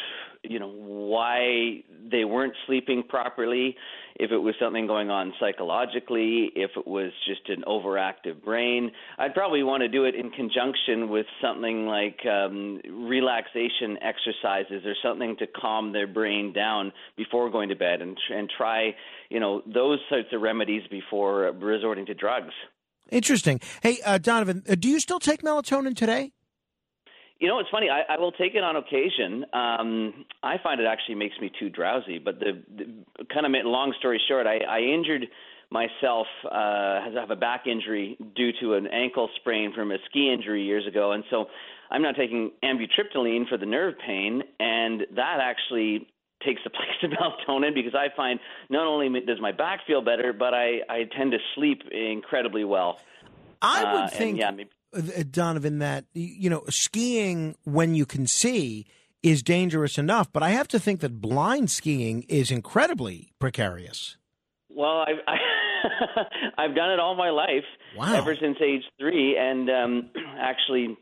you know, why they weren't sleeping properly. If it was something going on psychologically, if it was just an overactive brain, I'd probably want to do it in conjunction with something like um, relaxation exercises or something to calm their brain down before going to bed, and and try, you know, those sorts of remedies before resorting to drugs. Interesting. Hey, uh, Donovan, uh, do you still take melatonin today? You know, it's funny. I, I will take it on occasion. Um, I find it actually makes me too drowsy. But the, the kind of long story short, I, I injured myself. Uh, I have a back injury due to an ankle sprain from a ski injury years ago, and so I'm now taking amitriptyline for the nerve pain, and that actually takes the [laughs] place of melatonin because I find not only does my back feel better, but I, I tend to sleep incredibly well. I would Uh, think, yeah, maybe, Donovan, that you know, skiing when you can see is dangerous enough, but I have to think that blind skiing is incredibly precarious. Well, I've I, [laughs] I've done it all my life, Wow. ever since age three, and um, [clears throat] actually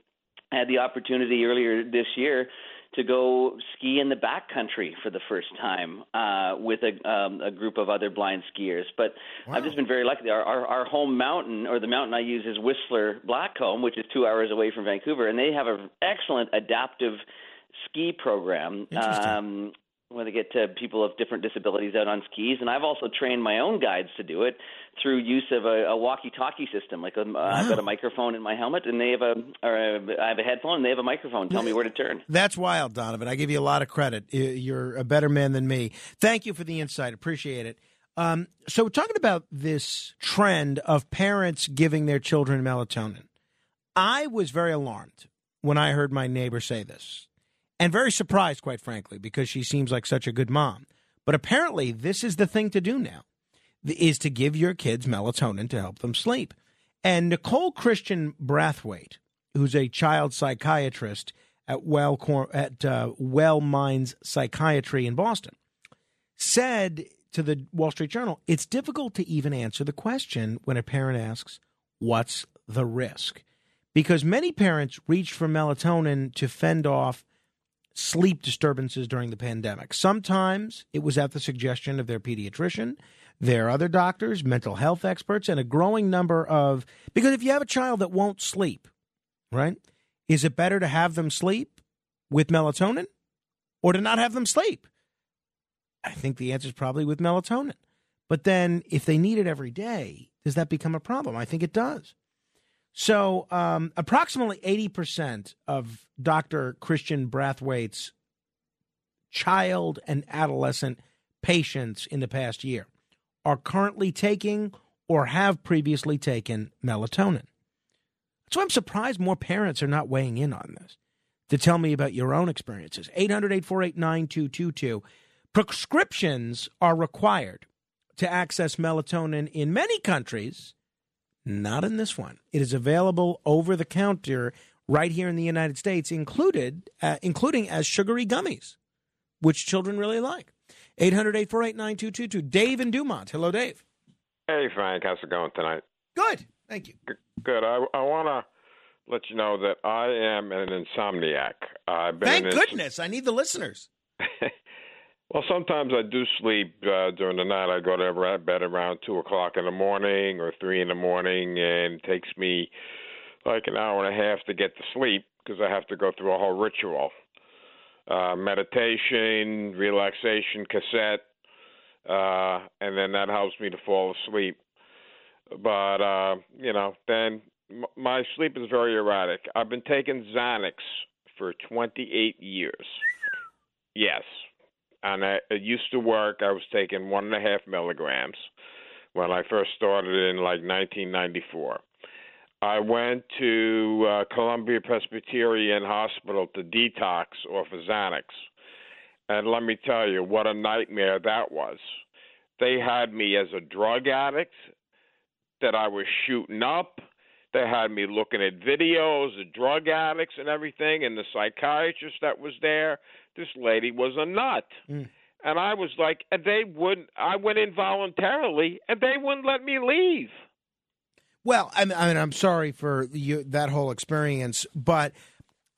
had the opportunity earlier this year to go ski in the backcountry for the first time uh, with a, um, a group of other blind skiers. But I've just been very lucky. Our, our, our home mountain, or the mountain I use, is Whistler Blackcomb, which is two hours away from Vancouver, and they have an excellent adaptive ski program. Um, where they get uh, people of different disabilities out on skis, and I've also trained my own guides to do it through use of a, a walkie-talkie system. Like um, uh, I've got a microphone in my helmet, and they have a, or a, I have a headphone, and they have a microphone. Tell me where to turn. That's wild, Donovan. I give you a lot of credit. You're a better man than me. Thank you for the insight. Appreciate it. Um, so, talking about this trend of parents giving their children melatonin, I was very alarmed when I heard my neighbor say this, and very surprised, quite frankly, because she seems like such a good mom. But apparently, this is the thing to do now: is to give your kids melatonin to help them sleep. And Nicole Christian Brathwaite, who's a child psychiatrist at Well at uh, Well Minds Psychiatry in Boston, said to the Wall Street Journal, "It's difficult to even answer the question when a parent asks, "What's the risk?" Because many parents reached for melatonin to fend off sleep disturbances during the pandemic. Sometimes it was at the suggestion of their pediatrician, their other doctors, mental health experts, and a growing number of because if you have a child that won't sleep, right? Is it better to have them sleep with melatonin or to not have them sleep? I think the answer is probably with melatonin. But then if they need it every day, does that become a problem? I think it does. So, um, approximately 80% of Dr. Christian Brathwaite's child and adolescent patients in the past year are currently taking or have previously taken melatonin. So I'm surprised more parents are not weighing in on this to tell me about your own experiences. 800 848 9222. Prescriptions are required to access melatonin in many countries, not in this one. It is available over the counter right here in the United States, included uh, including as sugary gummies, which children really like. 800-848-9222. Dave in Dumont. Hello, Dave. Hey, Frank. How's it going tonight? Good. Thank you. Good. I, I want to let you know that I am an insomniac. I've been Thank an ins- goodness. I need the listeners. [laughs] Well, sometimes I do sleep uh, during the night. I go to bed around two o'clock in the morning or three in the morning, and it takes me like an hour and a half to get to sleep because I have to go through a whole ritual, uh, meditation, relaxation cassette, uh, and then that helps me to fall asleep. But uh, you know, then m- my sleep is very erratic. I've been taking Xanax for 28 years. Yes, and I, it used to work. I was taking one and a half milligrams when I first started in like 1994. I went to uh, Columbia Presbyterian Hospital to detox off of Xanax, and let me tell you what a nightmare that was. They had me as a drug addict that I was shooting up. They had me looking at videos of drug addicts and everything, and the psychiatrist that was there, this lady was a nut. And I was like, and they wouldn't. I went in voluntarily, and they wouldn't let me leave. Well, I mean, I mean I'm sorry for you, that whole experience, but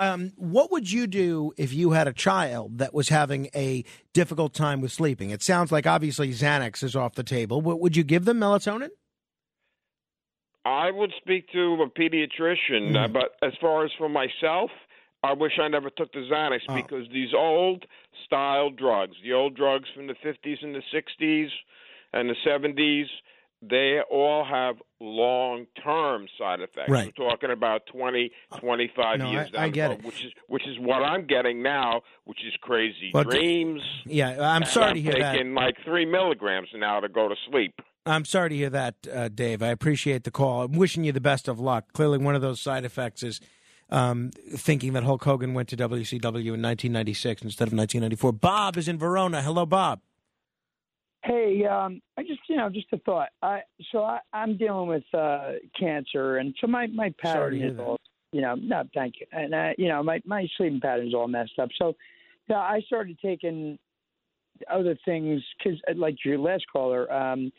um, what would you do if you had a child that was having a difficult time with sleeping? It sounds like obviously Xanax is off the table. But would you give them melatonin? I would speak to a pediatrician, uh, but as far as for myself, I wish I never took the Xanax because these old style drugs, the old drugs from the 50s and the 60s and the 70s, they all have long term side effects. Right. We're talking about 20, 25 No, years I- down I the get road, it. which is which is what I'm getting now, which is crazy Well, dreams. Yeah, I'm sorry I'm to hear that. taking like three milligrams now to go to sleep. I'm sorry to hear that, uh, Dave. I appreciate the call. I'm wishing you the best of luck. Clearly, one of those side effects is um, thinking that Hulk Hogan went to WCW in 1996 instead of 1994. Bob is in Verona. Hello, Bob. Hey, um, I just you know just a thought. I so I, I'm dealing with uh, cancer, and so my my pattern is all you know. No, thank you. And uh, you know my my sleeping pattern is all messed up. So yeah, I started taking other things because like your last caller, um,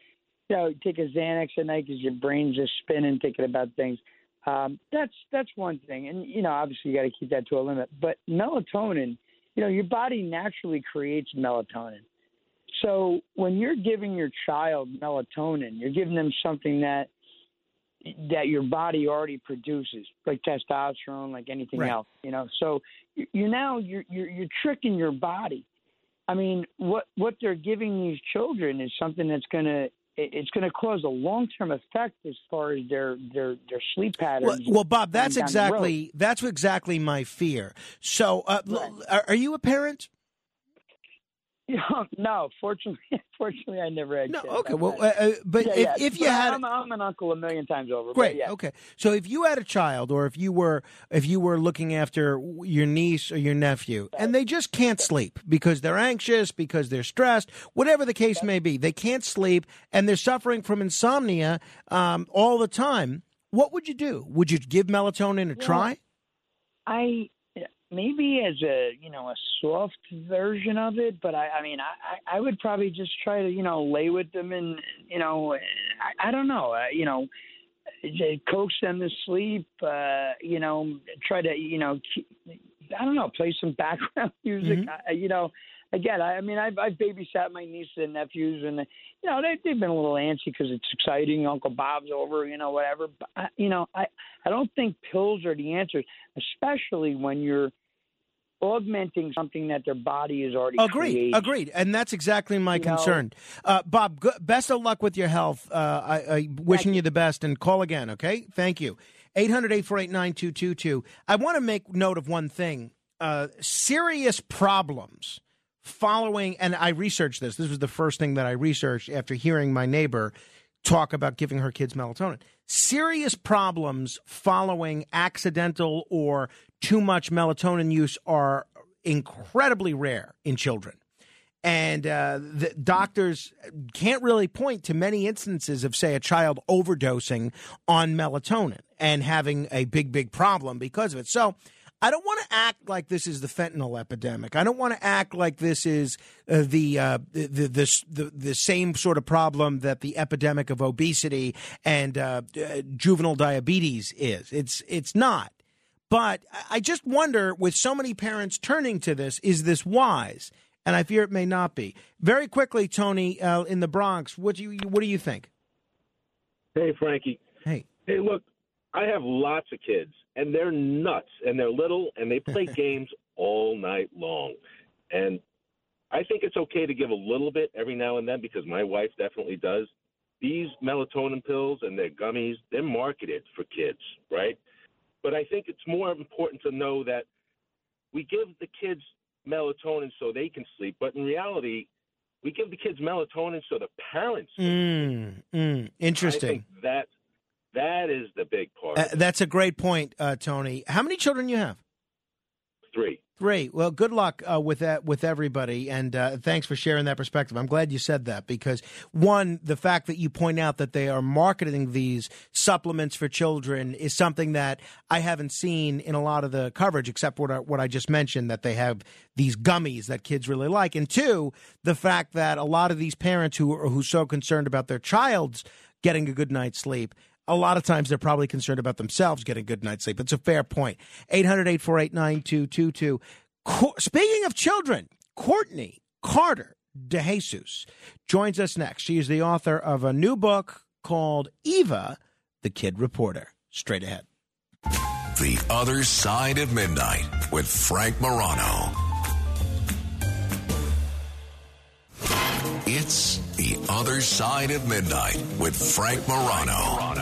you know, take a Xanax at night because your brain's just spinning thinking about things. Um, that's that's one thing, and you know obviously you got to keep that to a limit. But melatonin, you know, your body naturally creates melatonin. So when you're giving your child melatonin, you're giving them something that that your body already produces, like testosterone, like anything Right. else. You know, so you you now you're, you're you're tricking your body. I mean, what what they're giving these children is something that's gonna it's going to cause a long term effect as far as their their their sleep patterns. well, Bob, that's down the road. exactly that's exactly my fear. So, uh, are, are you a parent? [laughs] no, fortunately, [laughs] fortunately, I never had. No, kids. okay, well, uh, uh, but Yeah, if, yeah. if you But had, I'm, I'm an uncle a million times over. great, yeah. okay. So if you had a child, or if you were if you were looking after your niece or your nephew, and they just can't sleep because they're anxious, because they're stressed, whatever the case may be, they can't sleep, and they're suffering from insomnia um, all the time. What would you do? Would you give melatonin a try? I maybe as a you know a soft version of it, but I I mean I I would probably just try to you know lay with them and you know I, I don't know uh, you know coax them to sleep uh you know try to you know keep, I don't know play some background music I, you know again I, I mean I've I've babysat my nieces and nephews and you know they they've been a little antsy because it's exciting Uncle Bob's over you know whatever but I, you know I I don't think pills are the answer especially when you're augmenting something that their body is already Agreed. creating. Agreed. And that's exactly my You concern. Uh, Bob, best of luck with your health. Uh, I, I wishing you the best and call again, okay? Thank you. 800 848 9222. I want to make note of one thing uh, serious problems following, and I researched this. This was the first thing that I researched after hearing my neighbor talk about giving her kids melatonin. Serious problems following accidental or too much melatonin use are incredibly rare in children. And uh, doctors can't really point to many instances of, say, a child overdosing on melatonin and having a big, big problem because of it. So I don't want to act like this is the fentanyl epidemic. I don't want to act like this is uh, the, uh, the, the, the the same sort of problem that the epidemic of obesity and uh, uh, juvenile diabetes is. It's it's not. But I just wonder, with so many parents turning to this, is this wise? And I fear it may not be. Very quickly, Tony, uh, in the Bronx, what do you what do you think? Hey, Frankie. Hey. Hey, look, I have lots of kids, and they're nuts, and they're little, and they play [laughs] games all night long. And I think it's okay to give a little bit every now and then because my wife definitely does. These melatonin pills and their gummies, they're marketed for kids, right? But I think it's more important to know that we give the kids melatonin so they can sleep, but in reality, we give the kids melatonin so the parents. Mm, mm, interesting. I think that that is the big part. Uh, that's a great point, uh, Tony. How many children you have? Three. Three. Well, good luck uh, with that with everybody, and uh, thanks for sharing that perspective. I'm glad you said that because one, the fact that you point out that they are marketing these supplements for children is something that I haven't seen in a lot of the coverage, except what I, what I just mentioned that they have these gummies that kids really like, and two, the fact that a lot of these parents who are who's so concerned about their child's getting a good night's sleep a lot of times they're probably concerned about themselves getting good night's sleep. It's a fair point. 800 848 9222. Speaking of children, Courtney Carter DeJesus joins us next. She is the author of a new book called Eva, the Kid Reporter. Straight ahead. The Other Side of Midnight with Frank Morano. Other Side of Midnight with Frank Morano.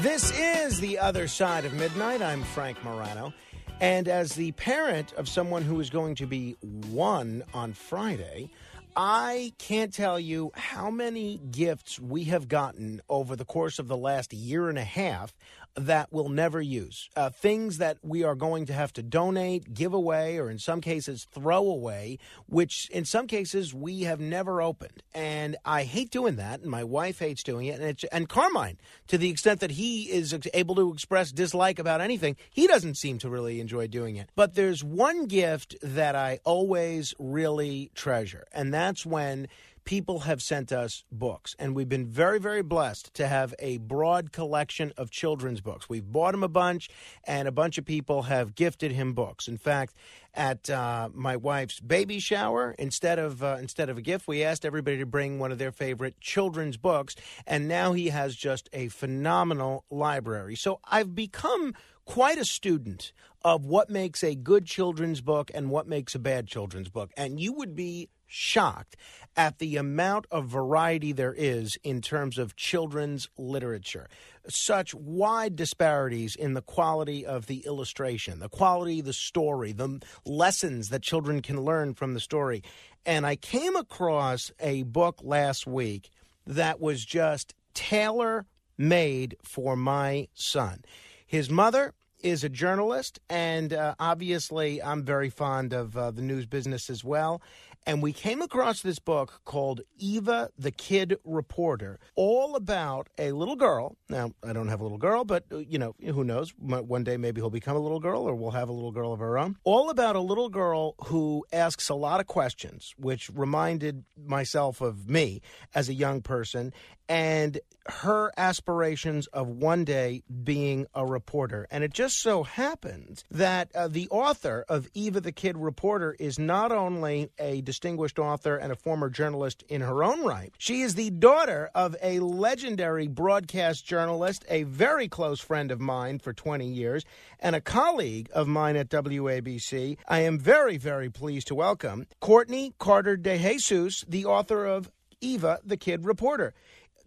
This is The Other Side of Midnight. I'm Frank Morano. And as the parent of someone who is going to be one on Friday, I can't tell you how many gifts we have gotten over the course of the last year and a half that we'll never use. Uh, things that we are going to have to donate, give away, or in some cases throw away, which in some cases we have never opened. And I hate doing that, and my wife hates doing it. And, and Carmine, to the extent that he is able to express dislike about anything, he doesn't seem to really enjoy doing it. But there's one gift that I always really treasure, and that's when people have sent us books, and we've been very, very blessed to have a broad collection of children's books. We've bought him a bunch, and a bunch of people have gifted him books. In fact, at uh, my wife's baby shower, instead of uh, instead of a gift, we asked everybody to bring one of their favorite children's books, and now he has just a phenomenal library. So I've become quite a student of what makes a good children's book and what makes a bad children's book. And you would be shocked at the amount of variety there is in terms of children's literature. Such wide disparities in the quality of the illustration, the quality of the story, the lessons that children can learn from the story. And I came across a book last week that was just tailor made for my son. His mother is a journalist, and uh, obviously, I'm very fond of uh, the news business as well and we came across this book called Eva the Kid Reporter, all about a little girl. Now, I don't have a little girl, but uh, you know, who knows? One day maybe he'll become a little girl or we'll have a little girl of our own. All about a little girl who asks a lot of questions, which reminded myself of me as a young person and her aspirations of one day being a reporter. And it just so happens that uh, the author of Eva the Kid Reporter is not only a distinguished author and a former journalist in her own right, she is the daughter of a legendary broadcast journalist, a very close friend of mine for 20 years, and a colleague of mine at WABC. I am very, very pleased to welcome Courtney Carter DeJesus, the author of Eva the Kid Reporter.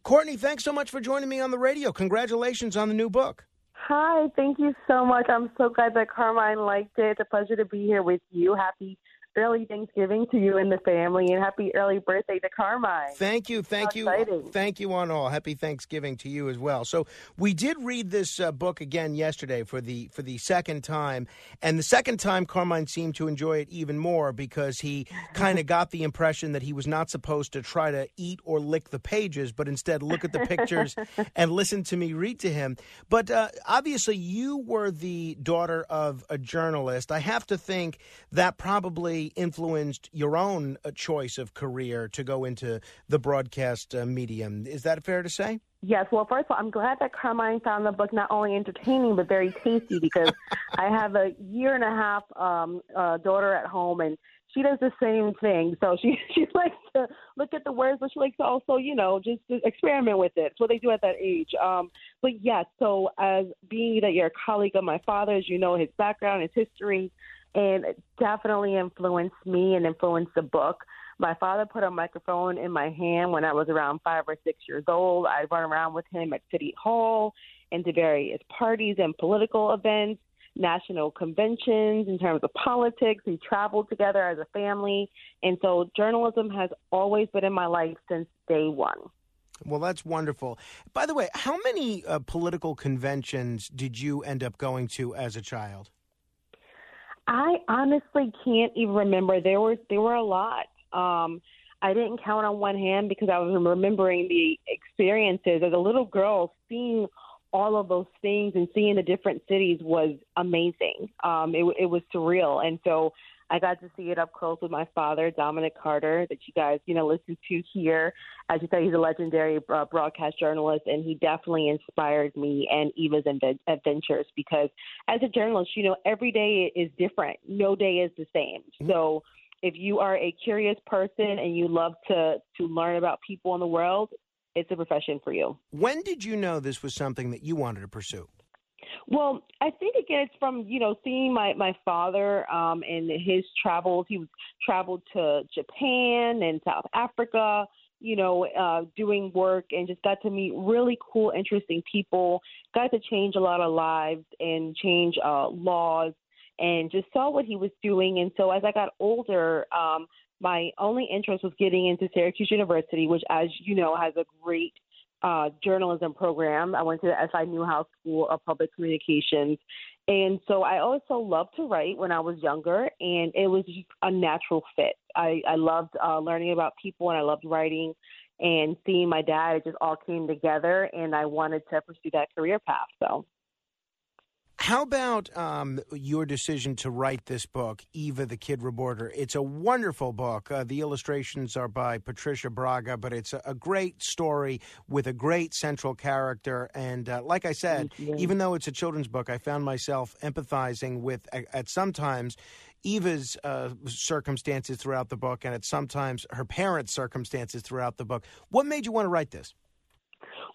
Courtney, thanks so much for joining me on the radio. Congratulations on the new book. Hi, thank you so much. I'm so glad that Carmine liked it. It's a pleasure to be here with you. Happy early Thanksgiving to you and the family, and happy early birthday to Carmine. Thank you, thank How you, exciting. thank you on all. Happy Thanksgiving to you as well. So we did read this uh, book again yesterday for the for the second time, and the second time Carmine seemed to enjoy it even more because he kind of [laughs] got the impression that he was not supposed to try to eat or lick the pages, but instead look at the pictures [laughs] and listen to me read to him. But uh, obviously, you were the daughter of a journalist. I have to think that probably influenced your own uh, choice of career to go into the broadcast uh, medium. Is that fair to say? Yes, well, first of all, I'm glad that Carmine found the book not only entertaining but very tasty because [laughs] I have a year and a half um, uh, daughter at home and she does the same thing. So she [laughs] she likes to look at the words, but she likes to also, you know, just experiment with it. It's what they do at that age. Um, but yes, so as being that you're a colleague of my father's, you know his background, his history, and it definitely influenced me and influenced the book. My father put a microphone in my hand when I was around five or six years old. I'd run around with him at City Hall and to various parties and political events, national conventions in terms of politics. We traveled together as a family. And so journalism has always been in my life since day one. Well, that's wonderful. By the way, how many uh, political conventions did you end up going to as a child? I honestly can't even remember. There were there were a lot. Um, I didn't count on one hand because I was remembering the experiences as a little girl. Seeing all of those things and seeing the different cities was amazing. Um, it, it was surreal, and so I got to see it up close with my father, Dominic Carter, that you guys you know listen to here. As you said, he's a legendary uh, broadcast journalist, and he definitely inspired me and Eva's adve- adventures because as a journalist, you know every day is different. No day is the same. So if you are a curious person and you love to to learn about people in the world, it's a profession for you. When did you know this was something that you wanted to pursue? Well, I think again it's from you know seeing my my father um, and his travels. He was traveled to Japan and South Africa, you know, uh, doing work and just got to meet really cool, interesting people. Got to change a lot of lives and change uh, laws and just saw what he was doing. And so as I got older, um, my only interest was getting into Syracuse University, which, as you know, has a great uh, journalism program. I went to the SI Newhouse School of Public Communications. And so I also loved to write when I was younger, and it was just a natural fit. I, I loved uh, learning about people, and I loved writing and seeing my dad. It just all came together, and I wanted to pursue that career path. So. How about um, your decision to write this book, Eva the Kid Reporter? It's a wonderful book. Uh, the illustrations are by Patricia Braga, but it's a, a great story with a great central character. And uh, like I said, even though it's a children's book, I found myself empathizing with, at, at sometimes, Eva's uh, circumstances throughout the book, and at sometimes her parents' circumstances throughout the book. What made you want to write this?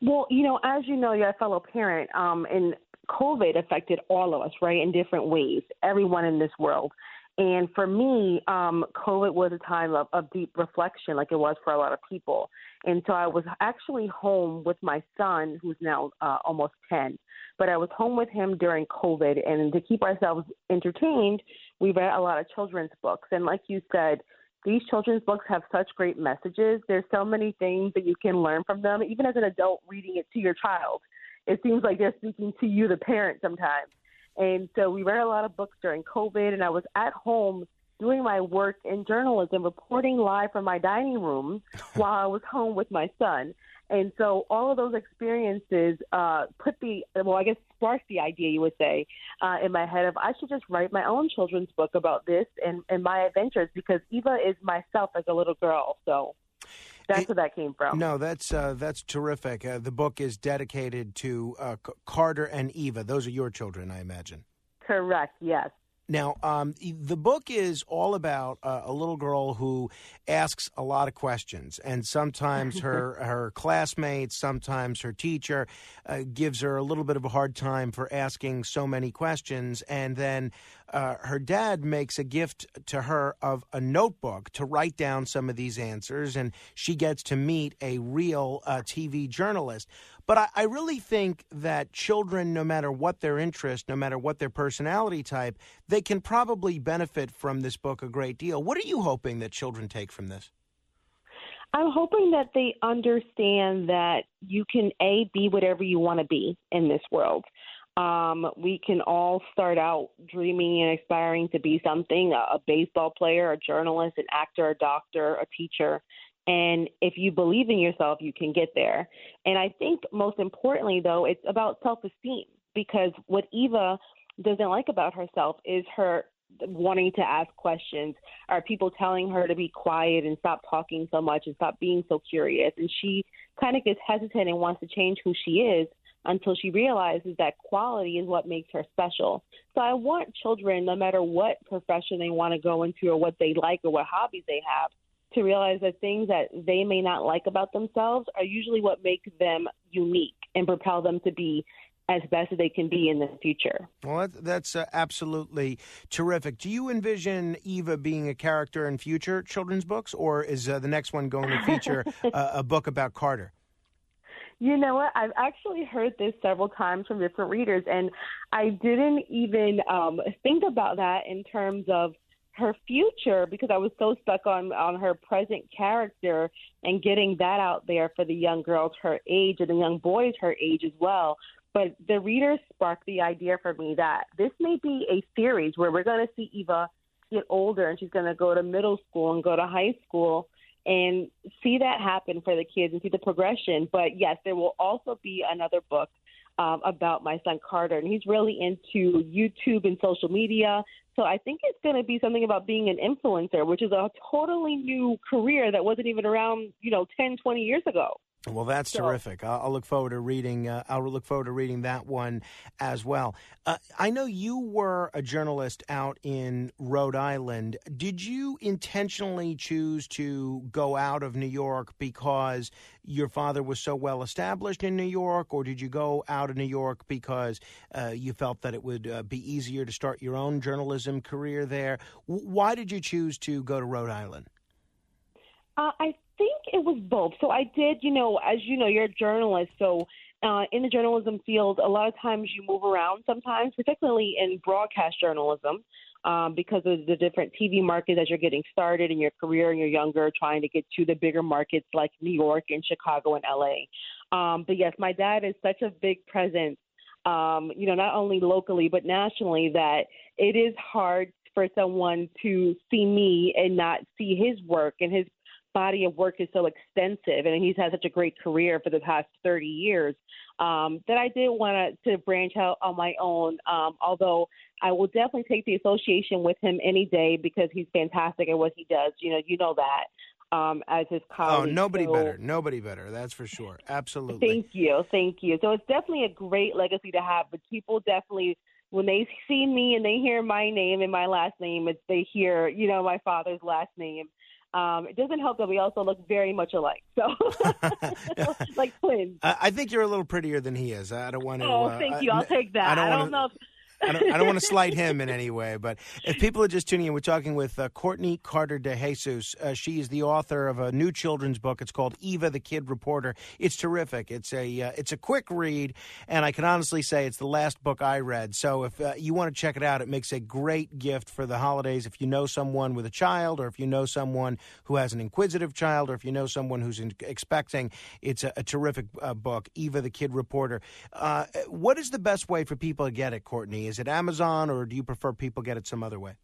Well, you know, as you know, you're a fellow parent, um, and COVID affected all of us, right, in different ways, everyone in this world. And for me, um, COVID was a time of, of deep reflection, like it was for a lot of people. And so I was actually home with my son, who's now uh, almost 10. But I was home with him during COVID. And to keep ourselves entertained, we read a lot of children's books. And like you said, these children's books have such great messages. There's so many things that you can learn from them, even as an adult reading it to your child. It seems like they're speaking to you, the parent, sometimes. And so we read a lot of books during COVID, and I was at home doing my work in journalism, reporting live from my dining room [laughs] while I was home with my son. And so all of those experiences uh, put the, well, I guess sparked the idea, you would say, uh, in my head of I should just write my own children's book about this and, and my adventures because Eva is myself as a little girl. So that's where that came from. No, that's uh, that's terrific. Uh, the book is dedicated to uh, C- Carter and Eva. Those are your children, I imagine. Correct, yes. Now, um, the book is all about uh, a little girl who asks a lot of questions, and sometimes [laughs] her her classmates, sometimes her teacher, uh, gives her a little bit of a hard time for asking so many questions, and then uh, her dad makes a gift to her of a notebook to write down some of these answers, and she gets to meet a real uh, TV journalist. But I, I really think that children, no matter what their interest, no matter what their personality type, they can probably benefit from this book a great deal. What are you hoping that children take from this? I'm hoping that they understand that you can a be whatever you want to be in this world. Um, we can all start out dreaming and aspiring to be something a, a baseball player, a journalist, an actor, a doctor, a teacher. And if you believe in yourself, you can get there. And I think most importantly, though, it's about self esteem because what Eva doesn't like about herself is her wanting to ask questions? Are people telling her to be quiet and stop talking so much and stop being so curious? And she kind of gets hesitant and wants to change who she is until she realizes that quality is what makes her special. So I want children, no matter what profession they want to go into or what they like or what hobbies they have, to realize that things that they may not like about themselves are usually what make them unique and propel them to be as best as they can be in the future. Well, that's uh, absolutely terrific. Do you envision Eva being a character in future children's books, or is uh, the next one going to feature [laughs] uh, a book about Carter? You know what? I've actually heard this several times from different readers, and I didn't even um, think about that in terms of her future because I was so stuck on on her present character and getting that out there for the young girls her age and the young boys her age as well. But the readers sparked the idea for me that this may be a series where we're going to see Eva get older and she's going to go to middle school and go to high school and see that happen for the kids and see the progression. But yes, there will also be another book um, about my son Carter, and he's really into YouTube and social media. So I think it's going to be something about being an influencer, which is a totally new career that wasn't even around, you know, 10, 20 years ago. Well, that's so, terrific. I'll, I'll, look forward to reading. Uh, I'll look forward to reading that one as well. Uh, I know you were a journalist out in Rhode Island. Did you intentionally choose to go out of New York because your father was so well established in New York, or did you go out of New York because uh, you felt that it would uh, be easier to start your own journalism career there? W- why did you choose to go to Rhode Island? Uh, I think it was both. So I did, you know, as you know, you're a journalist, so uh, in the journalism field, a lot of times you move around sometimes, particularly in broadcast journalism, um, because of the different TV markets as you're getting started in your career and you're younger, trying to get to the bigger markets like New York and Chicago and LA. Um, but yes, my dad is such a big presence, um, you know, not only locally but nationally, that it is hard for someone to see me and not see his work and his body of work is so extensive and he's had such a great career for the past 30 years um, that I did want to branch out on my own. Um, although I will definitely take the association with him any day because he's fantastic at what he does. You know, you know that. Um, as his colleague. Oh, nobody so, better. Nobody better. That's for sure. Absolutely. Thank you. Thank you. So it's definitely a great legacy to have, but people definitely when they see me and they hear my name and my last name, it's, they hear, you know, my father's last name. Um, it doesn't help that we also look very much alike. So, [laughs] [laughs] like twins. I, I, think you're a little prettier than he is. I don't want to. Oh, uh, thank you. I'll take that. I don't, I don't know. If, I don't, I don't want to slight him in any way, but if people are just tuning in, we're talking with uh, Courtney Carter DeJesus. Uh, she is the author of a new children's book. It's called Eva the Kid Reporter. It's terrific. It's a uh, it's a quick read, and I can honestly say it's the last book I read. So if uh, you want to check it out, it makes a great gift for the holidays. If you know someone with a child, or if you know someone who has an inquisitive child, or if you know someone who's in, expecting, it's a, a terrific uh, book. Eva the Kid Reporter. Uh, what is the best way for people to get it, Courtney? Is it Amazon, or do you prefer people get it some other way?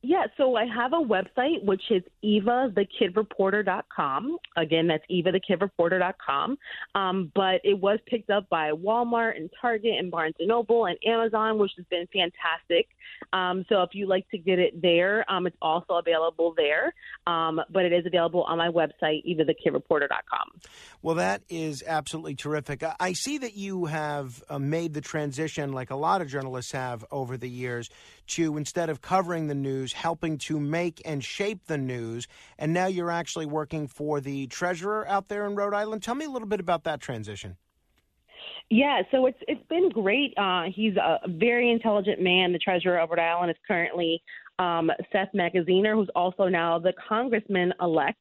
Yeah, so I have a website which is evathekidreporter.com. Again, that's evathekidreporter.com. Um, but it was picked up by Walmart and Target and Barnes and Noble and Amazon, which has been fantastic. Um, so if you like to get it there, um, it's also available there. Um, but it is available on my website, evathekidreporter.com. Well, that is absolutely terrific. I see that you have uh, made the transition, like a lot of journalists have over the years, to instead of covering the news, helping to make and shape the news. And now you're actually working for the treasurer out there in Rhode Island. Tell me a little bit about that transition. Yeah, so it's it's been great. Uh, he's a very intelligent man. The treasurer of Rhode Island is currently um, Seth Magaziner, who's also now the congressman elect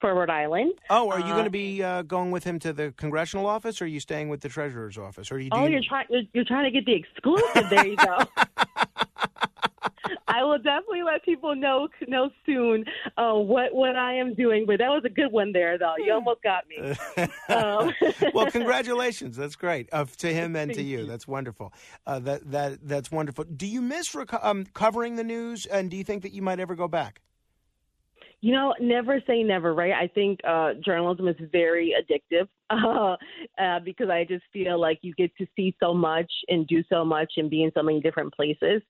for Rhode Island. Oh, are you Uh, going to be uh, going with him to the congressional office, or are you staying with the treasurer's office? Or are you? Oh, you- you're trying. You're, you're trying to get the exclusive. There you go. [laughs] [laughs] [laughs] I will definitely let people know know soon uh, what what I am doing. But that was a good one there, though. You almost got me. [laughs] um, [laughs] well, congratulations. That's great uh, to him and to you. That's wonderful. Uh, that that that's wonderful. Do you miss reco- um, covering the news, and do you think that you might ever go back? You know, never say never, right? I think uh, journalism is very addictive [laughs] uh, uh, because I just feel like you get to see so much and do so much and be in so many different places.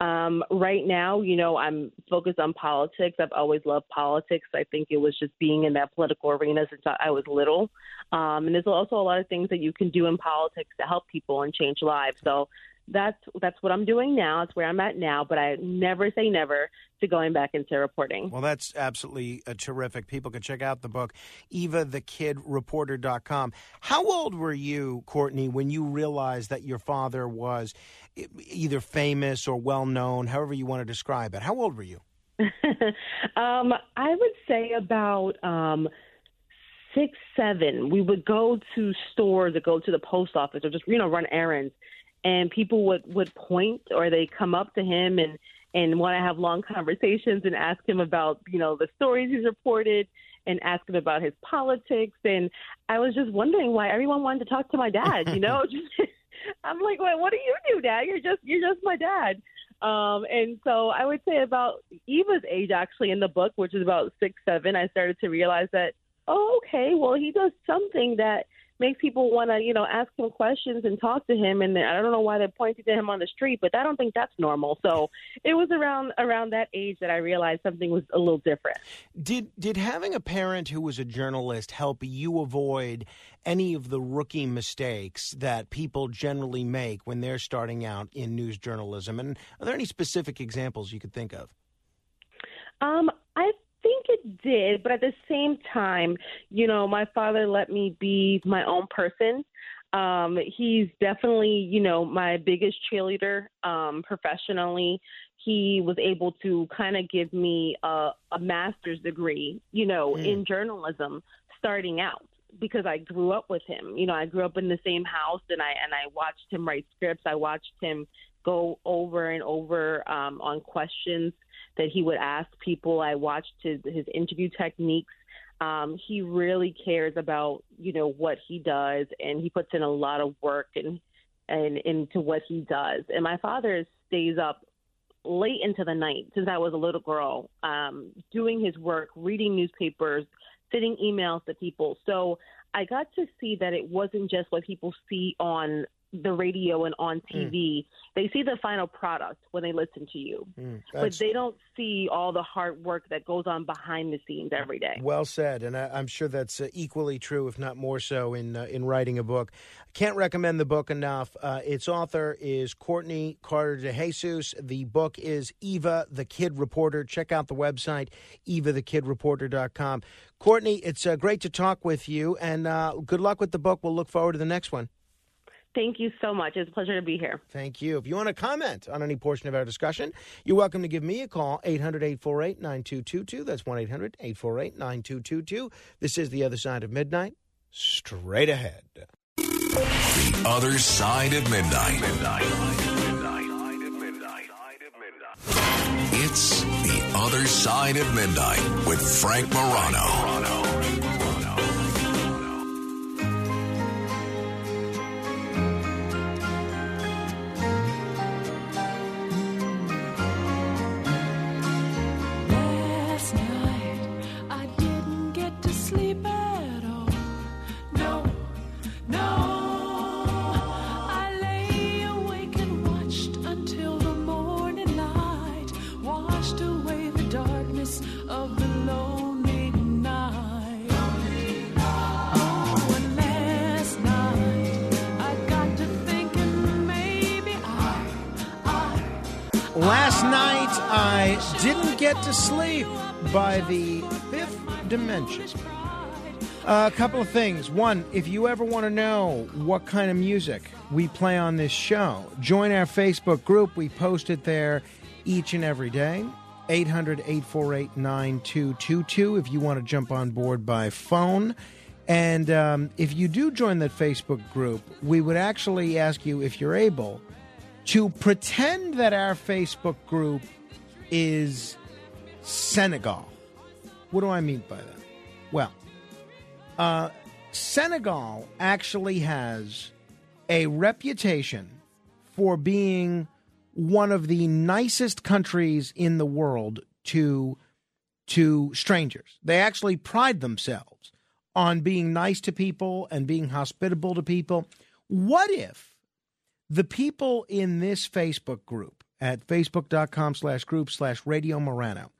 Um, right now, you know, I'm focused on politics. I've always loved politics. I think it was just being in that political arena since I was little. Um, and there's also a lot of things that you can do in politics to help people and change lives. So that's that's what I'm doing now. That's where I'm at now. But I never say never to going back into reporting. Well, that's absolutely uh, terrific. People can check out the book, evathekidreporter.com. How old were you, Courtney, when you realized that your father was either famous or well known, however you want to describe it? How old were you? [laughs] um, I would say about um, six, seven. We would go to stores or go to the post office or just you know run errands, and people would would point or they come up to him and and want to have long conversations and ask him about you know the stories he's reported and ask him about his politics and I was just wondering why everyone wanted to talk to my dad. You know, just [laughs] [laughs] I'm like, well, what do you do, Dad? You're just you're just my dad. Um, and so I would say about Eva's age, actually, in the book, which is about six, seven, I started to realize that, oh, okay, well, he does something that makes people want to, you know, ask him questions and talk to him. And I don't know why they're pointing to him on the street, but I don't think that's normal. So it was around around that age that I realized something was a little different. Did did having a parent who was a journalist help you avoid any of the rookie mistakes that people generally make when they're starting out in news journalism? And are there any specific examples you could think of? Um, I think it did, but at the same time, you know, my father let me be my own person. Um, he's definitely, you know, my biggest cheerleader um, professionally. He was able to kind of give me a, a master's degree, you know, Mm. in journalism starting out because I grew up with him. You know, I grew up in the same house and I and I watched him write scripts. I watched him go over and over um, on questions that he would ask people. I watched his his interview techniques. Um, he really cares about you know what he does, and he puts in a lot of work and and into what he does. And my father stays up late into the night since I was a little girl, um, doing his work, reading newspapers, sending emails to people. So I got to see that it wasn't just what people see on the radio and on TV. They see the final product when they listen to you, but they don't see all the hard work that goes on behind the scenes every day. Well said, and I, I'm sure that's uh, equally true, if not more so, in uh, in writing a book. I can't recommend the book enough. Uh, its author is Courtney Carter DeJesus. The book is Eva the Kid Reporter. Check out the website evathekidreporter.com. Courtney, it's uh, great to talk with you, and uh, good luck with the book. We'll look forward to the next one. Thank you so much. It's a pleasure to be here. Thank you. If you want to comment on any portion of our discussion, you're welcome to give me a call, 800 848 9222. That's 1 800 848 9222. This is The Other Side of Midnight. Straight ahead. The Other Side of Midnight. It's The Other Side of Midnight with Frank Morano. Last night, I didn't get to sleep by the fifth dimension. a couple of things. One, if you ever want to know what kind of music we play on this show, join our Facebook group. We post it there each and every day. 800 848 9222 if you want to jump on board by phone. And um, if you do join that Facebook group, we would actually ask you, if you're able, to pretend that our Facebook group is Senegal. What do I mean by that? Well, uh, Senegal actually has a reputation for being one of the nicest countries in the world to to strangers. They actually pride themselves on being nice to people and being hospitable to people. What if the people in this Facebook group at facebook.com slash group slash radio Morano,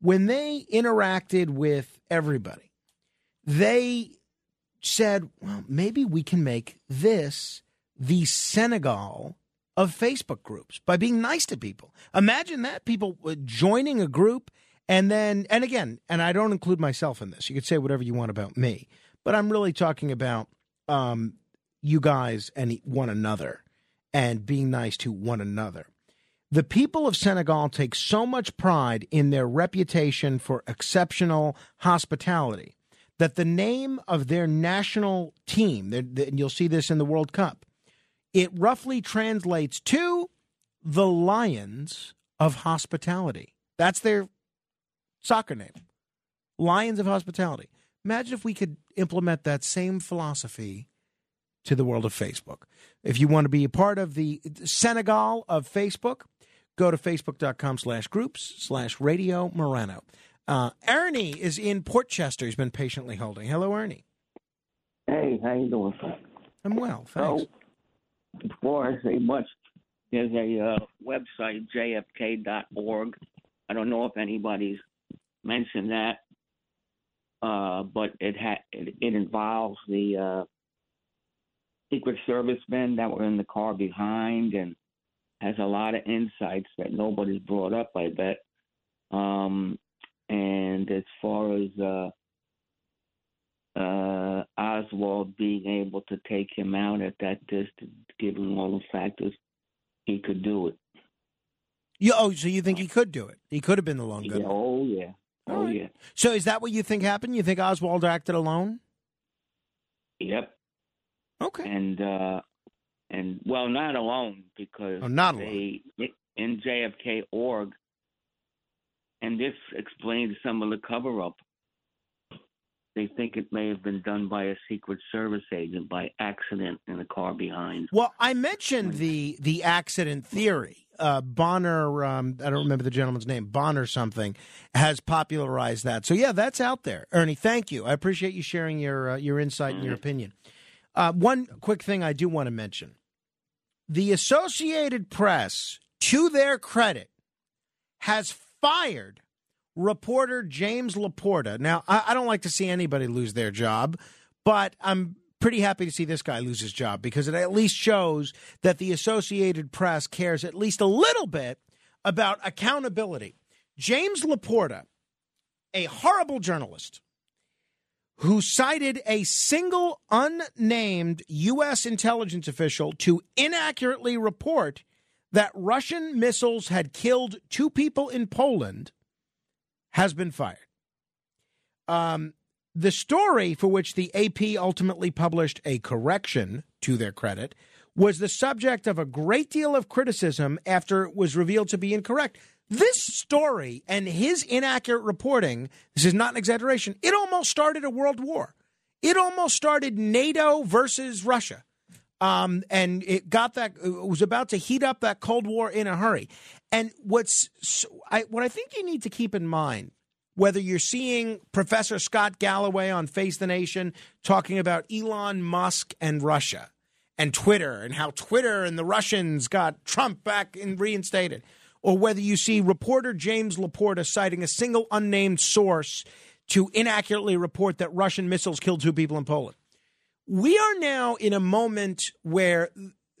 when they interacted with everybody, they said, well, maybe we can make this the Senegal of Facebook groups by being nice to people. Imagine that people uh, joining a group and then, and again, and I don't include myself in this. You could say whatever you want about me, but I'm really talking about um, you guys and one another and being nice to one another. The people of Senegal take so much pride in their reputation for exceptional hospitality that the name of their national team, and you'll see this in the World Cup, it roughly translates to the Lions of Hospitality. That's their soccer name. Lions of Hospitality. Imagine if we could implement that same philosophy to the world of Facebook. If you want to be a part of the Senegal of Facebook, go to facebook.com slash groups slash radio Morano. Uh, Ernie is in Portchester. He's been patiently holding. Hello, Ernie. Hey, how you doing, Frank? I'm well, thanks. So, before I say much, there's a uh, website, jfk.org. I don't know if anybody's mentioned that, uh, but it, ha- it, it involves the uh, Secret Service men that were in the car behind and has a lot of insights that nobody's brought up, I bet. Um, and as far as uh, uh, Oswald being able to take him out at that distance, given all the factors, he could do it. You, oh, so you think he could do it? He could have been the lone gunman. Yeah, oh yeah, oh right. yeah. So is that what you think happened? You think Oswald acted alone? Yep. Okay. And uh and well, not alone because Oh, not they in JFK org, and this explains some of the cover up. They think it may have been done by a Secret Service agent by accident in the car behind. Well, I mentioned the the accident theory. Uh, Bonar, um, I don't remember the gentleman's name, Bonar something, has popularized that. So yeah, that's out there. Ernie, thank you. I appreciate you sharing your uh, your insight and your opinion. Uh, one quick thing I do want to mention: the Associated Press, to their credit, has fired reporter James LaPorta. Now, I, I don't like to see anybody lose their job, but I'm pretty happy to see this guy lose his job because it at least shows that the Associated Press cares at least a little bit about accountability. James LaPorta, a horrible journalist who cited a single unnamed U.S. intelligence official to inaccurately report that Russian missiles had killed two people in Poland, has been fired. Um, the story for which the AP ultimately published a correction, to their credit, was the subject of a great deal of criticism after it was revealed to be incorrect. This story and his inaccurate reporting, this is not an exaggeration, it almost started a world war. It almost started NATO versus Russia. Um, and it got that, it was about to heat up that Cold War in a hurry. And what's, so- I, what I think you need to keep in mind whether you're seeing Professor Scott Galloway on Face the Nation talking about Elon Musk and Russia and Twitter and how Twitter and the Russians got Trump back and reinstated, or whether you see reporter James LaPorta citing a single unnamed source to inaccurately report that Russian missiles killed two people in Poland. We are now in a moment where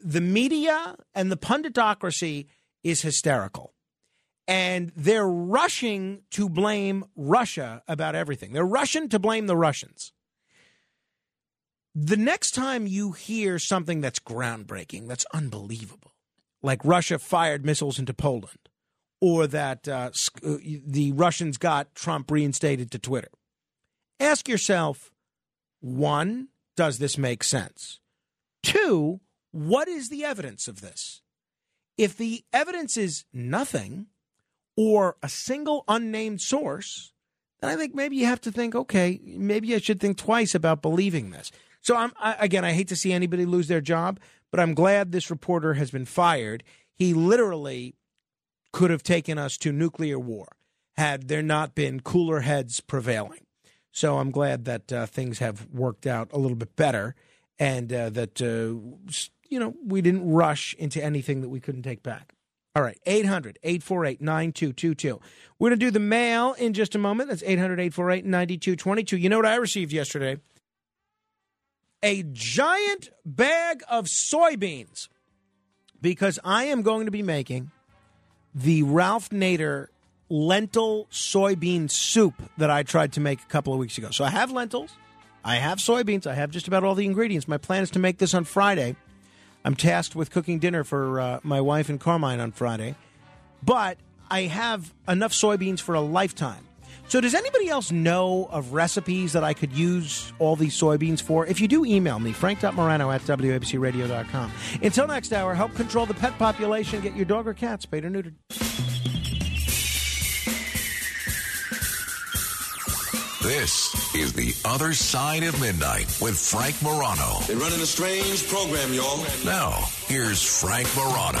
the media and the punditocracy is hysterical and they're rushing to blame Russia about everything. They're rushing to blame the Russians. The next time you hear something that's groundbreaking, that's unbelievable, like Russia fired missiles into Poland, or that uh, uh, the Russians got Trump reinstated to Twitter. Ask yourself one, does this make sense? Two, what is the evidence of this? If the evidence is nothing or a single unnamed source, then I think maybe you have to think, okay, maybe I should think twice about believing this. So I'm I, again, I hate to see anybody lose their job, but I'm glad this reporter has been fired. He literally could have taken us to nuclear war had there not been cooler heads prevailing. So I'm glad that uh, things have worked out a little bit better, and uh, that uh, you know we didn't rush into anything that we couldn't take back. All right, 800 848 9222. We're going to do the mail in just a moment. That's 800 848 9222. You know what I received yesterday? A giant bag of soybeans because I am going to be making the Ralph Nader lentil soybean soup that I tried to make a couple of weeks ago. So I have lentils, I have soybeans, I have just about all the ingredients. My plan is to make this on Friday. I'm tasked with cooking dinner for uh, my wife and Carmine on Friday, but I have enough soybeans for a lifetime. So, does anybody else know of recipes that I could use all these soybeans for? If you do, email me, frank.morano at wabcradio.com. Until next hour, help control the pet population. Get your dog or cat spayed or neutered. This is The Other Side of Midnight with Frank Morano. They're running a strange program, y'all. Now, here's Frank Morano.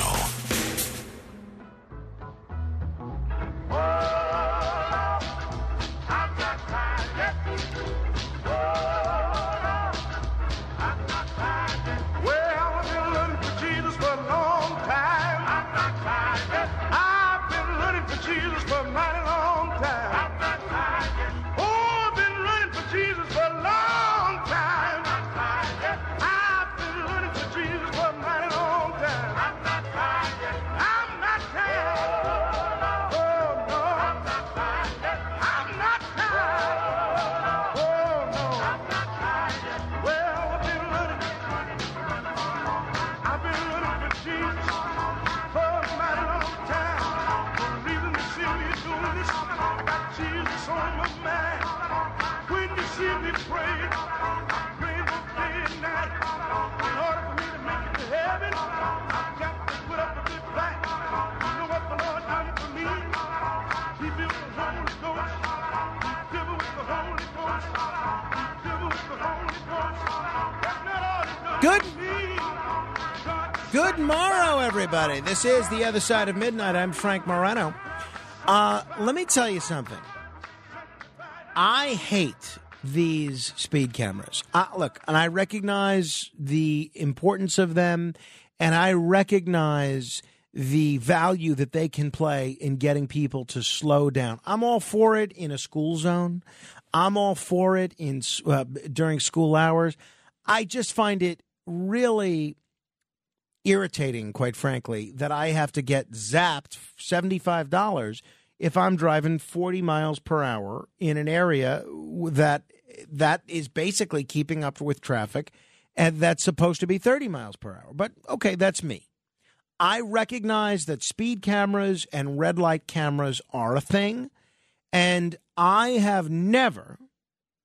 This is The Other Side of Midnight. I'm Frank Morano. Uh, let me tell you something. I hate these speed cameras. Uh, look, and I recognize the importance of them, and I recognize the value that they can play in getting people to slow down. I'm all for it in a school zone. I'm all for it in uh, during school hours. I just find it really irritating, quite frankly, that I have to get zapped $75 if I'm driving 40 miles per hour in an area that that is basically keeping up with traffic and that's supposed to be 30 miles per hour. But okay, that's me. I recognize that speed cameras and red light cameras are a thing, and I have never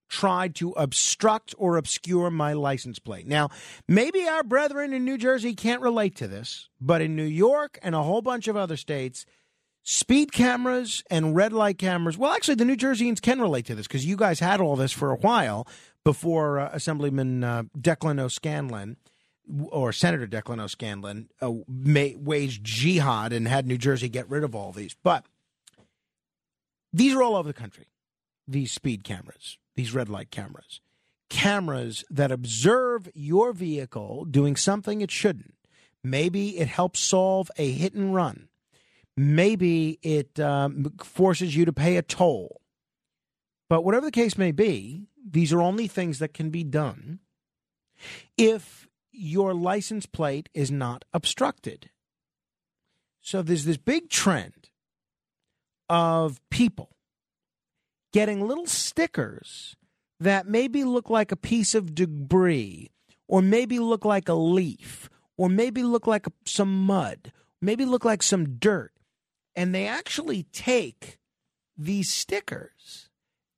tried to obstruct or obscure my license plate. Now, maybe our brethren in New Jersey can't relate to this, but in New York and a whole bunch of other states, speed cameras and red light cameras, well, actually, the New Jerseyans can relate to this because you guys had all this for a while before uh, Assemblyman uh, Declan O'Scanlan or Senator Declan O'Scanlan uh, waged jihad and had New Jersey get rid of all these. But these are all over the country, these speed cameras, these red light cameras, cameras that observe your vehicle doing something it shouldn't. Maybe it helps solve a hit and run. Maybe it um, forces you to pay a toll. But whatever the case may be, these are only things that can be done if your license plate is not obstructed. So there's this big trend of people getting little stickers that maybe look like a piece of debris, or maybe look like a leaf, or maybe look like some mud, maybe look like some dirt. and they actually take these stickers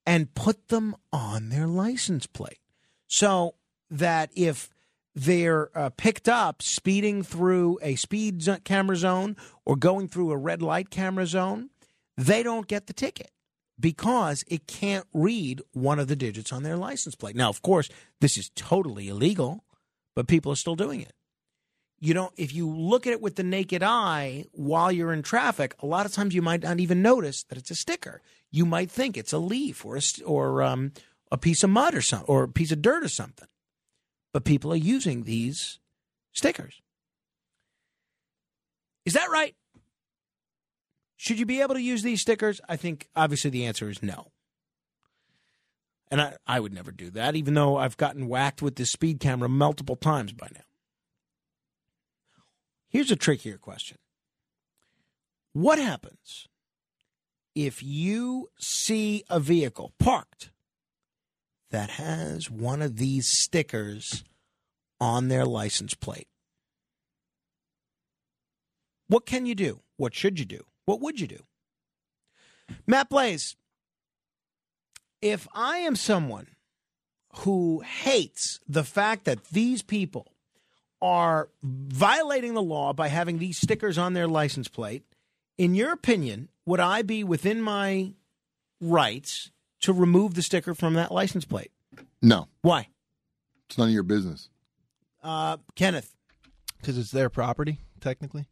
and put them on their license plate so that if they're uh, picked up speeding through a speed camera zone or going through a red light camera zone, they don't get the ticket because it can't read one of the digits on their license plate. Now, of course, this is totally illegal, but people are still doing it. You know, if you look at it with the naked eye while you're in traffic, a lot of times you might not even notice that it's a sticker. You might think it's a leaf or a, or um, a piece of mud or something or a piece of dirt or something. But people are using these stickers. Is that right? Should you be able to use these stickers? I think obviously the answer is no. And I, I would never do that, even though I've gotten whacked with this speed camera multiple times by now. Here's a trickier question What happens if you see a vehicle parked that has one of these stickers on their license plate? What can you do? What should you do? What would you do? Matt Blaze, if I am someone who hates the fact that these people are violating the law by having these stickers on their license plate, in your opinion, would I be within my rights to remove the sticker from that license plate? No. Why? It's none of your business. Uh, Kenneth. Because it's their property, technically.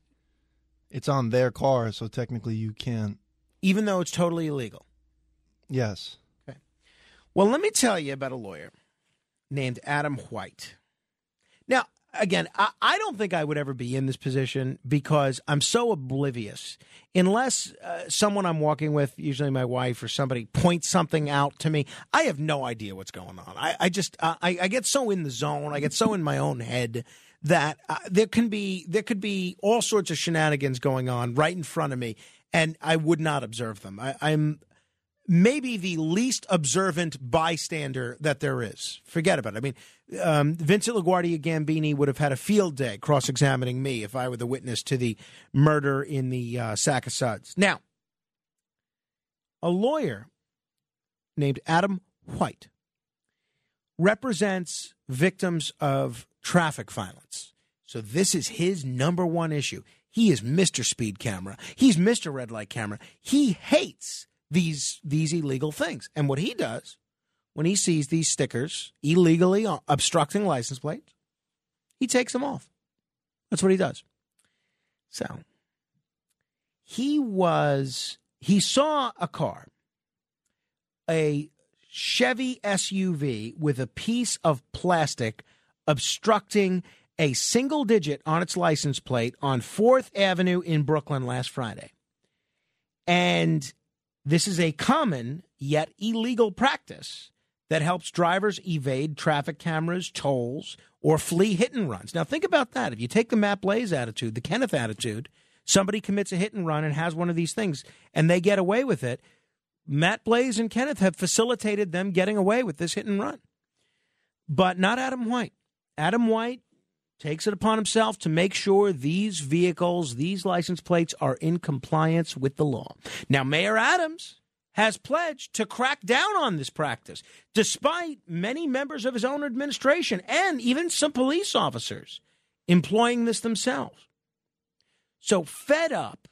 It's on their car, so technically you can't. Even though it's totally illegal. Yes. Okay. Well, let me tell you about a lawyer named Adam White. Now, again, I, I don't think I would ever be in this position because I'm so oblivious. Unless uh, someone I'm walking with, usually my wife or somebody, points something out to me, I have no idea what's going on. I, I just, uh, I, I get so in the zone, I get so in my own head that uh, there can be there could be all sorts of shenanigans going on right in front of me, and I would not observe them. I, I'm maybe the least observant bystander that there is. Forget about it. I mean, um, Vincent LaGuardia Gambini would have had a field day cross examining me if I were the witness to the murder in the uh, Sac-O-Suds. Now, a lawyer named Adam White represents victims of traffic violence. So this is his number one issue. He is Mr. Speed Camera. He's Mr. Red Light Camera. He hates these these illegal things. And what he does when he sees these stickers illegally obstructing license plates, he takes them off. That's what he does. So he was he saw a car, a Chevy SUV with a piece of plastic obstructing a single digit on its license plate on 4th Avenue in Brooklyn last Friday. And this is a common yet illegal practice that helps drivers evade traffic cameras, tolls, or flee hit and runs. Now, think about that. If you take the Matt Blaze attitude, the Kenneth attitude, somebody commits a hit and run and has one of these things and they get away with it. Matt Blaze and Kenneth have facilitated them getting away with this hit and run. But not Adam White. Adam White takes it upon himself to make sure these vehicles, these license plates are in compliance with the law. Now, Mayor Adams has pledged to crack down on this practice, despite many members of his own administration and even some police officers employing this themselves. So, fed up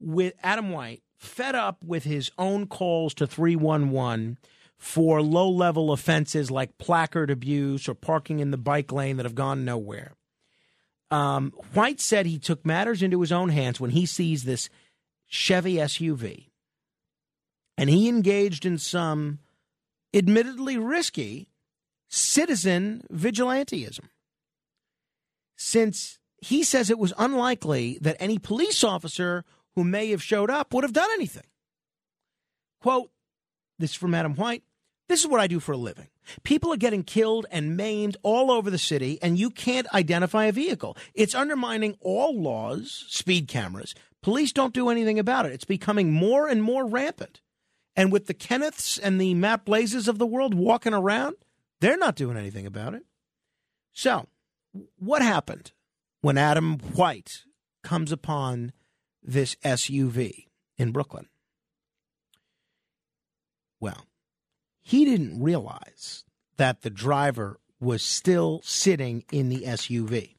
with Adam White, fed up with his own calls to 311 for low level offenses like placard abuse or parking in the bike lane that have gone nowhere. Um, White said he took matters into his own hands when he sees this Chevy SUV. And he engaged in some admittedly risky citizen vigilanteism. Since he says it was unlikely that any police officer who may have showed up would have done anything. Quote, this is from Adam White. This is what I do for a living. People are getting killed and maimed all over the city, and you can't identify a vehicle. It's undermining all laws, speed cameras. Police don't do anything about it. It's becoming more and more rampant. And with the Kenneths and the Matt Blazes of the world walking around, they're not doing anything about it. So, what happened when Adam White comes upon this SUV in Brooklyn. Well, he didn't realize that the driver was still sitting in the SUV.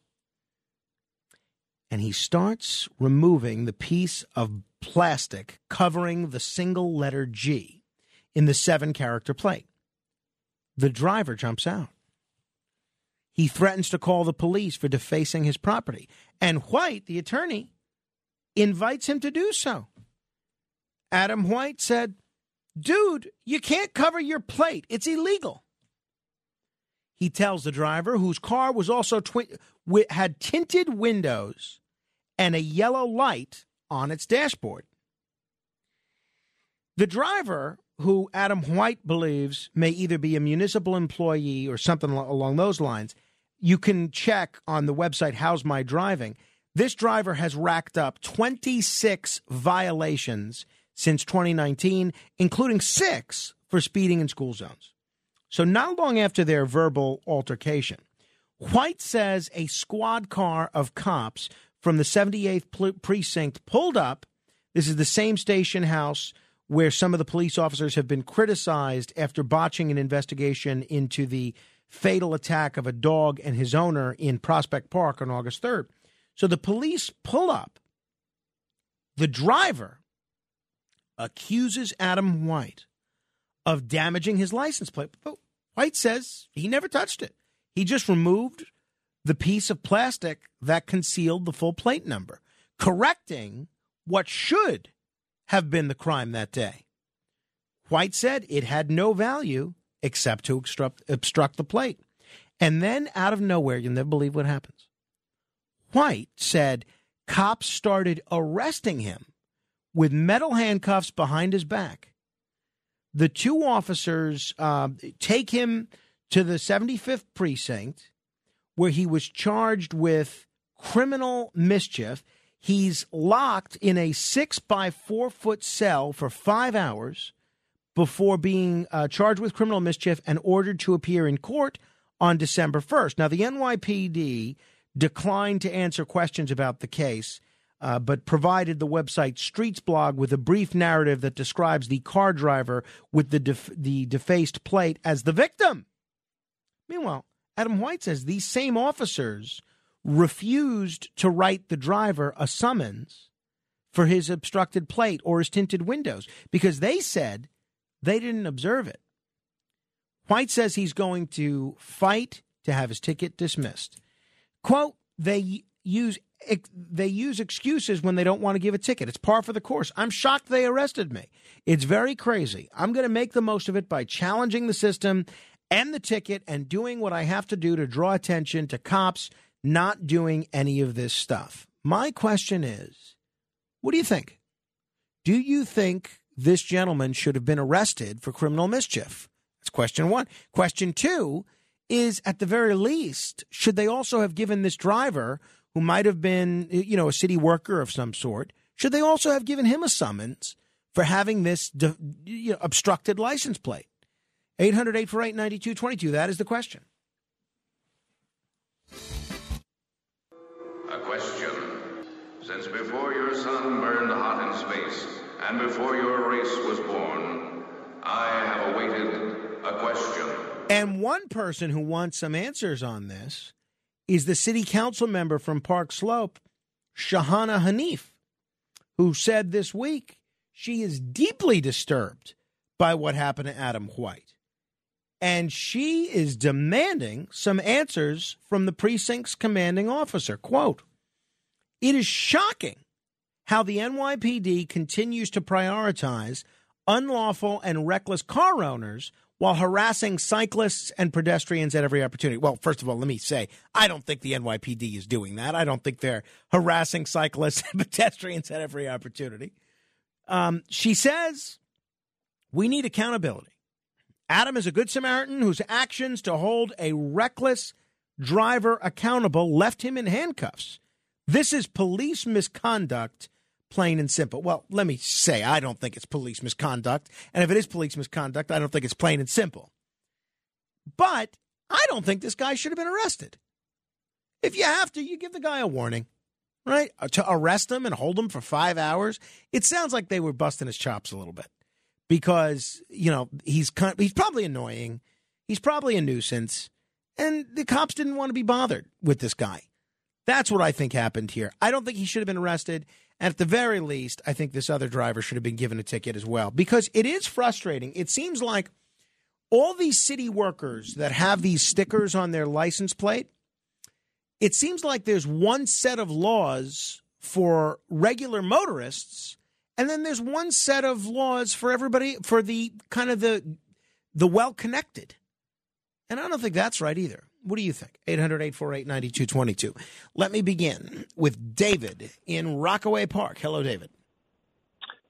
And he starts removing the piece of plastic covering the single letter G in the seven character plate. The driver jumps out. He threatens to call the police for defacing his property. And White, the attorney, invites him to do so. Adam White said, Dude, you can't cover your plate. It's illegal. He tells the driver, whose car was also twi- had tinted windows and a yellow light on its dashboard. The driver, who Adam White believes may either be a municipal employee or something along those lines, you can check on the website How's My Driving. This driver has racked up 26 violations since 2019, including six for speeding in school zones. So, not long after their verbal altercation, White says a squad car of cops from the 78th precinct pulled up. This is the same station house where some of the police officers have been criticized after botching an investigation into the fatal attack of a dog and his owner in Prospect Park on August 3rd. So the police pull up. The driver accuses Adam White of damaging his license plate. But White says he never touched it. He just removed the piece of plastic that concealed the full plate number, correcting what should have been the crime that day. White said it had no value except to obstruct, obstruct the plate. And then out of nowhere, you'll never believe what happens. White said cops started arresting him with metal handcuffs behind his back. The two officers uh, take him to the 75th precinct, where he was charged with criminal mischief. He's locked in a six by four foot cell for five hours before being uh, charged with criminal mischief and ordered to appear in court on December 1st. Now, the NYPD declined to answer questions about the case, uh, but provided the website Streetsblog with a brief narrative that describes the car driver with the def- the defaced plate as the victim. Meanwhile, Adam White says these same officers refused to write the driver a summons for his obstructed plate or his tinted windows because they said they didn't observe it. White says he's going to fight to have his ticket dismissed. Quote, they use they use excuses when they don't want to give a ticket. It's par for the course. I'm shocked they arrested me. It's very crazy. I'm going to make the most of it by challenging the system and the ticket and doing what I have to do to draw attention to cops not doing any of this stuff. My question is, what do you think? Do you think this gentleman should have been arrested for criminal mischief? That's question 1. Question 2 is at the very least, should they also have given this driver who might have been, you know, a city worker of some sort, should they also have given him a summons for having this you know, obstructed license plate? 800 848 9222. That is the question. A question. Since before your sun burned hot in space, and before your race was born, I have awaited a question. And one person who wants some answers on this is the city council member from Park Slope, Shahana Hanif, who said this week she is deeply disturbed by what happened to Adam White. And she is demanding some answers from the precinct's commanding officer. Quote It is shocking how the NYPD continues to prioritize unlawful and reckless car owners while harassing cyclists and pedestrians at every opportunity. Well, first of all, let me say, I don't think the NYPD is doing that. I don't think they're harassing cyclists [laughs] and pedestrians at every opportunity. Um, she says we need accountability. Adam is a good Samaritan whose actions to hold a reckless driver accountable left him in handcuffs. This is police misconduct, plain and simple. Well, let me say, I don't think it's police misconduct. And if it is police misconduct, I don't think it's plain and simple. But I don't think this guy should have been arrested. If you have to, you give the guy a warning. right? Uh, To arrest him and hold him for five hours. It sounds like they were busting his chops a little bit because you know he's he's probably annoying, he's probably a nuisance, and the cops didn't want to be bothered with this guy. That's what I think happened here. I don't think he should have been arrested. And at the very least, I think this other driver should have been given a ticket as well because it is frustrating. It seems like all these city workers that have these stickers on their license plate, it seems like there's one set of laws for regular motorists and then there's one set of laws for everybody for the kind of the the well connected. And I don't think that's right either. What do you think? 800 848 9222. Let me begin with David in Rockaway Park. Hello, David.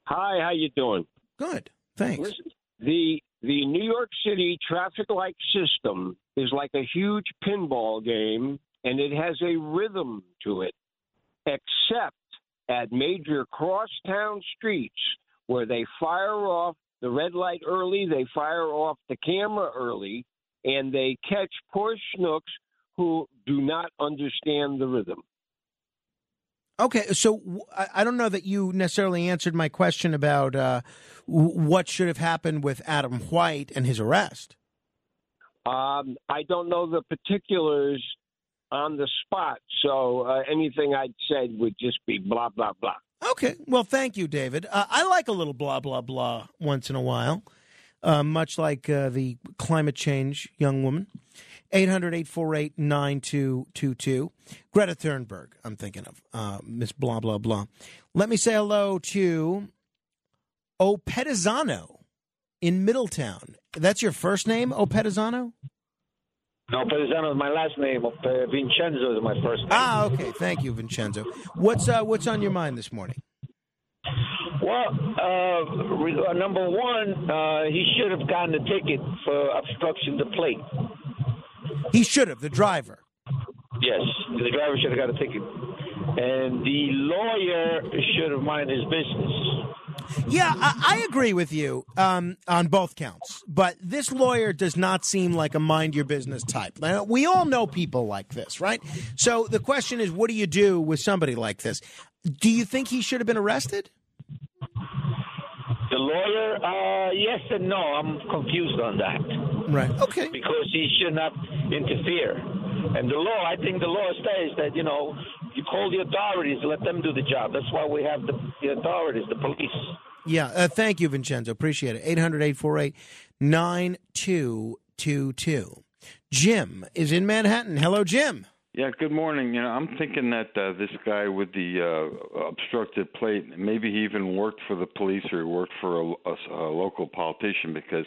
Hi, how you doing? Good, thanks. Listen, the the New York City traffic light system is like a huge pinball game, and it has a rhythm to it, except at major crosstown streets where they fire off the red light early, they fire off the camera early, and they catch poor schnooks who do not understand the rhythm. Okay, so I don't know that you necessarily answered my question about uh, what should have happened with Adam White and his arrest. Um, I don't know the particulars on the spot, so uh, anything I'd said would just be blah blah blah. Okay, well, thank you, David. Uh, I like a little blah blah blah once in a while, uh, much like uh, the climate change young woman. 800 848 9222. Greta Thunberg, I'm thinking of. Uh, Miss blah blah blah. Let me say hello to Opetizano in Middletown. That's your first name, Opetizano? No, Pedizano is my last name. Uh, Vincenzo is my first name. Ah, okay. Thank you, Vincenzo. What's uh, what's on your mind this morning? Well, uh, uh, number one, uh, he should have gotten a ticket for obstruction to plate. He should have, the driver. Yes, the driver should have got a ticket. And the lawyer should have minded his business. Yeah, I, I agree with you um, on both counts. But this lawyer does not seem like a mind your business type. Now, we all know people like this, right? So the question is, what do you do with somebody like this? Do you think he should have been arrested? The lawyer, uh, yes and no. I'm confused on that. Right. Okay. Because he should not interfere. And the law, I think the law states that, you know, you call the authorities, let them do the job. That's why we have the, the authorities, the police. Yeah. Uh, thank you, Vincenzo. Appreciate it. 800 848 9222. Jim is in Manhattan. Hello, Jim. Yeah, good morning. You know, I'm thinking that uh, this guy with the uh, obstructed plate, maybe he even worked for the police or he worked for a, a, a local politician because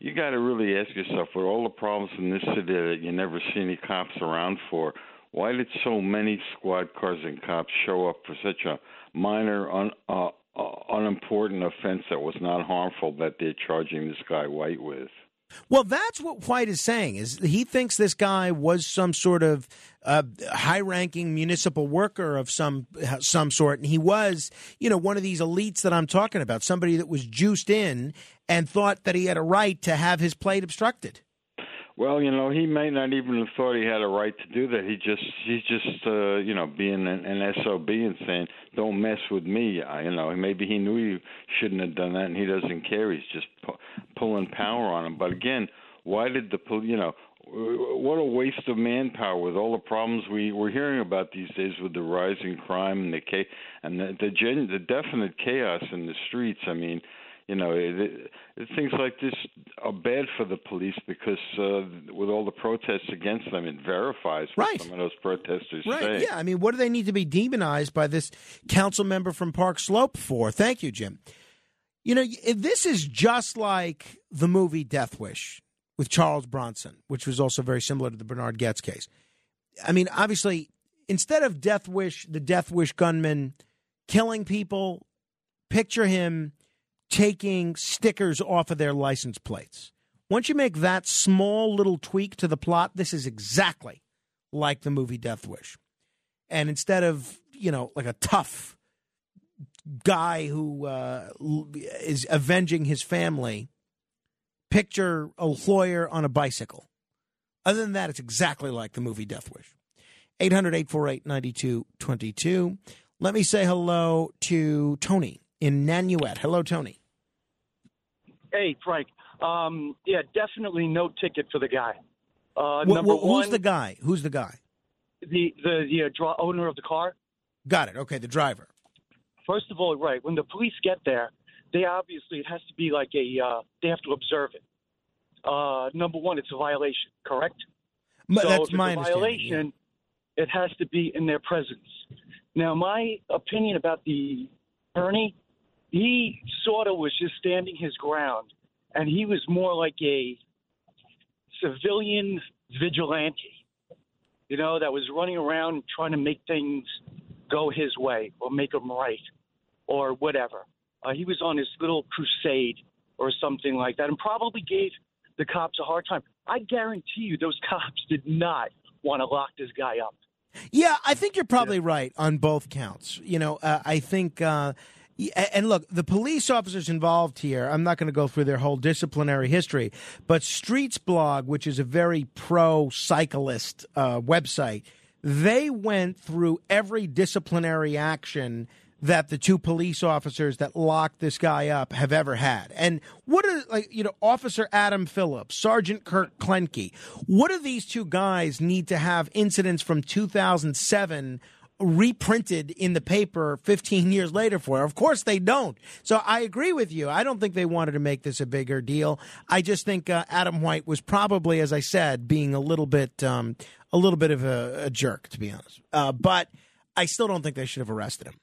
you got to really ask yourself, with all the problems in this city that you never see any cops around for, why did so many squad cars and cops show up for such a minor, un, uh, uh, unimportant offense that was not harmful that they're charging this guy White with? Well, that's what White is saying. Is he thinks this guy was some sort of uh, high-ranking municipal worker of some some sort, and he was, you know, one of these elites that I'm talking about. Somebody that was juiced in and thought that he had a right to have his plate obstructed. Well, you know, he may not even have thought he had a right to do that. He just, he's just, uh, you know, being an, an sob and saying, "Don't mess with me." I, you know, maybe he knew he shouldn't have done that, and he doesn't care. He's just pu- pulling power on him. But again, why did the police? You know, what a waste of manpower with all the problems we we're hearing about these days with the rising crime and the cha- and the the, gen- the definite chaos in the streets. I mean you know, it, it, things like this are bad for the police because uh, with all the protests against them, it verifies what Right. some of those protesters Right. say. Yeah. I mean, what do they need to be demonized by this council member from Park Slope for? Thank you, Jim. You know, this is just like the movie Death Wish with Charles Bronson, which was also very similar to the Bernhard Goetz case. I mean, obviously, instead of Death Wish, the Death Wish gunman killing people, picture him taking stickers off of their license plates. Once you make that small little tweak to the plot, this is exactly like the movie Death Wish. And instead of, you know, like a tough guy who uh, is avenging his family, picture a lawyer on a bicycle. Other than that, it's exactly like the movie Death Wish. 800 848 9222. Let me say hello to Tony in Nanuet. Hello, Tony. Hey, Frank. Um, yeah, definitely no ticket for the guy. Uh, number wh- who's one, the guy? Who's the guy? the the the uh, dra- owner of the car. Got it. Okay, the driver. First of all, right when the police get there, they obviously it has to be like a uh, they have to observe it. Uh, number one, it's a violation, correct? M- so that's if it's my a violation. It has to be in their presence. Now, my opinion about the attorney, he sort of was just standing his ground, and he was more like a civilian vigilante, you know, that was running around trying to make things go his way or make them right or whatever. Uh, he was on his little crusade or something like that and probably gave the cops a hard time. I guarantee you those [laughs] cops did not want to lock this guy up. Yeah, I think you're probably right on both counts. You know, uh, I think, uh, and look, the police officers involved here, I'm not going to go through their whole disciplinary history, but Streetsblog, which is a very pro cyclist uh, website, they went through every disciplinary action that the two police officers that locked this guy up have ever had. And what are like you know Officer Adam Phillips, Sergeant Kirk Klenke, what do these two guys need to have incidents from 2007 reprinted in the paper 15 years later for? Of course they don't. So I agree with you. I don't think they wanted to make this a bigger deal. I just think uh, Adam White was probably as I said being a little bit um, a little bit of a, a jerk to be honest. Uh, but I still don't think they should have arrested him.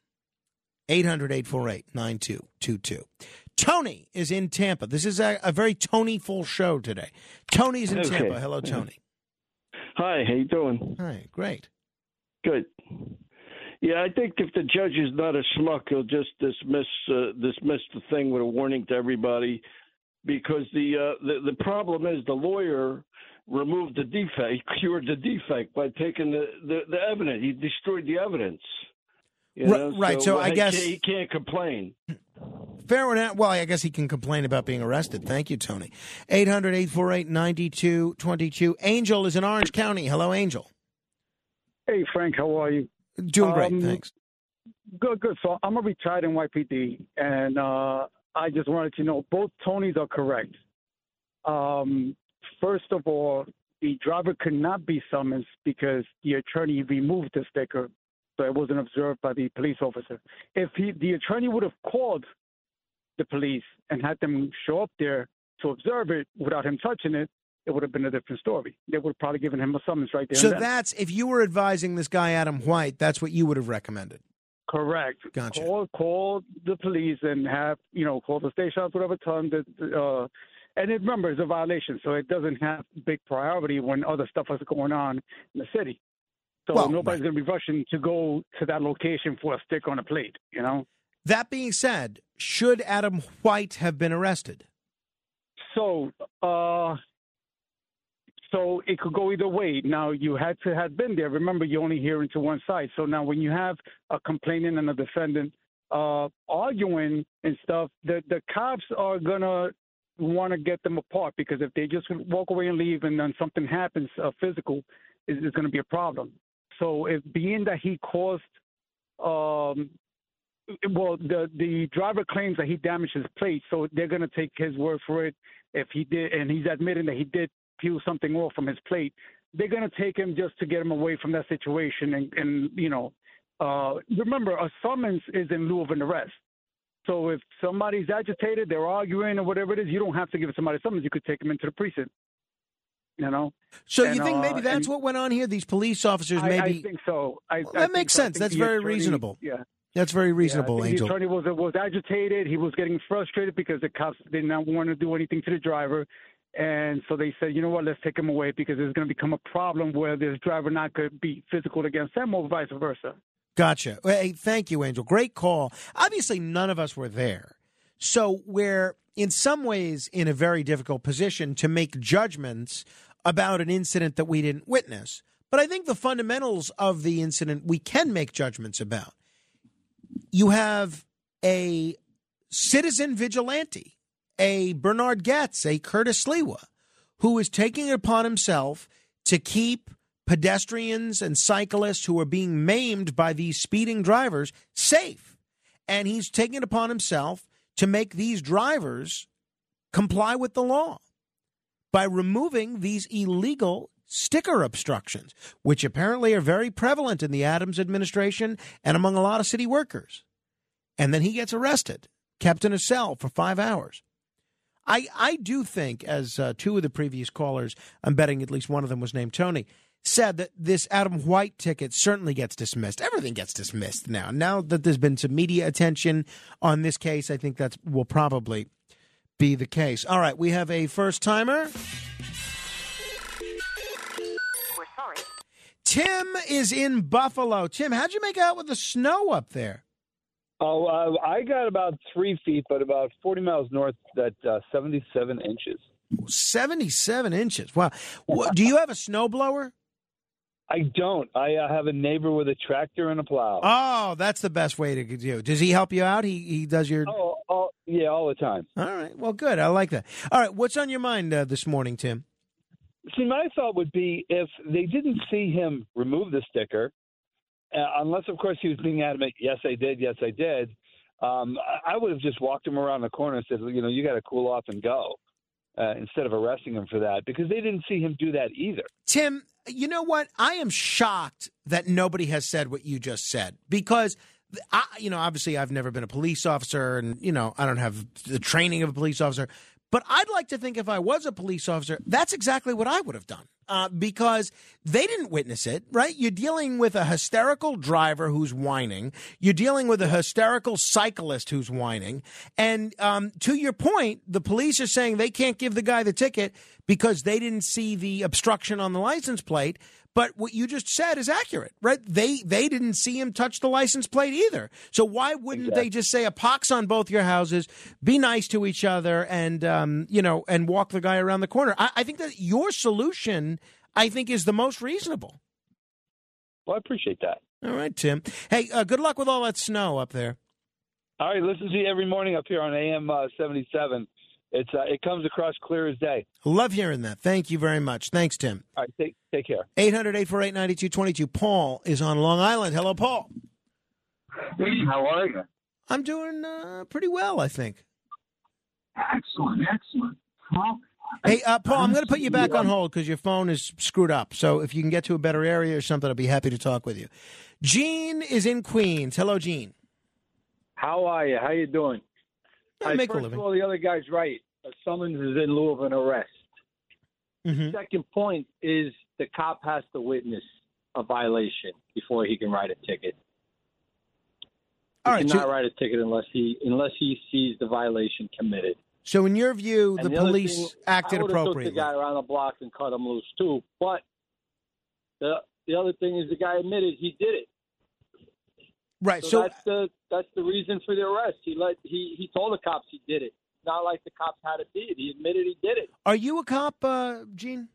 800 848 9222. Tony is in Tampa. This is a, a very Tony full show today. Tony's in Okay. Tampa. Hello, Tony. Hi, how you doing? Hi, great. Good. Yeah, I think if the judge is not a schmuck, he'll just dismiss uh, dismiss the thing with a warning to everybody, because the uh, the the problem is the lawyer removed the defect, [laughs] cured the defect by taking the the, the evidence. He destroyed the evidence. You Ri- know? right, so I he guess- can't, he can't complain. Fair enough. Well, I guess he can complain about being arrested. Thank you, Tony. 800 848 9222. Angel is in Orange County. Hello, Angel. Hey, Frank, how are you? Doing great, Um, thanks. Good, good. So I'm a retired NYPD, and uh, I just wanted to know both Tonys are correct. Um, first of all, the driver could not be summoned because the attorney removed the sticker, so it wasn't observed by the police officer. If he, the attorney would have called the police and had them show up there to observe it without him touching it, it would have been a different story. They would have probably given him a summons right there. So that's, if you were advising this guy, Adam White, that's what you would have recommended. Correct. Gotcha. Call call the police and have you know call the station house whatever time that uh, and it, remember it's a violation, so it doesn't have big priority when other stuff is going on in the city. So Well, nobody's going to be rushing to go to that location for a stick on a plate. You know. That being said, should Adam White have been arrested? So, uh, so it could go either way. Now you had to have been there. Remember, you're only hearing to one side. So now, when you have a complainant and a defendant uh, arguing and stuff, the the cops are gonna want to get them apart because if they just walk away and leave, and then something happens, uh, physical, is, is going to be a problem. So, if being that he caused um, well, the the driver claims that he damaged his plate, so they're going to take his word for it. If he did, and he's admitting that he did peel something off from his plate, they're going to take him just to get him away from that situation. And, and you know, uh, remember, a summons is in lieu of an arrest. So if somebody's agitated, they're arguing or whatever it is, you don't have to give somebody a summons. You could take them into the precinct. You know. So And, you think uh, maybe that's and- what went on here? These police officers maybe. I think so. I, Well, I that makes so. Sense. That's very attorney- reasonable. Yeah. That's very reasonable, yeah, Angel. The attorney was was agitated. He was getting frustrated because the cops did not want to do anything to the driver, and so they said, you know what, let's take him away because it's going to become a problem where this driver not to be physical against him or vice versa. Gotcha. Hey, thank you, Angel. Great call. Obviously, none of us were there. So we're in some ways in a very difficult position to make judgments about an incident that we didn't witness. But I think the fundamentals of the incident we can make judgments about. You have a citizen vigilante, a Bernhard Goetz, a Curtis Sliwa, who is taking it upon himself to keep pedestrians and cyclists who are being maimed by these speeding drivers safe. And he's taking it upon himself to make these drivers comply with the law by removing these illegal sticker obstructions, which apparently are very prevalent in the Adams administration and among a lot of city workers. And then he gets arrested, kept in a cell for five hours. I, I do think, as uh, two of the previous callers, I'm betting at least one of them was named Tony, said that this Adam White ticket certainly gets dismissed. Everything gets dismissed now. Now that there's been some media attention on this case, I think that will probably be the case. All right, we have a first timer. We're sorry. Tim is in Buffalo. Tim, how'd you make out with the snow up there? Oh, uh, I got about three feet, but about 40 miles north, that uh, 77 inches. 77 inches. Wow. Do you have a snowblower? I don't. I uh, have a neighbor with a tractor and a plow. Oh, that's the best way to do. Does he help you out? He he does your. Oh, oh yeah, all the time. All right. Well, good. I like that. All right. What's on your mind uh, this morning, Tim? See, my thought would be if they didn't see him remove the sticker, uh, unless, of course, he was being adamant, yes, I did, yes, I did, um, I I would have just walked him around the corner and said, you know, you got to cool off and go uh, instead of arresting him for that because they didn't see him do that either. Tim, you know what? I am shocked that nobody has said what you just said because. I, you know, obviously, I've never been a police officer, and you know, I don't have the training of a police officer. But I'd like to think if I was a police officer, that's exactly what I would have done. Uh, because they didn't witness it, right? You're dealing with a hysterical driver who's whining. You're dealing with a hysterical cyclist who's whining. And um, to your point, the police are saying they can't give the guy the ticket because they didn't see the obstruction on the license plate. But what you just said is accurate, right? They they didn't see him touch the license plate either. So why wouldn't they just say a pox on both your houses, be nice to each other, and um, you know, and walk the guy around the corner? I, I think that your solution, I think, is the most reasonable. Well, I appreciate that. All right, Tim. Hey, uh, good luck with all that snow up there. All right, listen to you every morning up here on AM uh, 77. It's uh, it comes across clear as day. Love hearing that. Thank you very much. Thanks, Tim. All right, take take care. 800 848 9222. Paul is on Long Island. Hello, Paul. Hey, how are you? I'm doing uh, pretty well, I think. Excellent, excellent. Well, Hey, uh, Paul, I'm going to put you back on hold because your phone is screwed up. So if you can get to a better area or something, I'll be happy to talk with you. Gene is in Queens. Hello, Gene. How are you? How are you doing? I make a first living. of all, the other guy's right. A summons is in lieu of an arrest. Mm-hmm. Second point is the cop has to witness a violation before he can write a ticket. He All right, cannot so- write a ticket unless he unless he sees the violation committed. So, in your view, And the, police thing, acted I would've took appropriately. the guy around the block and cut him loose too. But the the other thing is the guy admitted he did it. Right. So, So, that's the that's the reason for the arrest. He let he he told the cops he did it. Not like the cops had to see it. He admitted he did it. are you a cop, uh, Gene?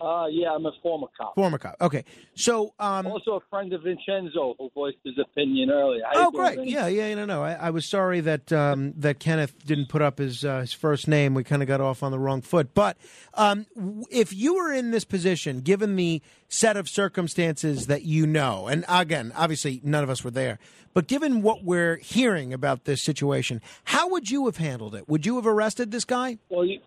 Uh, yeah, I'm a former cop. Former cop. Okay. So, um, also a friend of Vincenzo who voiced his opinion earlier. How Oh, great! Yeah, yeah, no, no. I, I was sorry that um, that Kenneth didn't put up his uh, his first name. We kind of got off on the wrong foot. But um, w- if you were in this position, given the set of circumstances that you know, and again, obviously none of us were there, but given what we're hearing about this situation, how would you have handled it? Would you have arrested this guy? Well, you,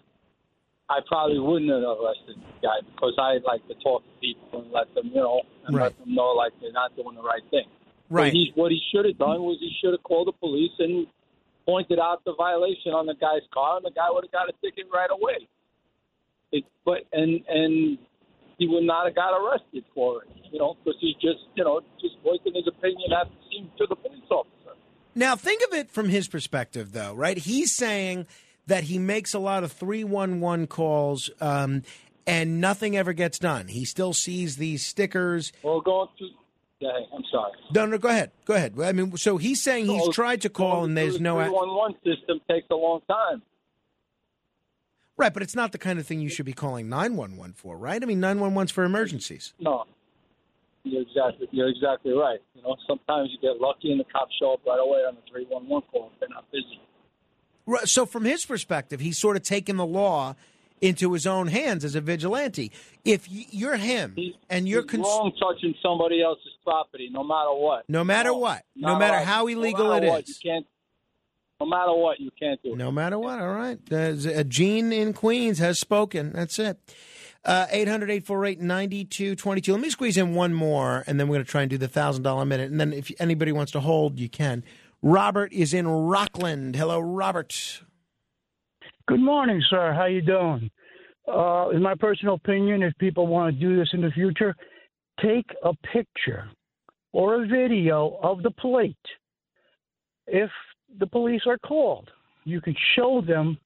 I probably wouldn't have arrested the guy because I like to talk to people and let them, you know, and Right. let them know like they're not doing the right thing. Right. What he, what he should have done was he should have called the police and pointed out the violation on the guy's car, and the guy would have got a ticket right away. It, but and and he would not have got arrested for it, you know, because he just, you know, just voicing his opinion after seeing to the police officer. Now, think of it from his perspective, though, right? He's saying that he makes a lot of 311 calls um, and nothing ever gets done. He still sees these stickers. Well, going to, yeah, I'm sorry. No, no, go ahead. Go ahead. I mean, so he's saying he's So, tried to call and there's no. Three one one system takes a long time. Right, but it's not the kind of thing you should be calling 911 for, right? I mean, 911's for emergencies. No, you're exactly you're exactly right. You know, sometimes you get lucky and the cops show up right away on the three one one call if they're not busy. So, from his perspective, he's sort of taken the law into his own hands as a vigilante. If you're him and you're cons- wrong touching somebody else's property, no matter what. no matter what, no matter how illegal no it what, is, you can't. No matter what, you can't do it. No matter what. All right. A Gene in Queens has spoken. That's it. Uh, 800 848 9222. Let me squeeze in one more, and then we're going to try and do the $1,000 minute. And then if anybody wants to hold, you can. Robert is in Rockland. Hello, Robert. Good morning, sir. How you doing? Uh, in my personal opinion, if people want to do this in the future, take a picture or a video of the plate. If the police are called, you can show them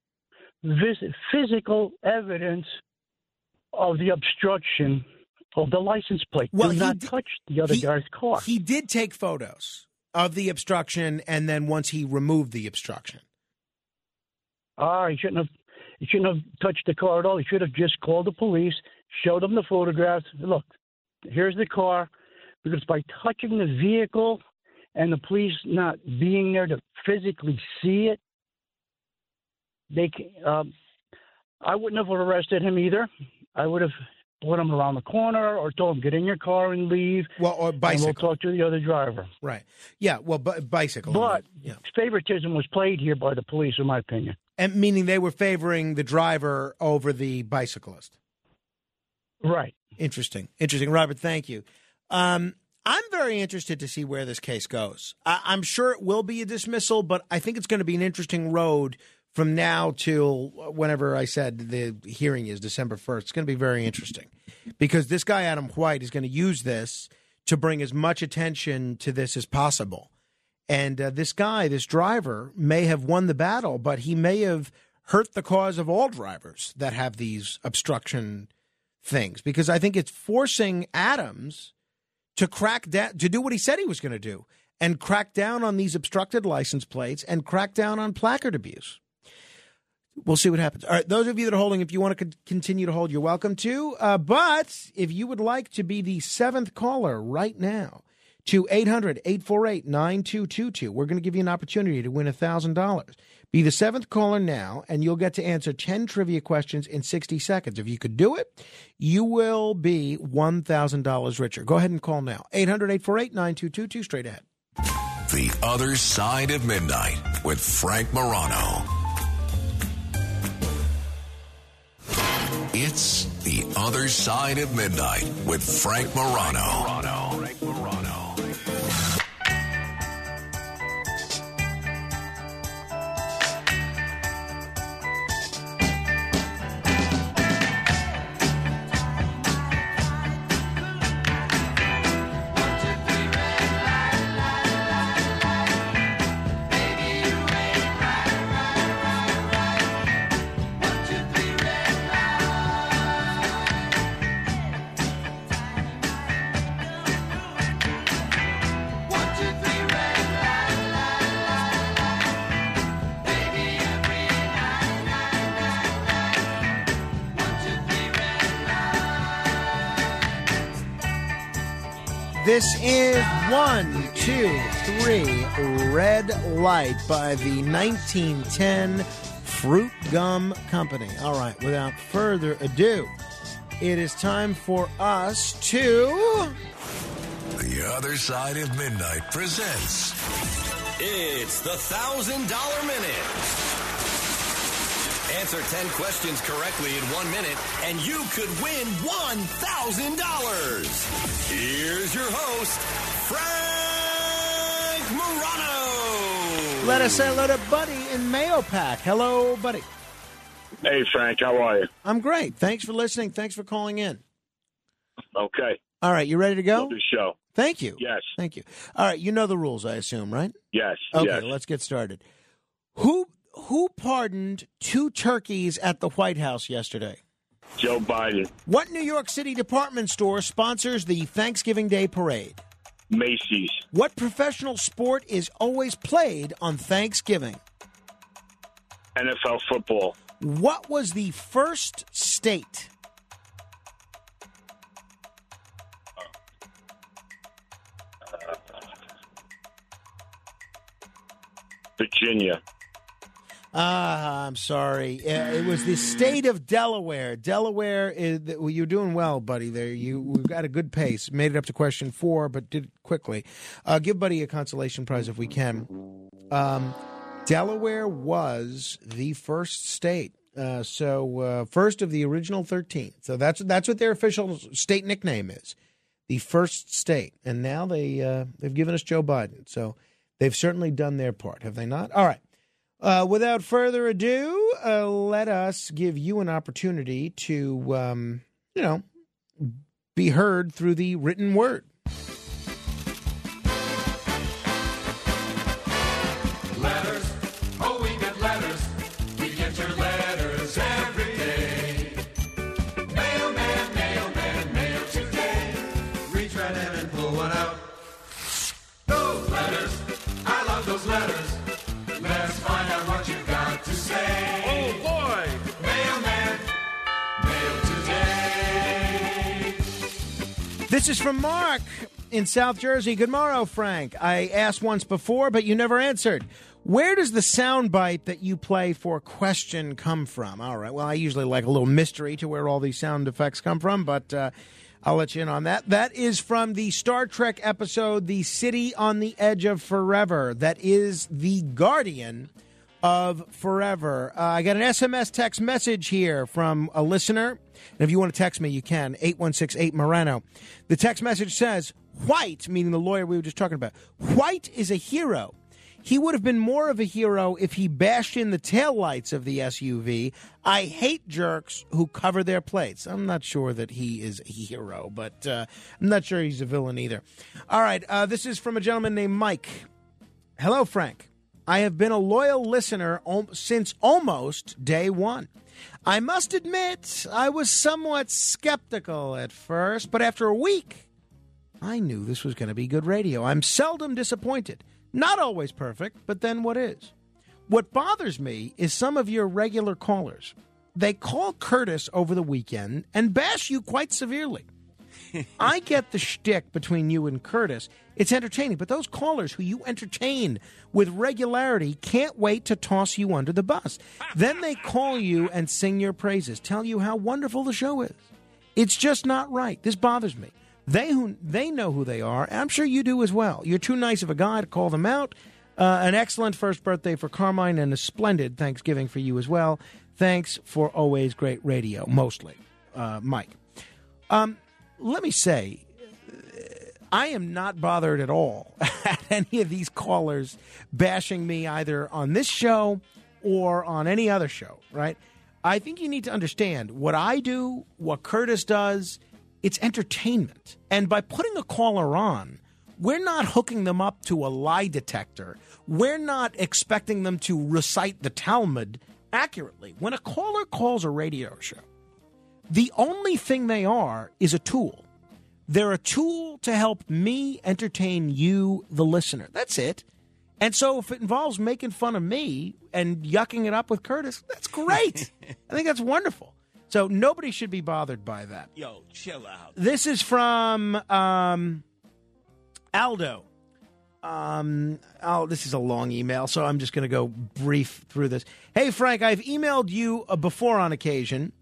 vis- physical evidence of the obstruction of the license plate. Well, do he not did- touch the other he- guy's car. He did take photos of the obstruction, and then once he removed the obstruction. Ah, he shouldn't have. He shouldn't have touched the car at all. He should have just called the police, showed them the photographs. Look, here's the car. Because by touching the vehicle and the police not being there to physically see it, they. Um, I wouldn't have arrested him either. I would have put him around the corner or told him get in your car and leave. Well, or And bicycle. we'll talk to the other driver. Right. Yeah. Well, bi- bicycle. But yeah. favoritism was played here by the police, in my opinion. And meaning they were favoring the driver over the bicyclist. Right. Interesting. Interesting. Robert, thank you. Um, I'm very interested to see where this case goes. I- I'm sure it will be a dismissal, but I think it's going to be an interesting road from now till whenever I said the hearing is December 1st. It's going to be very interesting because this guy, Adam White, is going to use this to bring as much attention to this as possible. And uh, this guy, this driver, may have won the battle, but he may have hurt the cause of all drivers that have these obstruction things because I think it's forcing Adams to crack down to do what he said he was going to do and crack down on these obstructed license plates and crack down on placard abuse. We'll see what happens. All right, those of you that are holding, if you want to continue to hold, you're welcome to. Uh, but if you would like to be the seventh caller right now to 800 848 9222, we're going to give you an opportunity to win $1,000. Be the seventh caller now, and you'll get to answer 10 trivia questions in 60 seconds. If you could do it, you will be $1,000 richer. Go ahead and call now. 800 848 9222, straight ahead. The Other Side of Midnight with Frank Morano. Other Side of Midnight with Frank Morano. This is one, two, three, Red Light by the 1910 Fruit Gum Company. All right, without further ado, it is time for us to. The Other Side of Midnight presents It's the thousand dollar minute. Answer 10 questions correctly in one minute, and you could win $1,000. Here's your host, Frank Morano. Let us say hello to Buddy in Mahopac. Hello, Buddy. Hey, Frank, how are you? I'm great. Thanks for listening. Thanks for calling in. Okay. All right, you ready to go? Love the show. Thank you. Yes. Thank you. All right, you know the rules, I assume, right? Yes. Okay, yes. let's get started. Who who pardoned two turkeys at the White House yesterday? Joe Biden, What New York City department store sponsors the Thanksgiving Day parade? Macy's, What professional sport is always played on Thanksgiving? NFL football, What was the first state? Virginia, Ah, I'm sorry. It was the state of Delaware. Delaware is. Well, you're doing well, buddy. There, you we've got a good pace. Made it up to question four, but did it quickly. Uh, give Buddy a consolation prize if we can. Um, Delaware was the first state. Uh, so uh, first of the original thirteen. So that's that's what their official state nickname is, the first state. And now they uh, they've given us Joe Biden. So they've certainly done their part, have they not? All right. Uh, without further ado, uh, let us give you an opportunity to, um, you know, be heard through the written word. This is from Mark in South Jersey. Good morrow, Frank. I asked once before, but you never answered. Where does the sound bite that you play for question come from? All right. Well, I usually like a little mystery to where all these sound effects come from, but uh, I'll let you in on that. That is from the Star Trek episode, The City on the Edge of Forever. That is the guardian of forever. Uh, I got an SMS text message here from a listener. And if you want to text me, you can. 8168 Morano. The text message says, White, meaning the lawyer we were just talking about, White is a hero. He would have been more of a hero if he bashed in the taillights of the SUV. I hate jerks who cover their plates. I'm not sure that he is a hero, but uh, I'm not sure he's a villain either. All right, uh, this is from a gentleman named Mike. Hello, Frank. I have been a loyal listener om- since almost day one. I must admit, I was somewhat skeptical at first, but after a week, I knew this was going to be good radio. I'm seldom disappointed. Not always perfect, but then what is? What bothers me is some of your regular callers. They call Curtis over the weekend and bash you quite severely. [laughs] I get the shtick between you and Curtis. It's entertaining, but those callers who you entertain with regularity can't wait to toss you under the bus. Then they call you and sing your praises, tell you how wonderful the show is. It's just not right. This bothers me. They who they know who they are. I'm sure you do as well. You're too nice of a guy to call them out. Uh, an excellent first birthday for Carmine and a splendid Thanksgiving for you as well. Thanks for always great radio, mostly, uh, Mike. Um, let me say, I am not bothered at all [laughs] at any of these callers bashing me either on this show or on any other show, right? I think you need to understand what I do, what Curtis does, it's entertainment. And by putting a caller on, we're not hooking them up to a lie detector. We're not expecting them to recite the Talmud accurately. When a caller calls a radio show, the only thing they are is a tool. They're a tool to help me entertain you, the listener. That's it. And so if it involves making fun of me and yucking it up with Curtis, that's great. [laughs] I think that's wonderful. So nobody should be bothered by that. Yo, chill out. This is from um, Aldo. Um, oh, this is a long email, so I'm just going to go brief through this. Hey, Frank, I've emailed you uh, before on occasion.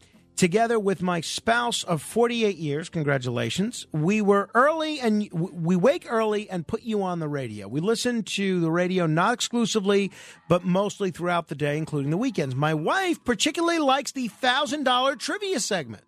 Together with my spouse of 48 years, congratulations. We were early and we wake early and put you on the radio. We listen to the radio not exclusively, but mostly throughout the day, including the weekends. My wife particularly likes the $1,000 trivia segment.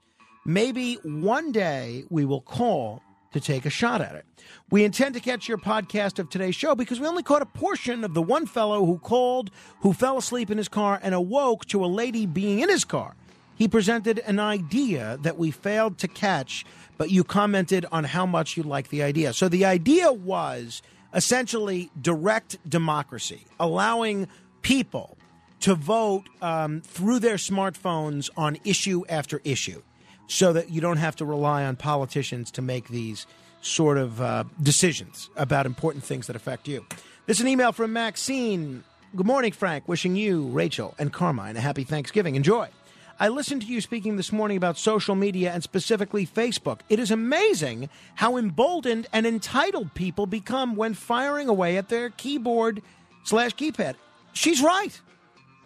Maybe one day we will call to take a shot at it. We intend to catch your podcast of today's show because we only caught a portion of the one fellow who called, who fell asleep in his car, and awoke to a lady being in his car. He presented an idea that we failed to catch, but you commented on how much you liked the idea. So the idea was essentially direct democracy, allowing people to vote um, through their smartphones on issue after issue so that you don't have to rely on politicians to make these sort of uh, decisions about important things that affect you. This is an email from Maxine. Good morning, Frank. Wishing you, Rachel, and Carmine a happy Thanksgiving. Enjoy. I listened to you speaking this morning about social media and specifically Facebook. It is amazing how emboldened and entitled people become when firing away at their keyboard slash keypad. She's right.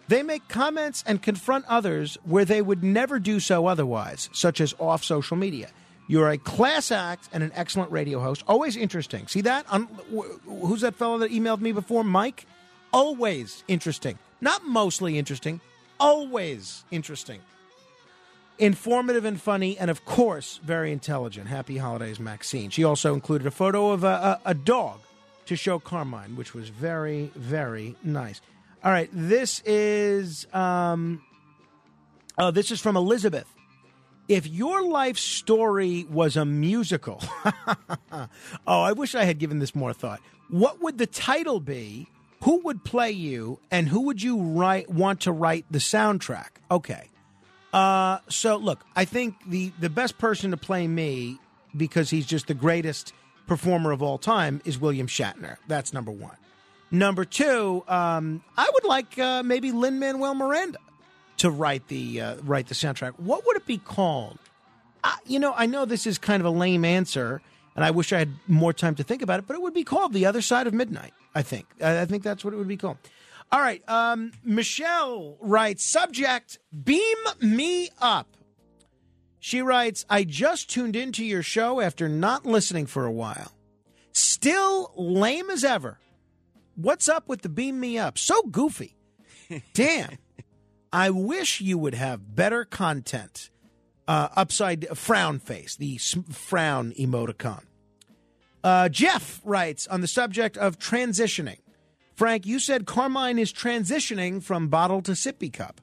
They make comments and confront others where they would never do so otherwise, such as off social media. You're a class act and an excellent radio host. Always interesting. See that? Um, wh- who's that fellow that emailed me before? Mike? Always interesting. Not mostly interesting, always interesting. Informative and funny, and of course, very intelligent. Happy holidays, Maxine. She also included a photo of a, a, a dog to show Carmine, which was very, very nice. All right, this is um, oh, this is from Elizabeth. If your life story was a musical, [laughs] oh, I wish I had given this more thought. What would the title be? Who would play you, and who would you write want to write the soundtrack? Okay. Uh, so look, I think the the best person to play me because he's just the greatest performer of all time is William Shatner. That's number one. Number two, um, I would like uh, maybe Lin Manuel Miranda to write the uh, write the soundtrack. What would it be called? You know, I know this is kind of a lame answer, and I wish I had more time to think about it. But it would be called "The Other Side of Midnight." I think. I, think that's what it would be called. All right. Um, Michelle writes subject: Beam me up. She writes, I just tuned into your show after not listening for a while. Still lame as ever. What's up with the beam me up? So goofy. Damn. I wish you would have better content. Uh, upside frown face, the s- frown emoticon. Uh, Jeff writes on the subject of transitioning. Frank, you said Carmine is transitioning from bottle to sippy cup.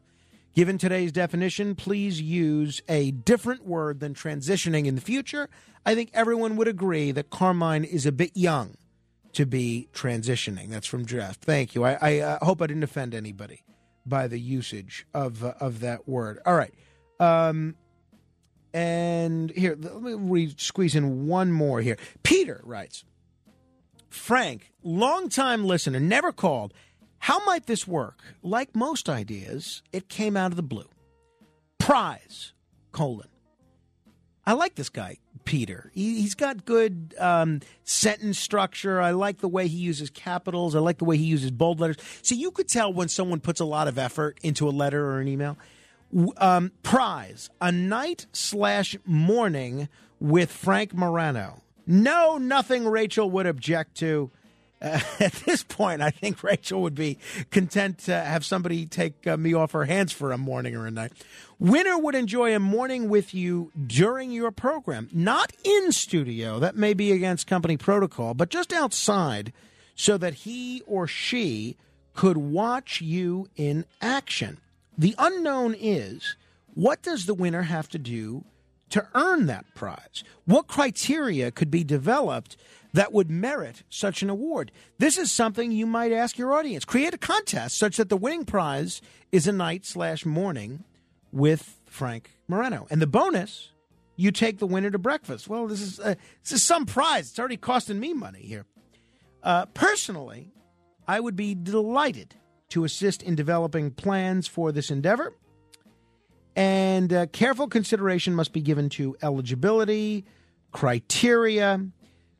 Given today's definition, please use a different word than transitioning in the future. I think everyone would agree that Carmine is a bit young to be transitioning. That's from Jeff. Thank you. I, I uh, hope I didn't offend anybody by the usage of uh, of that word. All right. Um, and here, let me re- squeeze in one more here. Peter writes Frank, longtime listener, never called. How might this work? Like most ideas, it came out of the blue. Prize, colon. I like this guy, Peter. He, he's got good um, sentence structure. I like the way he uses capitals. I like the way he uses bold letters. See, you could tell when someone puts a lot of effort into a letter or an email. Um, prize, a night slash morning with Frank Morano. No, nothing Rachel would object to. Uh, [laughs] at this point, I think Rachel would be content to have somebody take uh, me off her hands for a morning or a night. Winner would enjoy a morning with you during your program, not in studio, that may be against company protocol, but just outside so that he or she could watch you in action. The unknown is what does the winner have to do to earn that prize? What criteria could be developed that would merit such an award? This is something you might ask your audience. Create a contest such that the winning prize is a night slash morning with Frank Morano. And the bonus, you take the winner to breakfast. Well, this is uh, this is some prize. It's already costing me money here. Uh, personally, I would be delighted to assist in developing plans for this endeavor. And uh, careful consideration must be given to eligibility, criteria,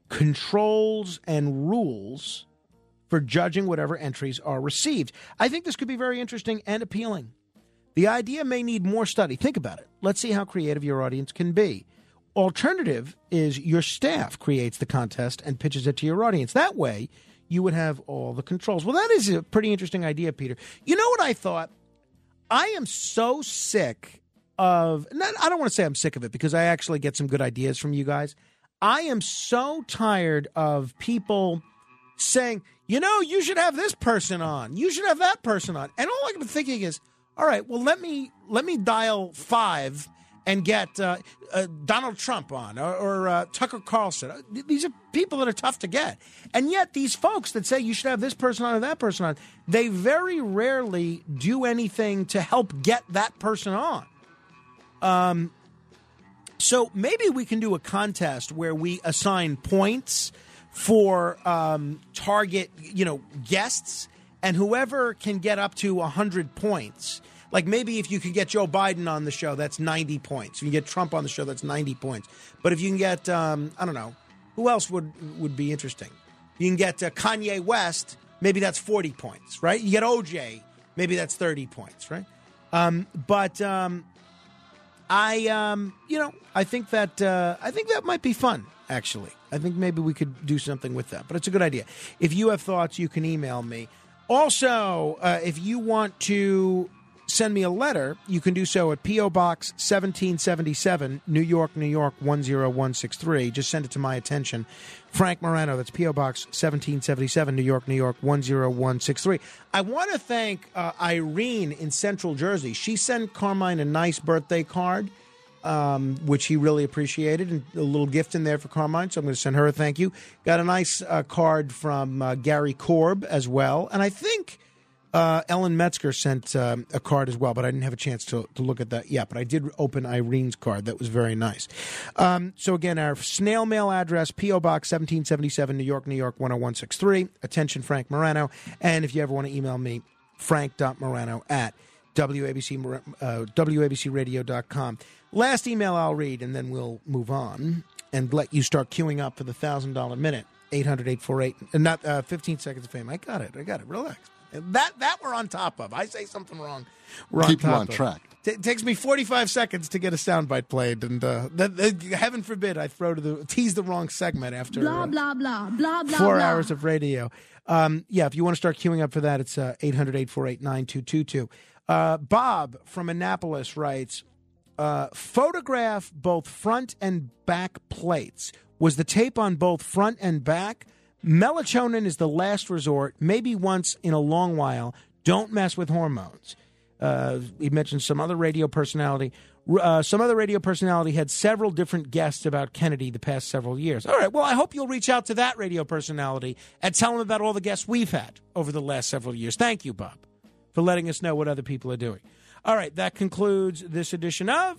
controls, and rules for judging whatever entries are received. I think this could be very interesting and appealing. The idea may need more study. Think about it. Let's see how creative your audience can be. Alternative is your staff creates the contest and pitches it to your audience. That way, you would have all the controls. Well, that is a pretty interesting idea, Peter. You know what I thought? I am so sick of. Not, I don't want to say I'm sick of it because I actually get some good ideas from you guys. I am so tired of people saying, you know, you should have this person on. You should have that person on. And all I'm thinking is, all right, well, let me let me dial five and get uh, uh, Donald Trump on or, or uh, Tucker Carlson. Uh, These are people that are tough to get. And yet, these folks that say you should have this person on or that person on, they very rarely do anything to help get that person on. Um, so maybe we can do a contest where we assign points for um, target, you know, guests, and whoever can get up to hundred points. Like maybe if you could get Joe Biden on the show, that's ninety points. If you get Trump on the show, that's ninety points. But if you can get, um, I don't know, who else would would be interesting? You can get uh, Kanye West, maybe that's forty points, right? You get OJ maybe that's 30 points, right? Um, but um, I, um, you know, I think that uh, I think that might be fun. Actually, I think maybe we could do something with that. But it's a good idea. If you have thoughts, you can email me. Also, uh, if you want to send me a letter, you can do so at P.O. Box 1777, New York, New York 10163. Just send it to my attention. Frank Morano, that's P.O. Box 1777, New York, New York 10163. I want to thank uh, Irene in Central Jersey. She sent Carmine a nice birthday card. Um, which he really appreciated, and a little gift in there for Carmine. So I'm going to send her a thank you. Got a nice uh, card from uh, Gary Korb as well, and I think uh, Ellen Metzger sent um, a card as well, but I didn't have a chance to, to look at that yet. But I did open Irene's card. That was very nice. Um, so, again, our snail mail address, P.O. Box 1777, New York, New York 10163. Attention, Frank Morano. And if you ever want to email me, frank.morano at WABC, uh, WABCradio.com. Last email I'll read, and then we'll move on and let you start queuing up for the $1,000 minute. 800 848, not uh, 15 seconds of fame. I got it. I got it. Relax. That that we're on top of. I say something wrong. We're Keep on you top on of. track. T- it takes me 45 seconds to get a soundbite played, and uh, that, that- heaven forbid I throw to the tease the wrong segment after Blah uh, blah blah blah blah. four blah. hours of radio. Um, yeah, if you want to start queuing up for that, it's uh, 800 848 9222. Uh, Bob from Annapolis writes uh, Photograph both front and back plates. Was the tape on both front and back? Melatonin is the last resort, maybe once in a long while. Don't mess with hormones. Uh, he mentioned some other radio personality. Uh, some other radio personality had several different guests about Kennedy the past several years. All right, well, I hope you'll reach out to that radio personality and tell them about all the guests we've had over the last several years. Thank you, Bob, for letting us know what other people are doing. All right, that concludes this edition of.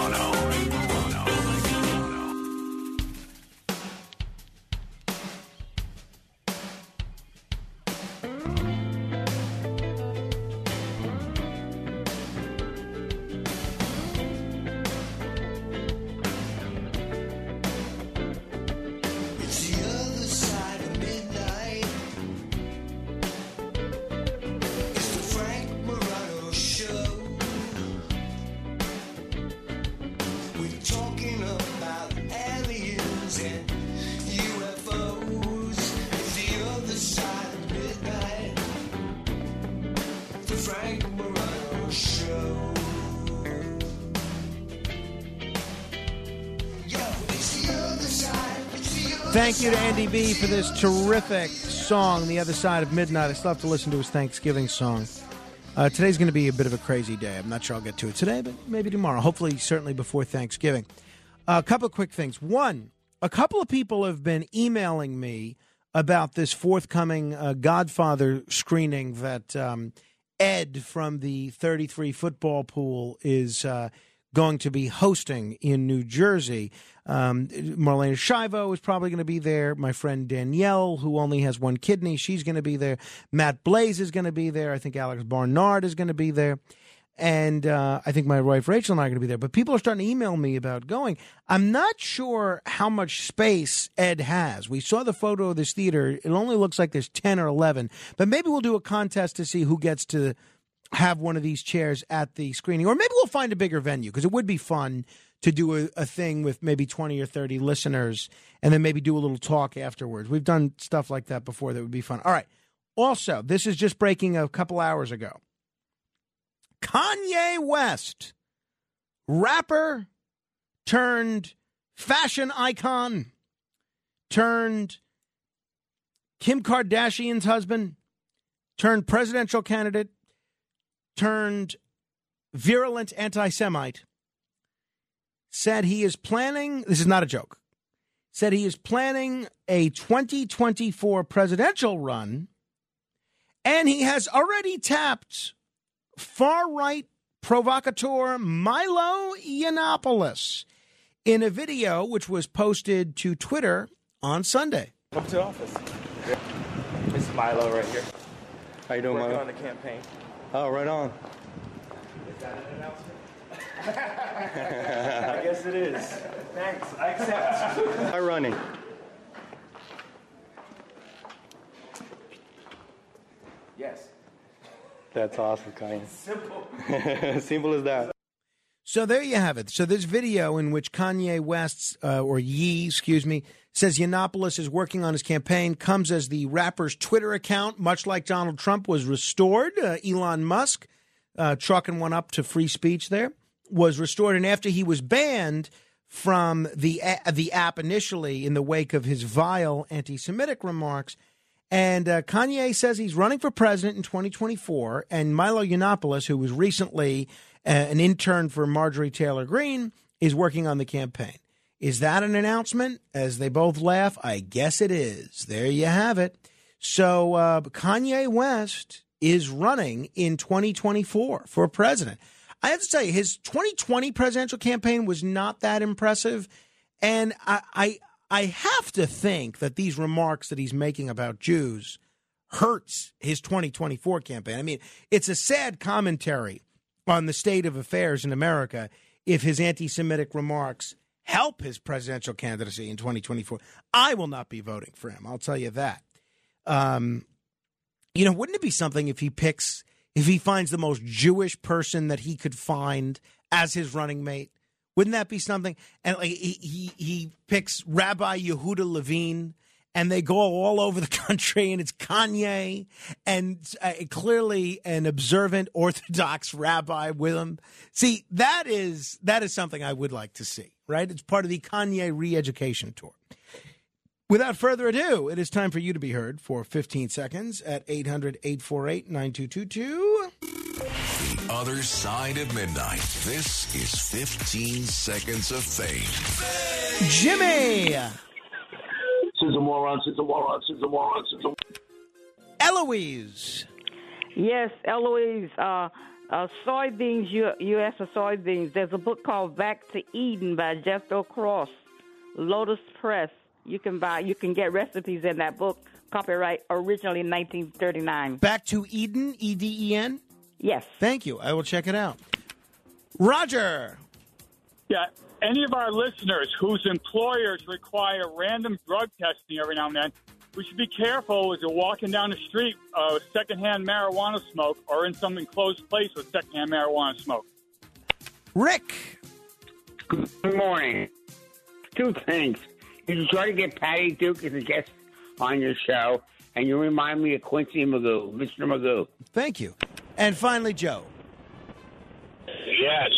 B for this terrific song, The Other Side of Midnight. I still have to listen to his Thanksgiving song. Uh, today's going to be a bit of a crazy day. I'm not sure I'll get to it today, but maybe tomorrow. Hopefully, certainly before Thanksgiving. a couple of quick things. One, a couple of people have been emailing me about this forthcoming uh, Godfather screening that um, Ed from the 33 football pool is uh, going to be hosting in New Jersey. Um, Marlena Shivo is probably going to be there. My friend Danielle, who only has one kidney, she's going to be there. Matt Blaze is going to be there. I think Alex Barnard is going to be there. And uh, I think my wife Rachel and I are going to be there. But people are starting to email me about going. I'm not sure how much space Ed has. We saw the photo of this theater. It only looks like there's 10 or 11. But maybe we'll do a contest to see who gets to have one of these chairs at the screening. Or maybe we'll find a bigger venue because it would be fun to do a, a thing with maybe 20 or 30 listeners and then maybe do a little talk afterwards. We've done stuff like that before that would be fun. All right. Also, this is just breaking a couple hours ago. Kanye West, rapper turned fashion icon, turned Kim Kardashian's husband, turned presidential candidate, turned virulent anti Semite, said he is planning, this is not a joke, said he is planning a 2024 presidential run, and he has already tapped far right provocateur Milo Yiannopoulos in a video which was posted to Twitter on Sunday. Up to office. This is Milo right here. How you doing, Working Milo? on the campaign. Oh, right on. Is that an announcement? [laughs] I guess it is. Thanks. I accept. Hi, running. yes. That's awesome, Kanye. Simple. [laughs] Simple as that. So there you have it. So this video in which Kanye West, uh, or Ye, excuse me, says Yiannopoulos is working on his campaign comes as the rapper's Twitter account, much like Donald Trump, was restored. Uh, Elon Musk, uh, trucking one up to free speech there, was restored. And after he was banned from the a- the app initially in the wake of his vile anti-Semitic remarks, and uh, Kanye says he's running for president in 2024. And Milo Yiannopoulos, who was recently an intern for Marjorie Taylor Greene, is working on the campaign. Is that an announcement? As they both laugh, I guess it is. There you have it. So uh, Kanye West is running in 2024 for president. I have to tell you, his 2020 presidential campaign was not that impressive, and I, I I have to think that these remarks that he's making about Jews hurts his 2024 campaign. I mean, it's a sad commentary on the state of affairs in America if his anti-Semitic remarks help his presidential candidacy in 2024. I will not be voting for him. I'll tell you that. Um, you know, wouldn't it be something if he picks, if he finds the most Jewish person that he could find as his running mate? Wouldn't that be something? And like he he, he picks Rabbi Yehuda Levine, and they go all over the [laughs] country, and it's Kanye, and uh, clearly an observant [laughs] Orthodox rabbi with him. See, that is that is something I would like to see. Right? It's part of the Kanye re-education tour. Without further ado, it is time for you to be heard for 15 seconds at 800 848 9222. The other side of midnight. This is 15 seconds of fame. Jimmy! She's a moron, she's a moron, she's a moron, she's a Eloise. Yes, Eloise. Uh, uh, soybeans, U- U.S. of soybeans. There's a book called Back to Eden by Jethro Kloss, Lotus Press. You can buy, you can get recipes in that book. Copyright originally 1939. Back to Eden, E D E N? Yes. Thank you. I will check it out. Roger. Yeah, any of our listeners whose employers require random drug testing every now and then, we should be careful as you're walking down the street uh, with secondhand marijuana smoke or in some enclosed place with secondhand marijuana smoke. Rick. Good morning. Two things. You try to get Patty Duke as a guest on your show, and you remind me of Quincy Magoo, Mr. Magoo. Thank you. And finally, Joe. Yes.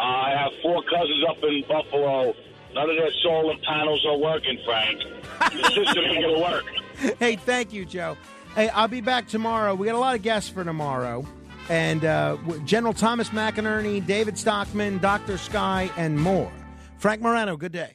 Uh, I have four cousins up in Buffalo. None of their solar panels are working, Frank. The system ain't going to work. [laughs] Hey, thank you, Joe. Hey, I'll be back tomorrow. We got a lot of guests for tomorrow. And uh, General Thomas McInerney, David Stockman, Dr. Sky, and more. Frank Morano, good day.